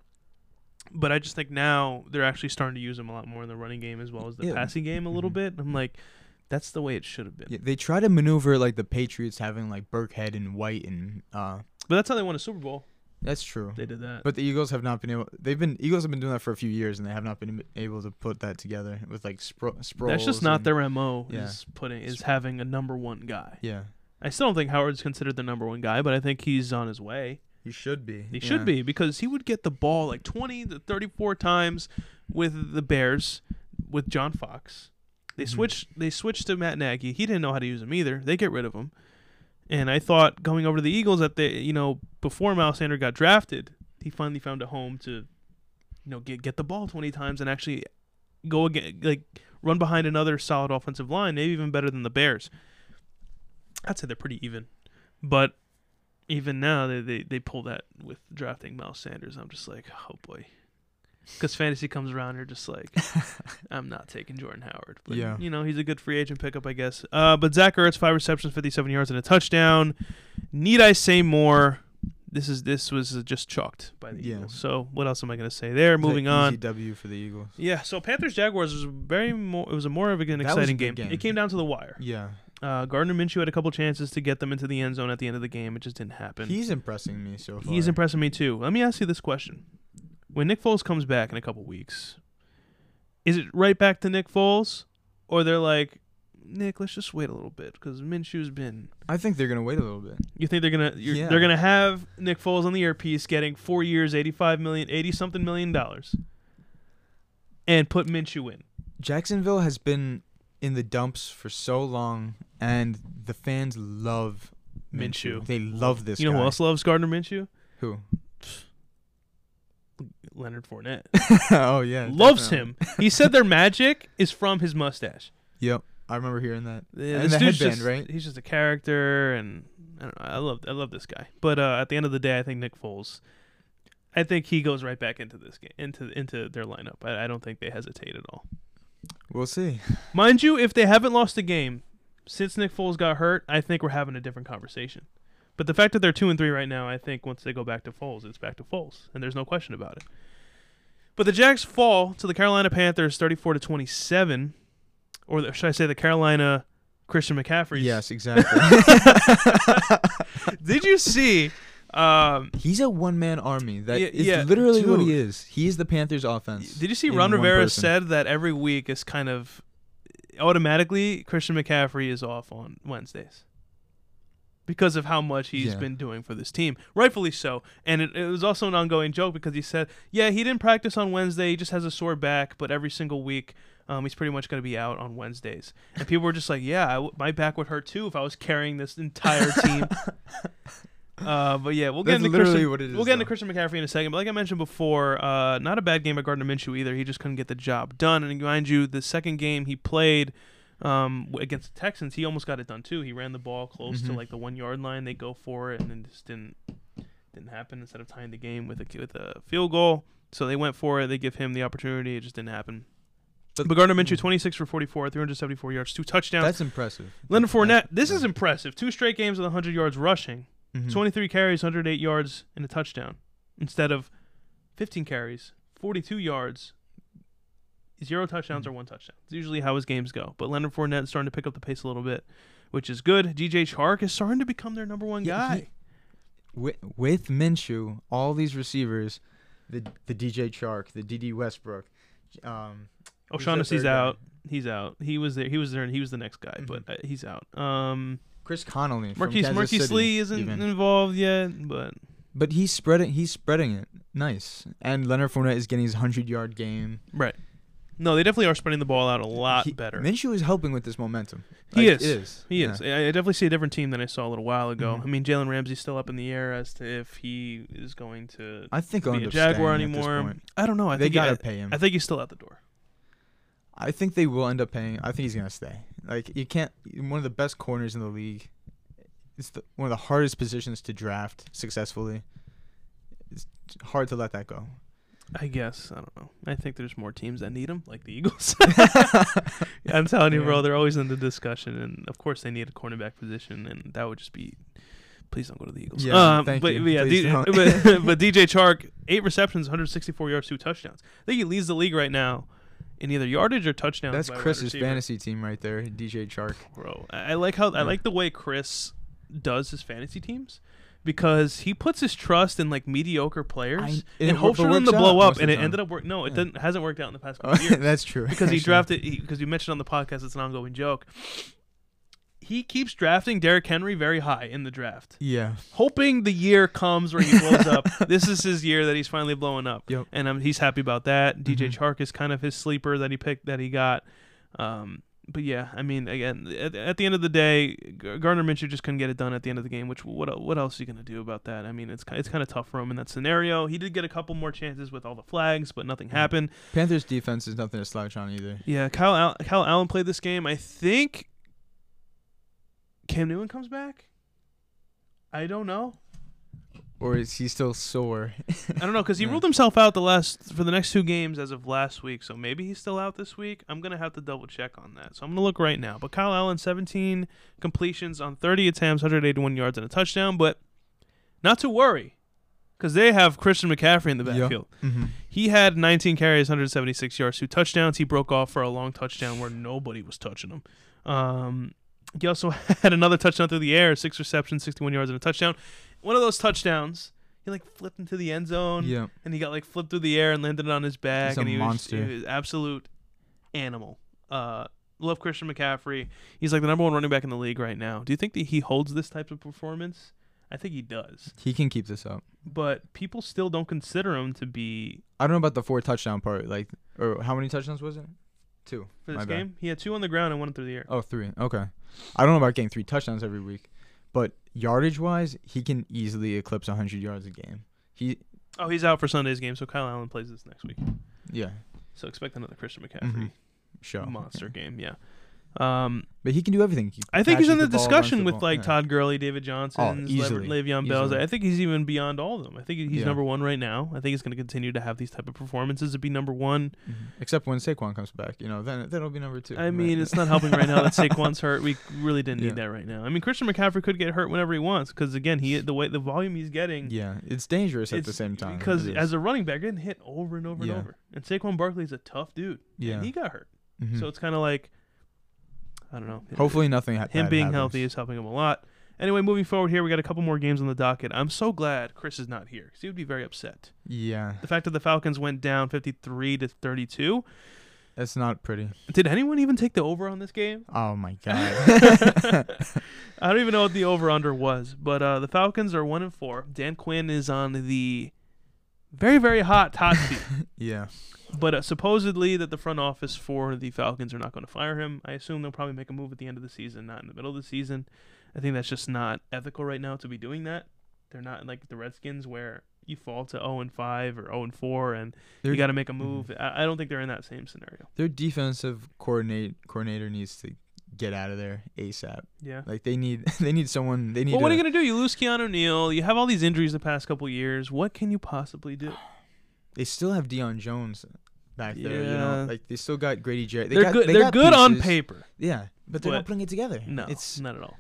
But I just think now they're actually starting to use him a lot more in the running game as well as the Yeah. passing game a little Mhm. bit. I'm like, that's the way it should have been. Yeah, they try to maneuver like the Patriots having like Burkhead and White and uh But that's how they won a Super Bowl. that's true. They did that. But the Eagles have not been able. They've been Eagles have been doing that for a few years, and they have not been able to put that together with like Spro- Sproles. that's just not their mo. yeah. Is putting is having a number one guy. Yeah, I still don't think Howard's considered the number one guy, but I think he's on his way. He should be. He yeah. should be because he would get the ball like 20 to 34 times with the Bears with John Fox. They Mhm. switched they switched to Matt Nagy. He didn't know how to use him either. They get rid of him. And I thought going over to the Eagles that they, you know, before Miles Sanders got drafted, he finally found a home to you know, get get the ball 20 times and actually go again like run behind another solid offensive line, maybe even better than the Bears. I'd say they're pretty even. But even now they, they, they pull that with drafting Miles Sanders. I'm just like, oh boy. Because fantasy comes around, you're just like, *laughs* I'm not taking Jordan Howard. But, Yeah. you know, he's a good free agent pickup, I guess. Uh, but Zach Ertz, five receptions, 57 yards, and a touchdown. Need I say more? This is this was just chalked by the Yeah. Eagles. So what else am I going to say there? It's, Moving on. W for the Eagles. Yeah, so Panthers Jaguars was very more. It was a more of an exciting game. game. It came down to the wire. Yeah, Uh, Gardner Minshew had a couple chances to get them into the end zone at the end of the game. It just didn't happen. he's impressing me so far. He's impressing me too. Let me ask you this question: When Nick Foles comes back in a couple weeks, is it right back to Nick Foles, or they're like, Nick, let's just wait a little bit because Minshew's been. I think they're gonna wait a little bit. You think they're gonna? You're, Yeah. They're gonna have Nick Foles on the earpiece, getting four years, eighty-five million, eighty something million dollars, and put Minshew in. Jacksonville has been in the dumps for so long, and the fans love Minshew. They love this. you know guy. who else loves Gardner Minshew? Who? Leonard Fournette *laughs* oh yeah, loves definitely. him. He said their magic is from his mustache. Yep, I remember hearing that. Yeah, and this the dude's headband, just, right? He's just a character, and I don't know. I love I love this guy. But uh, at the end of the day, I think Nick Foles. I think he goes right back into this game, into into their lineup. I, I don't think they hesitate at all. We'll see. Mind you, if they haven't lost a game since Nick Foles got hurt, I think we're having a different conversation. But the fact that they're two and three right now, I think once they go back to Foles, it's back to Foles, and there's no question about it. But the Jags fall to the Carolina Panthers, thirty-four to twenty-seven, or the, should I say the Carolina Christian McCaffrey? Yes, exactly. *laughs* *laughs* Did you see? Um, He's a one man army. That Yeah, is yeah, literally what he is. He is the Panthers offense. did you see Ron Rivera said that every week is kind of automatically Christian McCaffrey is off on Wednesdays because of how much he's Yeah. been doing for this team, rightfully so. And it, it was also an ongoing joke because he said, "Yeah, he didn't practice on Wednesday. He just has a sore back, but every single week." Um, he's pretty much going to be out on Wednesdays, and people were just like, "Yeah, I w- my back would hurt too if I was carrying this entire team." *laughs* Uh, but yeah, we'll get That's into literally Christian, what it is, We'll get into though. Christian McCaffrey in a second. But like I mentioned before, uh, not a bad game by Gardner Minshew either. He just couldn't get the job done. And mind you, the second game he played um, against the Texans, he almost got it done too. He ran the ball close to Mhm. like the one yard line. They go for it, and then just didn't didn't happen. Instead of tying the game with a with a field goal, so they went for it. They give him the opportunity. It just didn't happen. But, Gardner Minshew, 26 for 44, 374 yards, two touchdowns. That's impressive. Leonard Fournette, this is impressive. Two straight games with 100 yards rushing. Mhm. 23 carries, 108 yards, and a touchdown. Instead of 15 carries, 42 yards, zero touchdowns or one touchdown. It's usually how his games go. But Leonard Fournette is starting to pick up the pace a little bit, which is good. DJ Chark is starting to become their number one Yeah, guy. he- with, with Minshew, all these receivers, the the DJ Chark, the Dede Westbrook, um, O'Shaughnessy's third guy? out. He's out. He was there. He was there. and He was the next guy, Mhm. but uh, he's out. Um, Chris Conley, Marquise Marquise Lee isn't even. involved yet, but but he's spreading he's spreading it nice, and Leonard Fournette is getting his hundred yard game. right. No, they definitely are spreading the ball out a lot He- better. Minshew is helping with this momentum. He Like, is. is. He Yeah. is. I I definitely see a different team than I saw a little while ago. Mhm. I mean, Jalen Ramsey's still up in the air as to if he is going to I think be a Jaguar staying at this anymore. I don't know. I they think gotta I, pay him. I think he's still out the door. I think they will end up paying. I think he's gonna stay. Like you can't. One of the best corners in the league. It's the, one of the hardest positions to draft successfully. It's hard to let that go. I guess I don't know. I think there's more teams that need him, like the Eagles. *laughs* *laughs* I'm telling you, bro. They're always in the discussion, and of course they need a cornerback position, and that would just be. Please don't go to the Eagles. Yeah, um, thank but, you. but yeah, D- *laughs* but, but DJ Chark, eight receptions, 164 yards, two touchdowns. I think he leads the league right now in either yardage or touchdowns. That's Chris's fantasy team right there, DJ Chark. bro. I like how I like the way Chris does his fantasy teams because he puts his trust in like mediocre players I- and hopes for them to blow up, and it time. ended up working. No, it Yeah. doesn't hasn't worked out in the past *laughs* Oh, years that's true. because he drafted because you mentioned on the podcast it's an ongoing joke. He keeps drafting Derrick Henry very high in the draft, Yeah. hoping the year comes where he blows up. *laughs* This is his year that he's finally blowing up, Yep. and um, he's happy about that. DJ Mhm. Chark is kind of his sleeper that he picked that he got. Um, but yeah, I mean, again, at, at the end of the day, Gardner Minshew just couldn't get it done at the end of the game. Which what what else are you gonna do about that? I mean, it's it's kind of tough for him in that scenario. He did get a couple more chances with all the flags, but nothing happened. Panthers defense is nothing to slouch on either. Yeah, Kyle Al- Kyle Allen played this game. I think Cam Newton comes back. I don't know. Or is he still sore? I don't know because he *laughs* ruled himself out the last for the next two games as of last week. So maybe he's still out this week. I'm gonna have to double check on that. So I'm gonna look right now. But Kyle Allen, 17 completions on 30 attempts, 181 yards and a touchdown. But not to worry, because they have Christian McCaffrey in the backfield. mm-hmm. He had 19 carries, 176 yards, two touchdowns. He broke off for a long touchdown where nobody was touching him. Um, he also *laughs* had another touchdown through the air, six receptions, 61 yards, and a touchdown. One of those touchdowns, he like flipped into the end zone, Yeah. and he got like flipped through the air and landed on his back, He's a and he was, monster. he was absolute animal. Uh, love Christian McCaffrey. He's like the number one running back in the league right now. Do you think that he holds this type of performance? I think he does, He can keep this up. but people still don't consider him to be I don't know about the four touchdown part. Like, or how many touchdowns was it? Two. for My this bad. game. He had two on the ground and one through the air. Oh, three. Okay. I don't know about getting three touchdowns every week, but yardage wise, he can easily eclipse 100 yards a game. He, Oh, he's out for Sunday's game, so Kyle Allen plays this next week. yeah, So expect another Christian McCaffrey Mhm. show. monster game. Yeah. Um, But he can do everything. He I think he's in the ball, discussion the with ball. like Yeah. Todd Gurley, David Johnson, easily. Le'Veon Bell. I think he's even beyond all of them. I think he's Yeah. number one right now. I think he's going to continue to have these type of performances to be number one. Mhm. Except when Saquon comes back, you know, then then it'll be number two. I mean, it's not *laughs* helping right now that Saquon's hurt. We really didn't Yeah. need that right now. I mean, Christian McCaffrey could get hurt whenever he wants because again, he the way the volume he's getting. yeah, it's dangerous at the same time because as a running back, getting hit over and over and over. And Saquon Barkley is a tough dude. yeah, And he got hurt. Mhm. So it's kind of like, I don't know. hopefully nothing. Ha- him being happens. healthy is helping him a lot. Anyway, moving forward here, we got a couple more games on the docket. I'm so glad Chris is not here because he would be very upset. Yeah, The fact that the Falcons went down 53 to 32. that's not pretty. Did anyone even take the over on this game? Oh my *laughs* god. I don't even know what the over under was, but uh, the Falcons are one and four. Dan Quinn is on the very very hot hot *laughs* seat. yeah, But uh, supposedly that the front office for the Falcons are not going to fire him. I assume they'll probably make a move at the end of the season, not in the middle of the season. I think that's just not ethical right now to be doing that. They're not like the Redskins where you fall to 0 and 5 or 0 and 4 and Their- you got to make a mhm. move. I, I don't think they're in that same scenario. their defensive coordinate coordinator needs to get out of there ASAP. Yeah. Like they need *laughs* they need someone. They need. Well, what are you gonna do? You lose Keanu Neal. You have all these injuries the past couple years. What can you possibly do? *sighs* They still have Deion Jones back there. You know, Yeah. like they still got Grady Jarrett. They are got, good. They They're good on paper. Yeah, but they're but- not putting it together. No, it's not at all.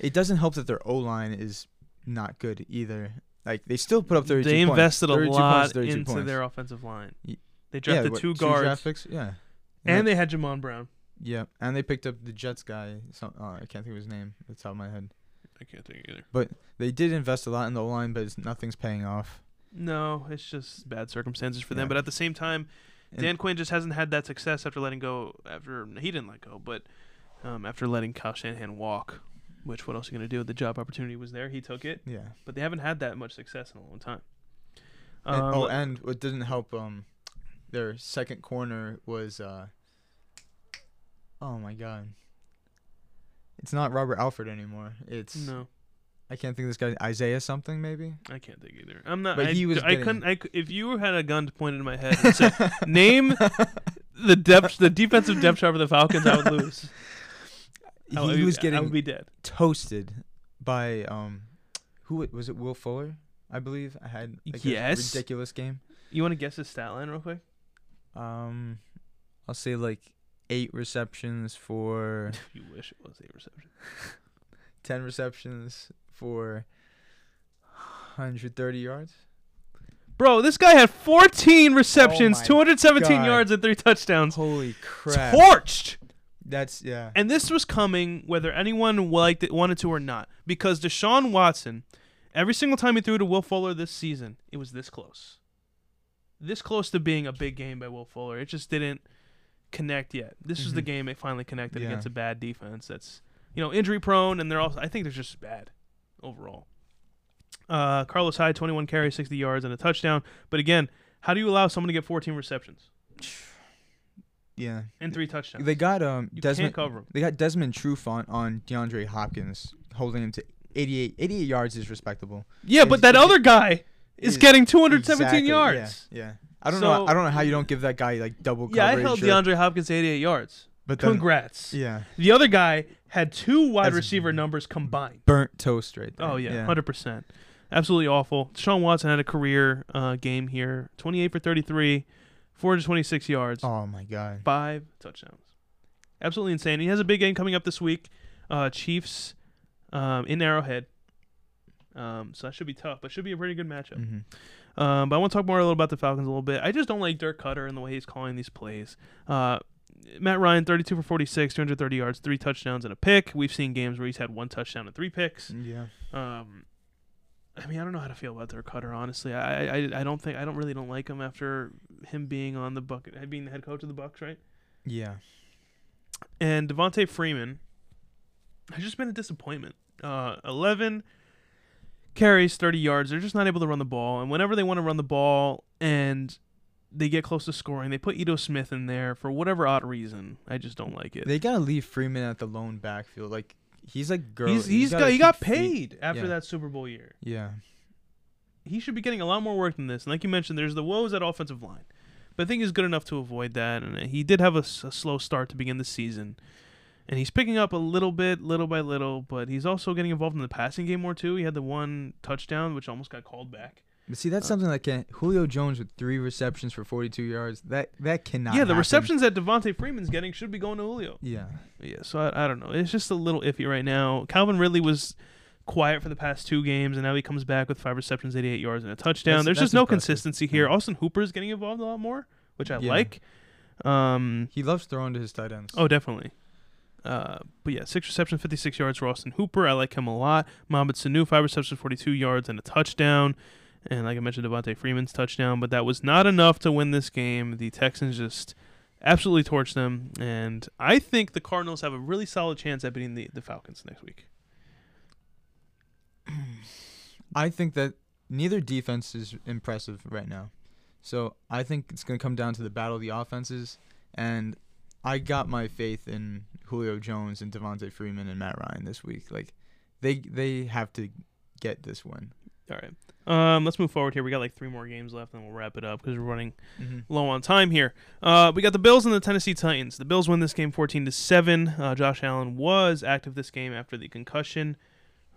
it doesn't help that their O line is not good either. Like they still put up 32 They points. invested a 32 points, lot into points. their offensive line. They yeah, drafted what, two two guards, picks. Yeah, and they, they had Jamon Brown. Yeah, and they picked up the Jets guy. Some, oh, I can't think of his name. At the top of my head. I can't think either. But they did invest a lot in the line, but it's, nothing's paying off. No, it's just bad circumstances for them. Yeah. But at the same time, And- Dan Quinn just hasn't had that success after letting go. After he didn't let go, but um, after letting Kyle Shanahan walk. Which what else are you gonna do? The job opportunity was there. He took it, Yeah. but they haven't had that much success in a long time. And, Um, oh, and what didn't help um, their second corner was uh. Oh my God. It's not Robert Alford anymore. It's no, I can't think of this guy Isaiah something maybe. I can't think either. I'm not. But I, he was I getting- couldn't. I, if you had a gun pointed in my head and said, *laughs* "Name the depth, the *laughs* defensive depth chart for the Falcons," I would lose. I would he was I getting would be dead. toasted by um, who wa- was it? Will Fuller, I believe. I had like, Yes. a ridiculous game. You want to guess his stat line real quick? Um, I'll say like eight receptions for *laughs* you wish it was eight reception. *laughs* ten receptions for 130 yards. Bro, this guy had 14 receptions, Oh my 217 God. yards, and three touchdowns. Holy crap! Torched. That's yeah. And this was coming whether anyone liked it, wanted to or not, because Deshaun Watson, every single time he threw to Will Fuller this season, it was this close, this close to being a big game by Will Fuller. It just didn't connect yet. This is the Mhm. game it finally connected Yeah. against a bad defense that's you know injury prone, and they're also I think they're just bad overall. Uh, Carlos Hyde, 21 carries, 60 yards, and a touchdown. But again, how do you allow someone to get 14 receptions *sighs* Yeah. and three touchdowns? They got um you Desmond. can't cover 'em. They got Desmond Trufant on DeAndre Hopkins, holding him to 88. 88 yards is respectable. Yeah, but that other guy is is- getting 217 Exactly, yards. Yeah, yeah. I don't know. I don't know how you don't give that guy like double Yeah, I held or- DeAndre Hopkins 88 yards. but then, Congrats. Yeah. The other guy had two wide That's receiver numbers combined. Burnt toast right there. Oh yeah, hundred percent. Absolutely awful. Sean Watson had a career uh, game here: twenty-eight for thirty-three, four hundred twenty-six yards, Oh my god. five touchdowns. Absolutely insane. He has a big game coming up this week. Uh, Chiefs um, in Arrowhead. Um, so that should be tough, but should be a pretty good matchup. hmm Um, but I want to talk more a little about the Falcons a little bit. I just don't like Dirk Koetter and the way he's calling these plays. Uh, Matt Ryan, 32 for 46, 230 yards, three touchdowns and a pick. We've seen games where he's had one touchdown and three picks. Yeah. Um, I mean, I don't know how to feel about Dirk Koetter. Honestly, I, I, I don't think I don't really don't like him after him being on the bucket, being the head coach of the Bucs, right? Yeah. And Devonta Freeman has just been a disappointment. Uh, 11 carries, 30 yards. They're just not able to run the ball. And whenever they want to run the ball and they get close to scoring, they put Ito Smith in there for whatever odd reason. I just don't like it. They gotta leave Freeman at the lone backfield. Like he's like girl. he's he's gotta got he got keep feet- paid after Yeah. that Super Bowl year. Yeah. He should be getting a lot more work than this. And like you mentioned, there's the woes at offensive line. But I think he's good enough to avoid that. And he did have a slow start to begin the season. And he's picking up a little bit, little by little, but he's also getting involved in the passing game more too. He had the one touchdown, which almost got called back. But see, that's Uh, something that can Julio Jones with three receptions for 42 yards. That that cannot. yeah, the happen. receptions that Devonta Freeman's getting should be going to Julio. Yeah. Yeah, so I, I don't know. It's just a little iffy right now. Calvin Ridley was quiet for the past two games, and now he comes back with five receptions, 88 yards, and a touchdown. That's- There's that's just no impressive. consistency here. Yeah. Austin Hooper is getting involved a lot more, which I Yeah. like. Um, He loves throwing to his tight ends. oh, definitely. Uh, but yeah, six receptions, 56 yards for Austin Hooper. I like him a lot. Mohamed Sanu, five receptions, 42 yards, and a touchdown. And like I mentioned, Devonta Freeman's touchdown, but that was not enough to win this game. The Texans just absolutely torched them, and I think the Cardinals have a really solid chance at beating the, the Falcons next week. *clears throat* I think that neither defense is impressive right now. So I think it's going to come down to the battle of the offenses. And I got my faith in Julio Jones and Devonta Freeman and Matt Ryan this week. Like, they they have to get this win. All right. Um, let's move forward here. We got like three more games left, and we'll wrap it up because we're running Mhm. low on time here. Uh, we got the Bills and the Tennessee Titans. The Bills win this game 14 to seven. Uh, Josh Allen was active this game after the concussion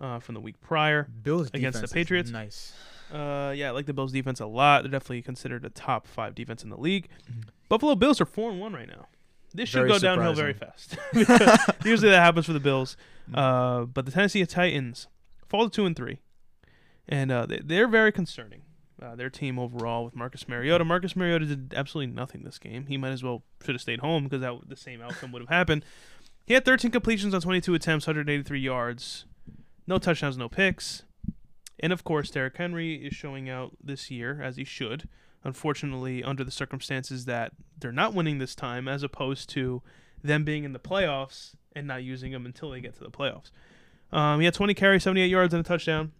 uh, from the week prior. Bills Against the Patriots? Nice. Uh, yeah, I like the Bills defense a lot. They're definitely considered a top five defense in the league. Mhm. Buffalo Bills are four and one right now. This should Very go downhill very fast. *laughs* *laughs* Usually that happens for the Bills. Uh, but the Tennessee Titans fall to two and three, and uh, they, they're very concerning. Uh, their team overall with Marcus Mariota. Marcus Mariota did absolutely nothing this game. He might as well should have stayed home because that the same outcome would have happened. He had 13 completions on 22 attempts, 183 yards, no touchdowns, no picks. And of course, Derrick Henry is showing out this year as he should. Unfortunately, under the circumstances that they're not winning this time, as opposed to them being in the playoffs and not using them until they get to the playoffs. Um, he had 20 carries, 78 yards, and a touchdown.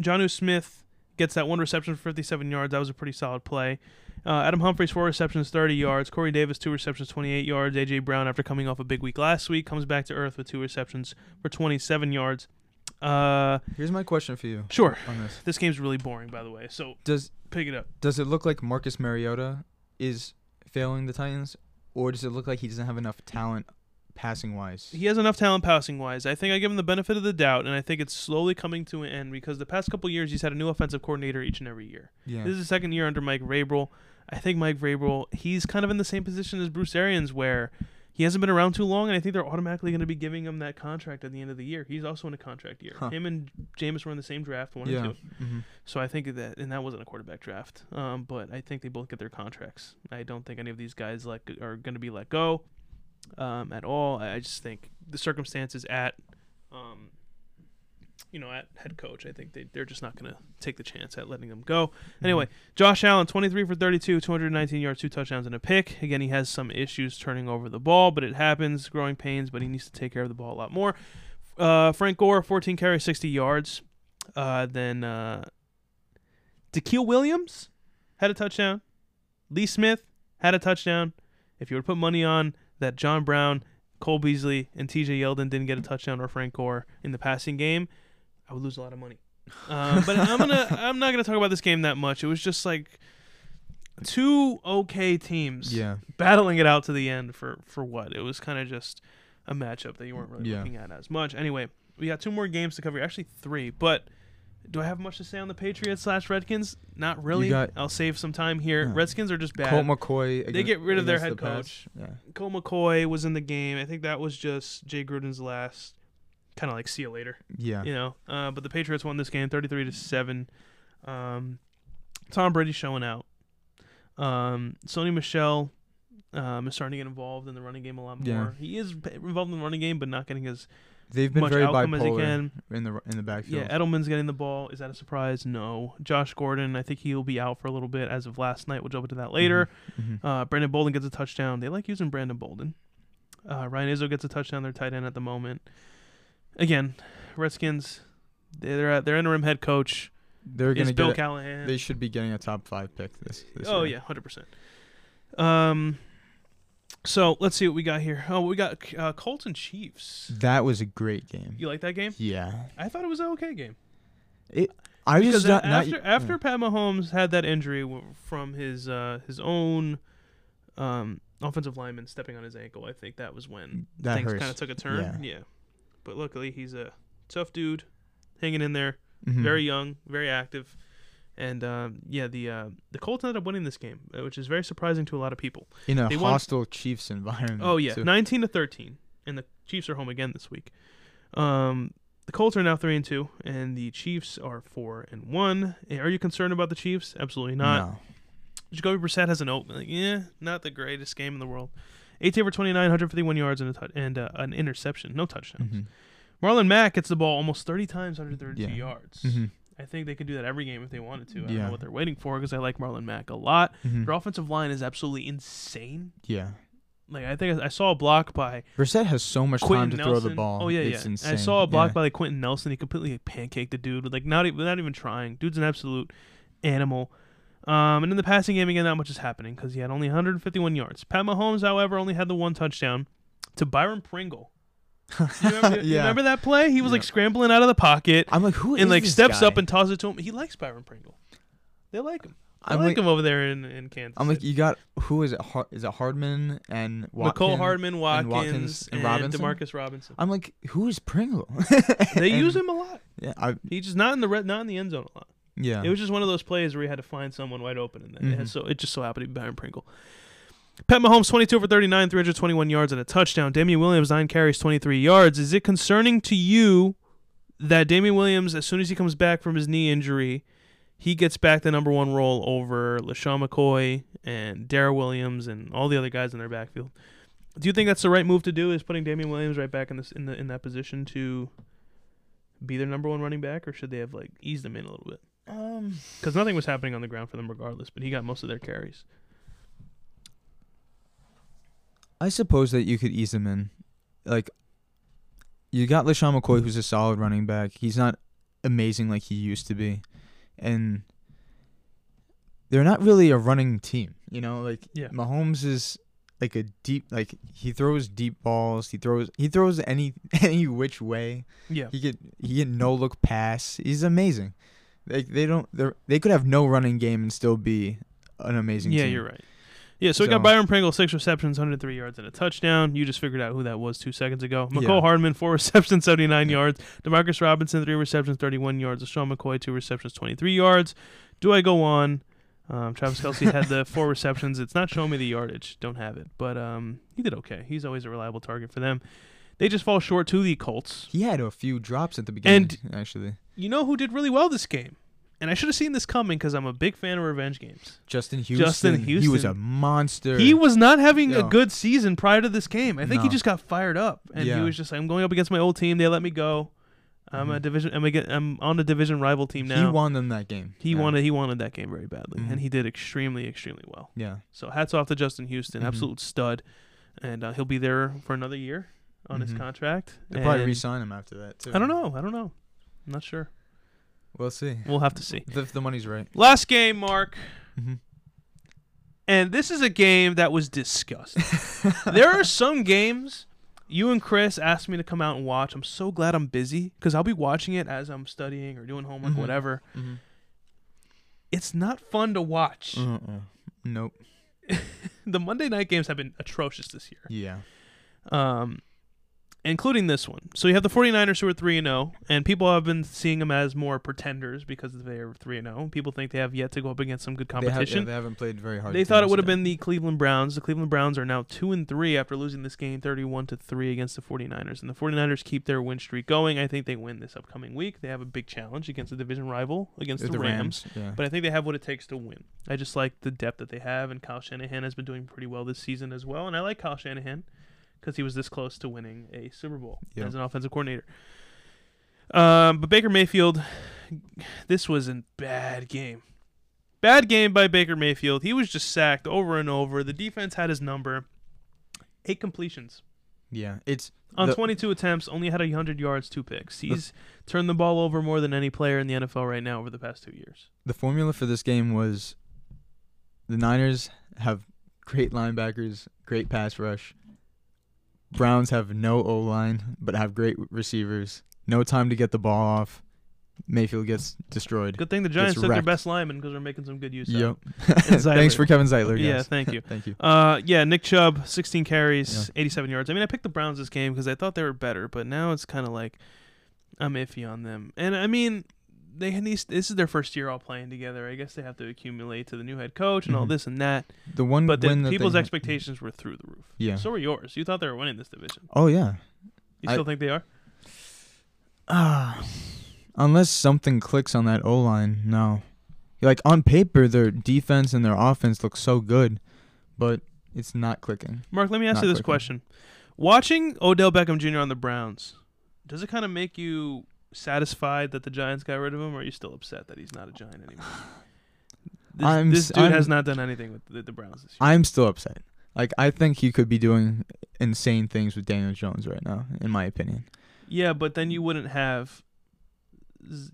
Jonnu Smith gets that one reception for 57 yards. That was a pretty solid play. Uh, Adam Humphries, four receptions, 30 yards. Corey Davis, two receptions, 28 yards. A.J. Brown, after coming off a big week last week, comes back to earth with two receptions for 27 yards. Uh, Here's my question for you sure. on this. This game's really boring, by the way, so Does pick it up. does it look like Marcus Mariota is failing the Titans, or does it look like he doesn't have enough talent passing wise? He has enough talent passing wise. I think I give him the benefit of the doubt, and I think it's slowly coming to an end because the past couple years he's had a new offensive coordinator each and every year. Yeah. This is the second year under Mike Vrabel. I think Mike Vrabel, he's kind of in the same position as Bruce Arians, where he hasn't been around too long, and I think they're automatically going to be giving him that contract at the end of the year. He's also in a contract year. Huh. Him and Jameis were in the same draft, one yeah. and two. hmm So I think that, and that wasn't a quarterback draft. Um, but I think they both get their contracts. I don't think any of these guys like are going to be let go, um, at all. I I just think the circumstances at, um, you know, at head coach, I think they they're just not going to take the chance at letting them go. Anyway, Josh Allen, 23 for 32, 219 yards, two touchdowns, and a pick. Again, he has some issues turning over the ball, but it happens, growing pains, but he needs to take care of the ball a lot more. Uh, Frank Gore, 14 carries, 60 yards. Uh, then uh, Daquille Williams had a touchdown. Lee Smith had a touchdown. If you were to put money on that John Brown, Cole Beasley, and TJ Yeldon didn't get a touchdown or Frank Gore in the passing game, I would lose a lot of money. *laughs* Um, but I'm gonna I'm not gonna talk about this game that much. It was just like two okay teams Yeah. battling it out to the end for for what? It was kind of just a matchup that you weren't really Yeah. looking at as much. Anyway, we got two more games to cover. Actually, three. But do I have much to say on the Patriots slash Redskins? Not really. got- I'll save some time here. Yeah. Redskins are just bad. Colt McCoy. They get rid of their head the coach. Pats. Yeah. Colt McCoy was in the game. I think that was just Jay Gruden's last. Kind of like see you later, Yeah. you know. Uh, but the Patriots won this game, thirty-three to seven. Um, Tom Brady showing out. Um, Sony Michel um, is starting to get involved in the running game a lot more. Yeah. He is involved in the running game, but not getting as They've been much very outcome as he bipolar can. in the in the backfield. Yeah, Edelman's getting the ball. Is that a surprise? No. Josh Gordon, I think he'll be out for a little bit as of last night. We'll jump into that later. Mhm. Uh, Brandon Bolden gets a touchdown. They like using Brandon Bolden. Uh, Ryan Izzo gets a touchdown. Their tight end at the moment. Again, Redskins. They're at their interim head coach They're gonna Bill get. Callahan. They should be getting a top five pick this. this oh year. yeah, hundred percent. Um, so let's see what we got here. Oh, we got uh, Colts and Chiefs. That was a great game. You like that game? Yeah. I thought it was an okay game. It. I because just not, a- not after after Pat Mahomes had that injury from his uh, his own um, offensive lineman stepping on his ankle, I think that was when That things kind of took a turn. Yeah. Yeah. But luckily he's a tough dude, hanging in there, Mhm. very young, very active, and um, yeah, the uh, the Colts ended up winning this game, uh, which is very surprising to a lot of people. in a they won- hostile Chiefs environment. Oh yeah, too. nineteen to thirteen, and the Chiefs are home again this week. Um, the Colts are now three and two, and the Chiefs are four and one. Eh, Are you concerned about the Chiefs? Absolutely not. No. Jacoby Brissett has an open. Like, yeah, not the greatest game in the world. 18 for 29, 151 yards and a tou- and uh, an interception, no touchdowns. Mhm. Marlon Mack gets the ball almost 30 times, 132 Yeah. yards. Mhm. I think they could do that every game if they wanted to. I don't know what they're waiting for because I like Marlon Mack a lot. Mhm. Their offensive line is absolutely insane. Yeah. Like I think I saw a block by Brissett has so much Quenton time to Nelson. throw the ball. Oh yeah, it's yeah. Insane. I saw a block yeah. by like Quenton Nelson. He completely like, pancaked the dude with like not even not even trying. Dude's an absolute animal. Um, and in the passing game again, not much is happening because he had only 151 yards. Pat Mahomes, however, only had the one touchdown to Byron Pringle. You remember, *laughs* you Yeah. remember that play? He was like scrambling out of the pocket I'm like, who is and like steps guy? up and tosses it to him. He likes Byron Pringle. They like him. I'm like, like, him over there in, in Kansas. I'm like, City. you got who is it? Har- is it Hardman and Watkins? Mecole Hardman, Watkins, Watkins and, and Robinson? Demarcus Robinson. I'm like, who is Pringle? They *laughs* And- use him a lot. Yeah, I, He's just not in the red, not in the end zone a lot. Yeah. It was just one of those plays where you had to find someone wide open, and then it, Mhm. so it just so happened to be Byron Pringle. Pat Mahomes, 22 for 39, 321 yards and a touchdown. Damien Williams, 9 carries, 23 yards. Is it concerning to you that Damien Williams, as soon as he comes back from his knee injury, he gets back the number one role over LeSean McCoy and Dara Williams and all the other guys in their backfield? Do you think that's the right move to do? Is putting Damien Williams right back in this in the in that position to be their number one running back, or should they have like eased him in a little bit? Um, because nothing was happening on the ground for them regardless. But he got most of their carries. I suppose that you could ease him in. Like, you got LeSean McCoy, who's a solid running back. He's not amazing like he used to be. And they're not really a running team, you know? Like, Yeah. Mahomes is like a deep, like, he throws deep balls. He throws, he throws any, *laughs* any which way. Yeah, He get, he get no look pass. He's amazing. Like, they don't, they're, they could have no running game and still be an amazing team. yeah, team. you're right. Yeah, so we got So- Byron Pringle, six receptions, 103 yards, and a touchdown. You just figured out who that was two seconds ago. Mecole Yeah. Hardman, four *laughs* receptions, 79 yards. Demarcus Robinson, three receptions, 31 yards. Sean McCoy, two receptions, 23 yards. Do I go on? Um, Travis Kelce had the *laughs* four receptions. It's not showing me the yardage. Don't have it. But um, he did okay. He's always a reliable target for them. They just fall short to the Colts. He had a few drops at the beginning, actually. You know who did really well this game? And I should have seen this coming because I'm a big fan of revenge games. Justin Houston. Justin Houston. He was a monster. He was not having a good season prior to this game. I think he just got fired up, and he was just like, "I'm going up against my old team. They let me go. I'm a Mhm. division. I'm, a, I'm on a division rival team now." He won them that game. He Yeah. wanted. He wanted that game very badly, Mhm. and he did extremely, extremely well. Yeah. So hats off to Justin Houston, Mhm. absolute stud, and uh, he'll be there for another year on his Mhm. contract. They'll probably re-sign him after that too. I don't know. I don't know. I'm not sure. We'll see. We'll have to see. If the, money's right. Last game, Mark. Mm-hmm. And this is a game that was disgusting. *laughs* there are some games you and Chris asked me to come out and watch. I'm so glad I'm busy because I'll be watching it as I'm studying or doing homework, Mhm. whatever. Mm-hmm. It's not fun to watch. Uh-uh. Nope. *laughs* The Monday night games have been atrocious this year. Yeah. um, including this one. So you have the 49ers who are 3 and 0, and people have been seeing them as more pretenders because they are 3 and 0. People think they have yet to go up against some good They, have, yeah, competition. they haven't played very hard. They thought it would have been the Cleveland Browns. The Cleveland Browns are now 2 and 3 after losing this game 31 to 3 against the 49ers. And the 49ers keep their win streak going. I think they win this upcoming week. They have a big challenge against a division rival against With the, Rams. Yeah. But I think they have what it takes to win. I just like the depth that they have, and Kyle Shanahan has been doing pretty well this season as well. And I like Kyle Shanahan because he was this close to winning a Super Bowl Yeah. as an offensive coordinator. Um, but Baker Mayfield, this was a bad game. Bad game by Baker Mayfield. He was just sacked over and over. The defense had his number. Eight completions yeah. It's on the- 22 attempts, only had 100 yards, two picks. He's turned the ball over more than any player in the NFL right now over the past two years. the formula for this game was the Niners have great linebackers, great pass rush. Browns have no O line, but have great receivers. No time to get the ball off. Mayfield gets destroyed. Good thing the Giants took their best lineman because they're making some good use of Yep. *laughs* Zeitler. Thanks for Kevin Zeitler. Guys. Yeah, thank you. *laughs* thank you. Uh, yeah, Nick Chubb, 16 carries, 87 yards. I mean, I picked the Browns this game because I thought they were better, but now it's kind of like I'm iffy on them. And I mean, they had these. This is their first year all playing together. I guess they have to accumulate to the new head coach and all Mhm. this and that. The one But the people's they, expectations were through the roof. Yeah. So were yours. You thought they were winning this division. Oh yeah. You I- still think they are? Ah, *sighs* unless something clicks on that O line, no. Like on paper, their defense and their offense look so good, but it's not clicking. Mark, let me ask Not you this clicking. question: Watching Odell Beckham Jr. on the Browns, does it kind of make you satisfied that the Giants got rid of him, or are you still upset that he's not a Giant anymore? *sighs* This, I'm this dude I'm- has not done anything with the, the Browns this year. I'm still upset. Like I think he could be doing insane things with Daniel Jones right now, in my opinion. yeah, but then you wouldn't have.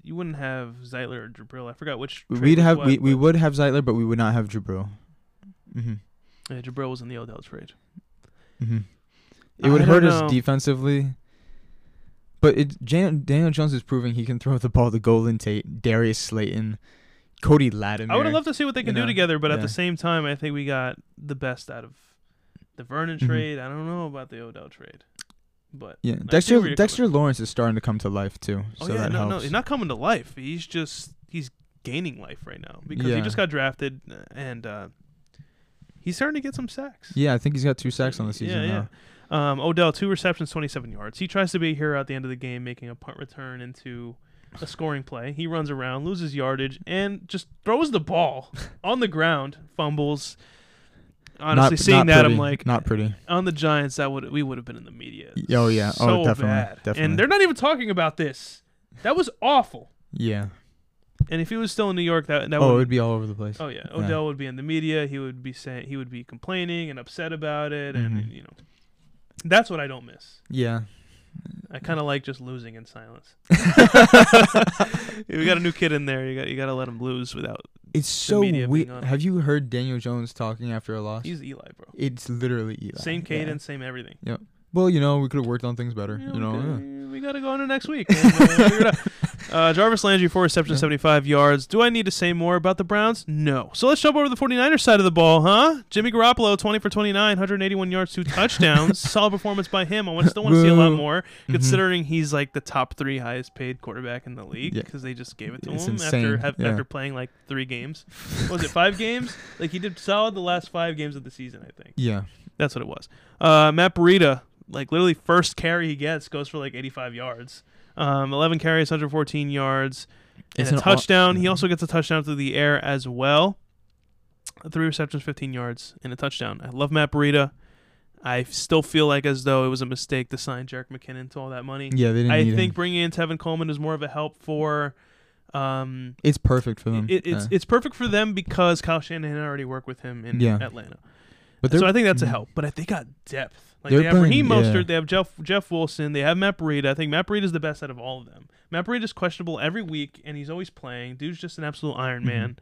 You wouldn't have Zeitler or Jabril. I forgot which. We'd have what, we, we would have Zeitler, but we would not have Jabril. Mhm. Yeah, Jabril was in the Odell trade. Mhm. I It would hurt know. us defensively, But it, Jan, Daniel Jones is proving he can throw the ball to Golden Tate, Darius Slayton, Cody Latimer. I would have loved to see what they you can do together, but at the same time, I think we got the best out of the Vernon Mhm. trade. I don't know about the Odell trade, but Yeah, I see where Dexter Dexter Lawrence is starting to come to life too. Oh so yeah, that no, no, he's not coming to life. He's just he's gaining life right now because he just got drafted and uh, he's starting to get some sacks. Yeah, I think he's got two sacks on the season Yeah, now. Yeah. Um, Odell, two receptions, 27 yards. He tries to be a hero at the end of the game, making a punt return into a scoring play. He runs around, loses yardage, and just throws the ball *laughs* on the ground, fumbles. Honestly, not, seeing not that, pretty, I'm like, not pretty. on the Giants, that would we would have been in the media. Oh, yeah. Oh, so definitely, bad. definitely. And they're not even talking about this. That was awful. Yeah. And if he was still in New York, that that oh, it would would be all over the place. Oh yeah, Odell would be in the media. He would be saying he would be complaining and upset about it, and Mhm. you know, that's what I don't miss. Yeah. I kind of like just losing in silence. *laughs* we got a new kid in there. You got you got to let him lose without. It's so weird. Have you heard Daniel Jones talking after a loss? He's Eli, bro. it's literally Eli. Same Yeah. cadence, same everything. Well, you know, we could have worked on things better. Yeah, You know, we, yeah. gotta, we gotta go into next week. and, uh, figure it out. *laughs* Uh, Jarvis Landry, four receptions, Yeah. 75 yards. Do I need to say more about the Browns? No. So let's jump over to the 49ers side of the ball, huh? Jimmy Garoppolo, 20 for 29, 181 yards, two touchdowns. *laughs* Solid performance by him. I still want to see a lot more, Mhm. considering he's like the top three highest paid quarterback in the league because they just gave it to It's him after have, after playing like three games. Was it five games? Like he did solid the last five games of the season, I think. Yeah. That's what it was. Uh, Matt Breida, like literally first carry he gets goes for like 85 yards. Um, 11 carries, 114 yards, and It's a aw- touchdown. he also gets a touchdown through the air as well. Three receptions, 15 yards, and a touchdown. I love Matt Breida. I still feel like as though it was a mistake to sign Jerick McKinnon to all that money. Yeah, they didn't I think him. bringing in Tevin Coleman is more of a help for. Um, It's perfect for them. it, it's yeah. it's perfect for them because Kyle Shanahan already worked with him in Yeah. Atlanta. But So I think that's a help. But they got depth. Like they have Raheem Mostert, yeah. they have Jeff Jeff Wilson, they have Matt Breida. I think Matt Breida is the best out of all of them. Matt Breida is questionable every week, and he's always playing. Dude's just an absolute Iron Mhm. Man,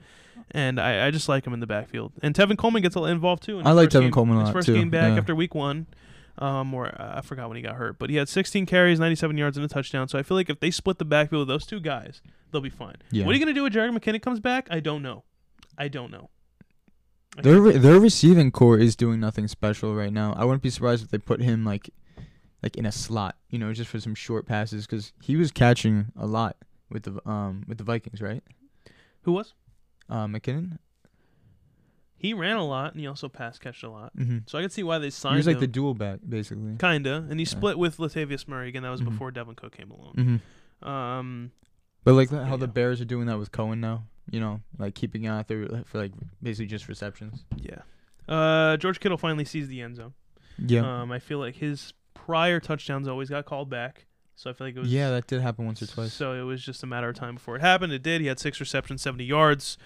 and I, I just like him in the backfield. And Tevin Coleman gets a little involved too. I like Tevin game- Coleman a his lot, first too. game back Yeah. after week one. Um, or uh, I forgot when he got hurt, but he had 16 carries, 97 yards, and a touchdown. So I feel like if they split the backfield with those two guys, they'll be fine. Yeah. What are you gonna do when Jerick McKinnon comes back? I don't know. I don't know. Their re- their receiving corps is doing nothing special right now. I wouldn't be surprised if they put him like like in a slot, you know, just for some short passes because he was catching a lot with the um with the Vikings, right? Who was? Uh, McKinnon. He ran a lot and he also pass catched a lot. Mm-hmm. So I could see why they signed. Him. He was like him. the dual back, basically. Kinda, and he Yeah. split with Latavius Murray again. That was Mhm. before Dalvin Cook came along. Mm-hmm. Um, But like how the Bears are doing that with Cohen now, you know, like keeping out there for like basically just receptions. yeah. Uh, George Kittle finally sees the end zone. Yeah. Um, I feel like his prior touchdowns always got called back, so I feel like it was yeah, that did happen once or twice. So it was just a matter of time before it happened. It did. He had six receptions, 70 yards.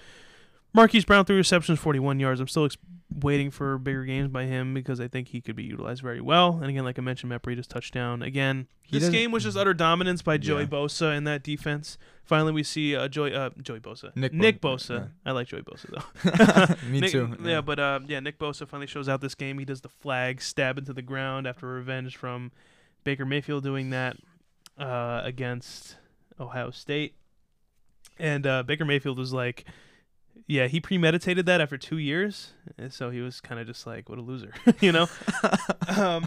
Marquise Brown, three receptions, 41 yards. I'm still ex- waiting for bigger games by him because I think he could be utilized very well. And again, like I mentioned, Matt Breida's touchdown. Again, He this game was just utter dominance by Joey Yeah. Bosa in that defense. Finally, we see uh, Joey uh, Joey Bosa. Nick Nick Bo- Bosa. yeah. I like Joey Bosa though. *laughs* *laughs* Me Nick- too. Yeah, but uh, yeah, Nick Bosa finally shows out this game. He does the flag stab into the ground after revenge from Baker Mayfield doing that uh, against Ohio State. And uh, Baker Mayfield was like, yeah, he premeditated that after two years, and so he was kind of just like, what a loser, *laughs* you know. *laughs* um,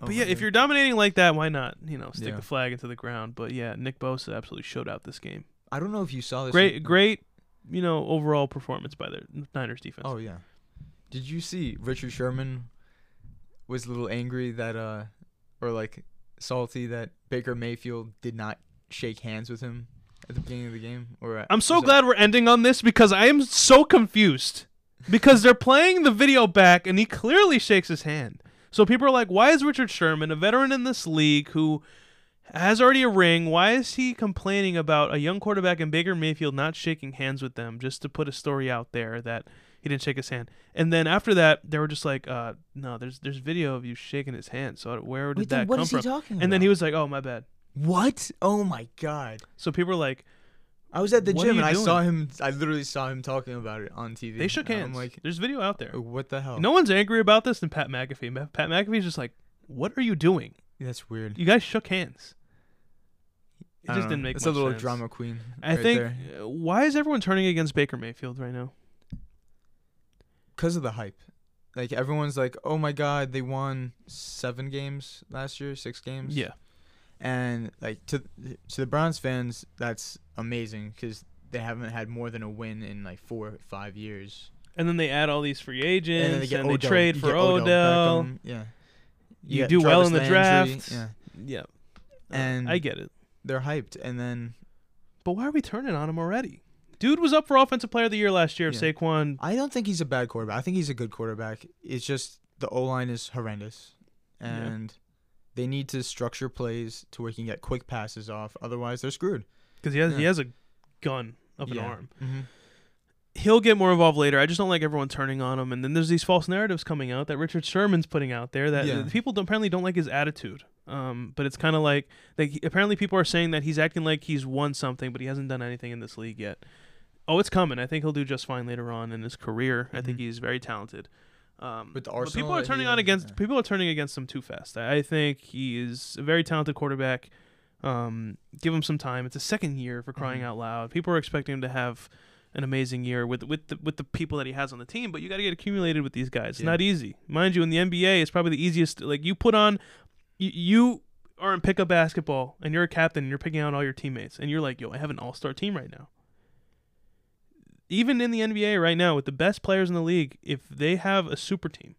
but yeah, if you're dominating like that, why not? You know, stick Yeah. the flag into the ground. But yeah, Nick Bosa absolutely showed out this game. I don't know if you saw this. Great, great, you know, overall performance by the Niners defense. Oh yeah. Did you see Richard Sherman was a little angry that uh or like salty that Baker Mayfield did not shake hands with him at the beginning of the game or I'm so was that- glad we're ending on this because I am so confused. Because they're playing the video back and he clearly shakes his hand. So people are like, why is Richard Sherman, a veteran in this league who has already a ring, why is he complaining about a young quarterback in Baker Mayfield not shaking hands with them just to put a story out there that he didn't shake his hand? And then after that, they were just like, uh, no, there's there's video of you shaking his hand. So where did Wait, then that what come is he from? talking and then he was like, oh, my bad. What? Oh my god. So people were like, I was at the What are gym you and I saw him I literally saw him talking about it on TV. they shook and hands. I'm like, there's video out there. what the hell? No one's angry about this than Pat McAfee. Ma- Pat McAfee's just like, "What are you doing? That's weird. You guys shook hands." It I just don't didn't make It's much a little sense. drama queen. I right think there. uh, why is everyone turning against Baker Mayfield right now? because of the hype. Like everyone's like, "Oh my God, they won seven games last year, six games." Yeah. And like to to the Browns fans, that's amazing because they haven't had more than a win in like four, five years. And then they add all these free agents and and then they, they get Odell. trade You for Odell. Beckham, yeah. You get do well in the Landry, draft. Yeah, Yeah. Uh, and- I get it. they're hyped, and then But why are we turning on him already? Dude was up for offensive player of the year last year. Yeah. Saquon. I don't think he's a bad quarterback. I think he's a good quarterback. It's just the O line is horrendous, Yeah. They need to structure plays to where he can get quick passes off. Otherwise, they're screwed. Because he has he has a gun of an arm. Mm-hmm. He'll get more involved later. I just don't like everyone turning on him. And then there's these false narratives coming out that Richard Sherman's putting out there that Yeah. people don't, apparently don't like his attitude. Um, but it's kind of like like apparently people are saying that he's acting like he's won something, but he hasn't done anything in this league yet. Oh, it's coming. I think he'll do just fine later on in his career. I think Mhm. he's very talented. Um, With the but arsenal people are turning on against people are turning against him too fast. I think he is a very talented quarterback. Um, give him some time. It's a second year for crying Mhm. out loud. People are expecting him to have an amazing year with with the, with the people that he has on the team, but you got to get accumulated with these guys. It's Yeah. not easy, mind you. In the NBA, it's probably the easiest. Like you put on, you, you are in pickup basketball, and you're a captain, and you're picking out all your teammates, and you're like, yo, I have an all star team right now. Even in the NBA right now, with the best players in the league, if they have a super team,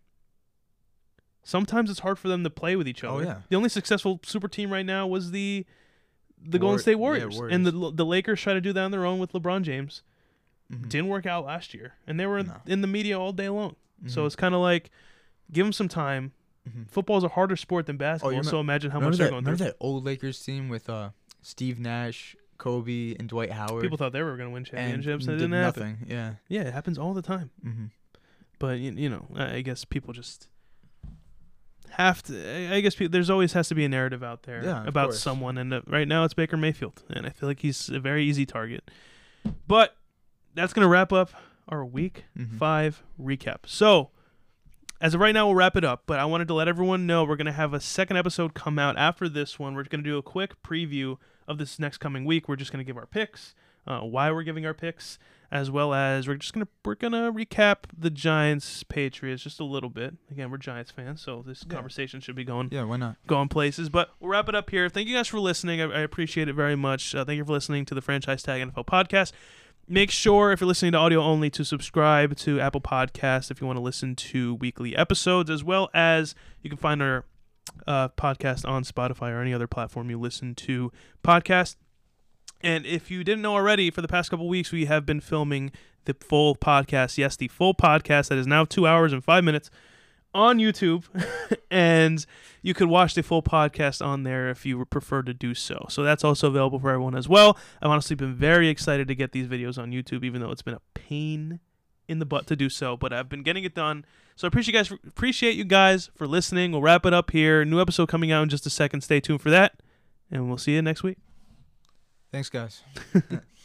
sometimes it's hard for them to play with each other. Oh, other. yeah. The only successful super team right now was the the Golden War- State yeah, Warriors, and the the Lakers try to do that on their own with LeBron James. Mhm. Didn't work out last year, and they were in, No. in the media all day long. So Mhm. it's kind of like, give them some time. Mhm. Football's a harder sport than basketball, remember- so imagine how much that, they're going remember through. that old Lakers team with uh, Steve Nash, Kobe, and Dwight Howard. People thought they were going to win championships, and, it did didn't happen. nothing. Yeah. Yeah, it happens all the time. Mm-hmm. But you, you know, I guess people just have to. I- guess pe- there's always has to be a narrative out there Yeah, about course. someone, and uh, right now it's Baker Mayfield, and I feel like he's a very easy target. But that's gonna wrap up our week Mhm. five recap. So. As of right now, we'll wrap it up, but I wanted to let everyone know we're going to have a second episode come out after this one. We're going to do a quick preview of this next coming week. We're just going to give our picks, uh, why we're giving our picks, as well as we're just gonna we're gonna recap the Giants Patriots just a little bit. Again, we're Giants fans, so this Yeah. conversation should be going Yeah, why not? going places. But we'll wrap it up here. Thank you guys for listening. I, I appreciate it very much. Uh, thank you for listening to the Franchise Tag NFL podcast. Make sure, if you're listening to audio only, to subscribe to Apple Podcasts if you want to listen to weekly episodes, as well as you can find our uh, podcast on Spotify or any other platform you listen to podcasts. And if you didn't know already, for the past couple weeks, we have been filming the full podcast. Yes, the full podcast that is now two hours and five minutes on YouTube. *laughs* and you could watch the full podcast on there if you prefer to do so. So that's also available for everyone as well. I've honestly been very excited to get these videos on YouTube, even though it's been a pain in the butt to do so. But I've been getting it done. So I appreciate you guys appreciate you guys for listening. We'll wrap it up here. New episode coming out in just a second. Stay tuned for that. And we'll see you next week. Thanks, guys. *laughs*